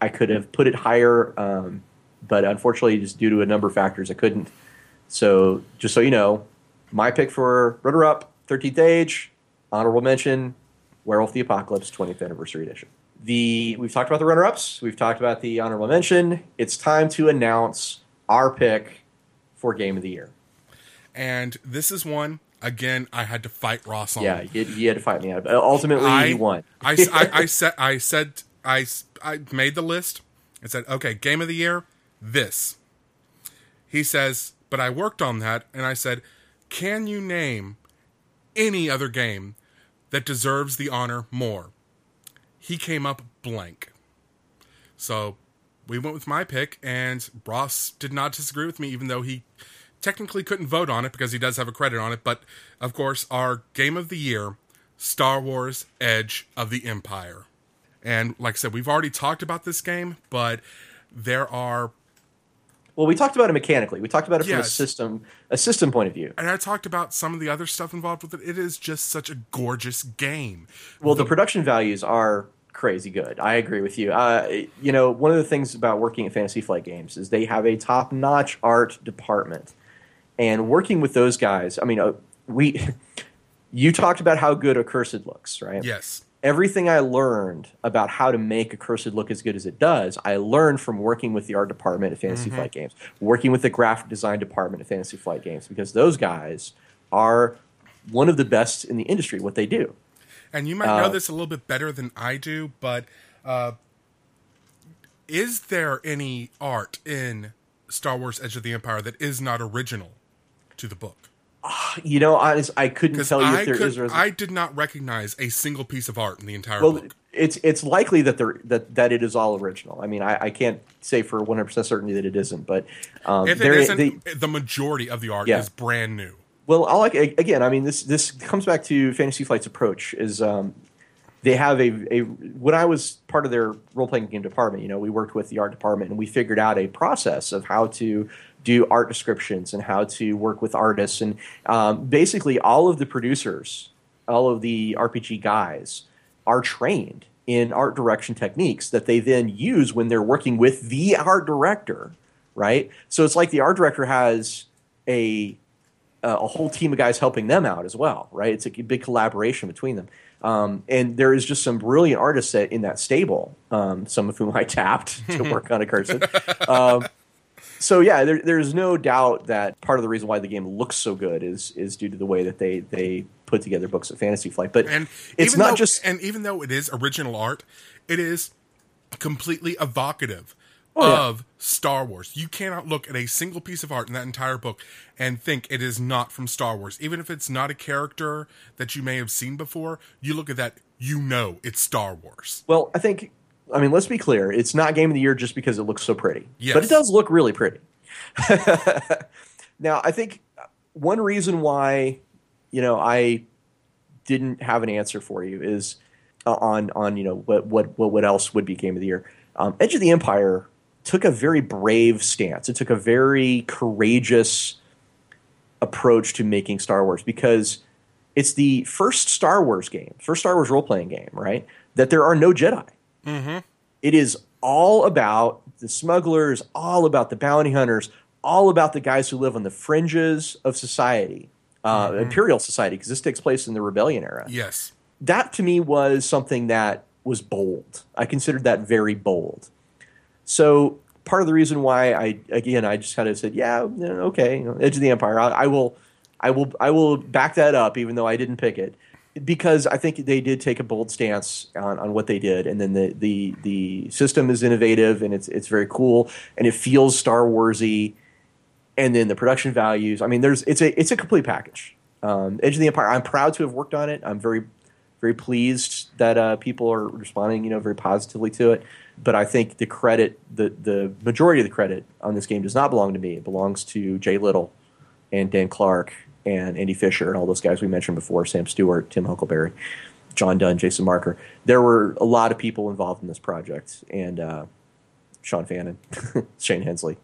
I could have put it higher, um, but unfortunately, just due to a number of factors, I couldn't. So, just so you know, my pick for runner up 13th Age, honorable mention, Werewolf the Apocalypse 20th Anniversary Edition. The we've talked about the runner ups, we've talked about the honorable mention. It's time to announce our pick for Game of the Year. And this is one again, I had to fight Ross on. Yeah, he, he had to fight me out. Ultimately, I, he won. I, I, I, said, I said, I, I made the list. I said, okay, game of the year, this. He says, but I worked on that, and I said, can you name any other game that deserves the honor more? He came up blank. So we went with my pick, and Ross did not disagree with me, even though he technically couldn't vote on it because he does have a credit on it, but of course, our game of the year, Star Wars Edge of the Empire. And like I said, we've already talked about this game, but there are well, we talked about it mechanically. We talked about it from a system a system point of view. And I talked about some of the other stuff involved with it. It is just such a gorgeous game. Well, the, the production values are crazy good. I agree with you. Uh, you know, one of the things about working at Fantasy Flight Games is they have a top notch art department and working with those guys, I mean, uh, we, (laughs) you talked about how good Accursed looks, right? Yes. Everything I learned about how to make Accursed look as good as it does, I learned from working with the art department at Fantasy mm-hmm. Flight Games, working with the graphic design department at Fantasy Flight Games, because those guys are one of the best in the industry, what they do. And you might know uh, this a little bit better than I do, but uh, is there any art in Star Wars Edge of the Empire that is not original? to the book? (sighs) You know, honest, I couldn't tell you I if there could, is. I did not recognize a single piece of art in the entire well, book. It's it's likely that there that that it is all original. I mean, I, I can't say for one hundred percent certainty that it isn't, but um, if it isn't, they, the majority of the art yeah. is brand new. Well, I like again. I mean, this this comes back to Fantasy Flight's approach. Is um, they have a, a when I was part of their role playing game department, you know, we worked with the art department and we figured out a process of how to do art descriptions and how to work with artists. And um, basically, all of the producers, all of the RPG guys are trained in art direction techniques that they then use when they're working with the art director, right? So it's like the art director has a a whole team of guys helping them out as well, right? It's a big collaboration between them. Um, and there is just some brilliant artists in that stable, um, some of whom I (laughs) tapped to (laughs) work on Accursed. (laughs) Um, so yeah, there, there's no doubt that part of the reason why the game looks so good is is due to the way that they they put together books of Fantasy Flight. But and it's not though, just and even though it is original art, it is completely evocative oh, of yeah. Star Wars. You cannot look at a single piece of art in that entire book and think it is not from Star Wars. Even if it's not a character that you may have seen before, you look at that, you know it's Star Wars. Well, I think I mean, let's be clear. It's not game of the year just because it looks so pretty. Yes. But it does look really pretty. (laughs) now, I think one reason why, you know, I didn't have an answer for you is uh, on on you know what what what else would be game of the year. Um, Edge of the Empire took a very brave stance. It took a very courageous approach to making Star Wars because it's the first Star Wars game, first Star Wars role playing game, right? That there are no Jedi. Mm-hmm. It is all about the smugglers, all about the bounty hunters, all about the guys who live on the fringes of society, uh, Mm-hmm. Imperial society, because this takes place in the Rebellion era. Yes. That to me was something that was bold. I considered that very bold. So part of the reason why I again I just kind of said, yeah, okay, you know, Edge of the Empire. I, I will, I will, I will back that up, even though I didn't pick it, because I think they did take a bold stance on, on what they did, and then the the the system is innovative and it's it's very cool and it feels Star Warsy, and then the production values. I mean, there's it's a it's a complete package. Um, Edge of the Empire. I'm proud to have worked on it. I'm very very pleased that uh, people are responding, you know, very positively to it. But I think the credit, the the majority of the credit on this game does not belong to me. It belongs to Jay Little and Dan Clark and Andy Fischer and all those guys we mentioned before, Sam Stewart, Tim Huckelbery, John Dunn, Jason Marker. There were a lot of people involved in this project, and uh, Sean Fannin, (laughs) Shane Hensley,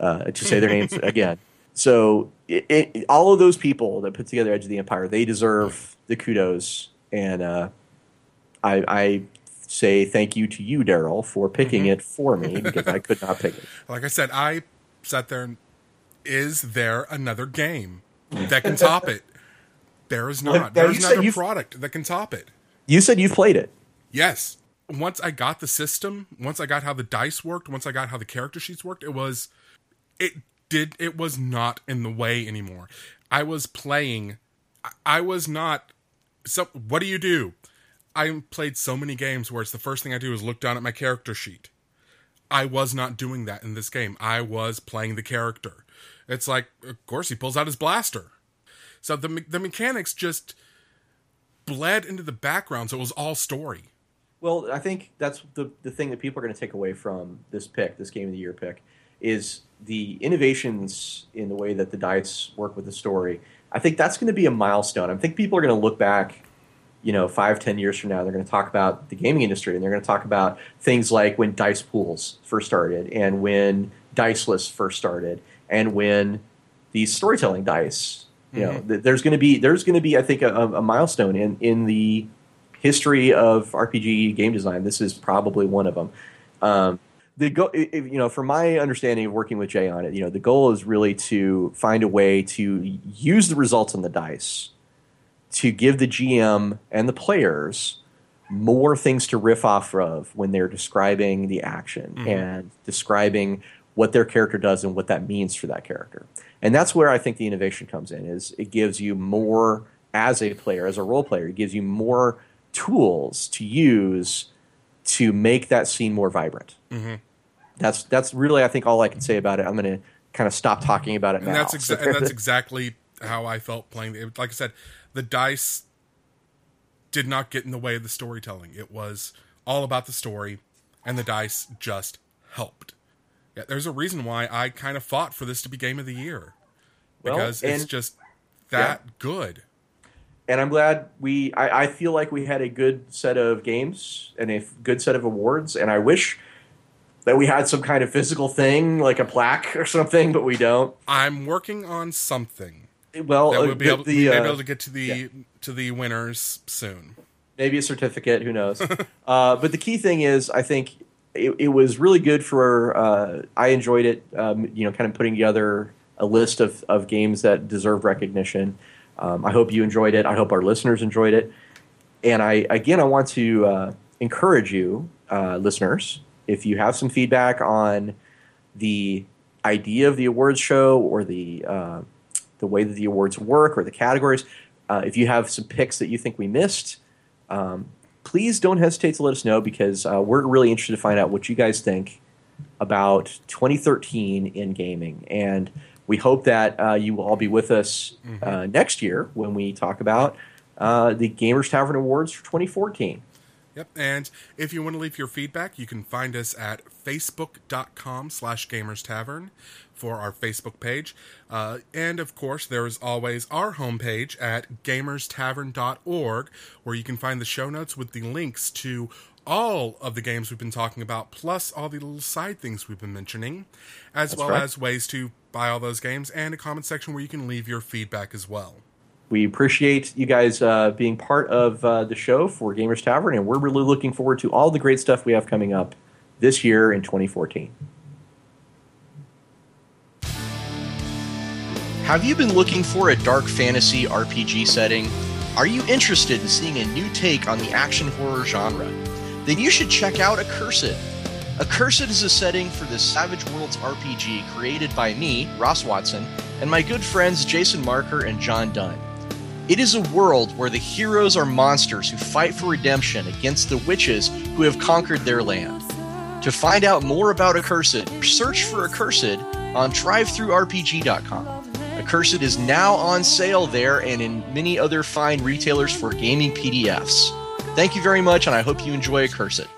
uh, to say their names (laughs) again. So it, it, all of those people that put together Edge of the Empire, they deserve the kudos, and uh, I, I say thank you to you, Daryl, for picking it for me because I could not pick it. (laughs) Like I said, I sat there and is there another game that can top it? There is not. you said another product that can top it. You said you've played it. Yes. Once I got the system, once I got how the dice worked, once I got how the character sheets worked, it was it did it was not in the way anymore. I was playing I was not so what do you do? I played so many games where it's the first thing I do is look down at my character sheet. I was not doing that in this game. I was playing the character. It's like, of course, he pulls out his blaster. So the the mechanics just bled into the background, so it was all story. Well, I think that's the the thing that people are going to take away from this pick, this game of the year pick, is the innovations in the way that the dice work with the story. I think that's going to be a milestone. I think people are going to look back, you know, five, ten years from now. They're going to talk about the gaming industry, and they're going to talk about things like when dice pools first started, and when diceless first started, and when these storytelling dice. You know, th- there's going to be there's going to be I think a, a milestone in in the history of RPG game design. This is probably one of them. Um, the go, if, you know, from my understanding of working with Jay on it, you know, the goal is really to find a way to use the results on the dice to give the GM and the players more things to riff off of when they're describing the action and describing what their character does and what that means for that character. And that's where I think the innovation comes in is it gives you more as a player, as a role player, it gives you more tools to use to make that scene more vibrant. Mm-hmm. That's that's really I think all I can say about it. I'm going to kind of stop talking about it and now. that's exa- and that's (laughs) exactly how I felt playing. It, like I said, the dice did not get in the way of the storytelling. It was all about the story, and the dice just helped. Yeah, there's a reason why I kind of fought for this to be game of the year Well, because it's just that good. and I'm glad we. I, I feel like we had a good set of games and a good set of awards, and I wish that we had some kind of physical thing like a plaque or something, but we don't. I'm working on something Well, that uh, we'll be able, the, we may uh, be able to get to the yeah. to the winners soon. maybe a certificate. Who knows? (laughs) uh, but the key thing is, I think it, it was really good for. Uh, I enjoyed it. Um, you know, kind of putting together a list of, of games that deserve recognition. Um, I hope you enjoyed it. I hope our listeners enjoyed it. And I again, I want to uh, encourage you, uh, listeners, if you have some feedback on the idea of the awards show or the uh, the way that the awards work or the categories, uh, if you have some picks that you think we missed, um, please don't hesitate to let us know because uh, we're really interested to find out what you guys think about 2013 in gaming. And we hope that uh, you will all be with us uh, next year when we talk about uh, the Gamers Tavern Awards for 2014. Yep. And if you want to leave your feedback, you can find us at facebook.com slash gamers tavern for our Facebook page. Uh, and of course, there is always our homepage at gamerstavern.org where you can find the show notes with the links to all of the games we've been talking about, plus all the little side things we've been mentioning, as well right. as ways to buy all those games and a comment section where you can leave your feedback as well. We appreciate you guys uh, being part of uh, the show for Gamers Tavern, and we're really looking forward to all the great stuff we have coming up this year in 2014. Have you been looking for a dark fantasy RPG setting? Are you interested in seeing a new take on the action horror genre? Then you should check out Accursed. Accursed is a setting for the Savage Worlds RPG created by me, Ross Watson, and my good friends Jason Marker and John Dunn. It is a world where the heroes are monsters who fight for redemption against the witches who have conquered their land. To find out more about Accursed, search for Accursed on drivethrurpg.com. Accursed is now on sale there and in many other fine retailers for gaming PDFs. Thank you very much, and I hope you enjoy Accursed.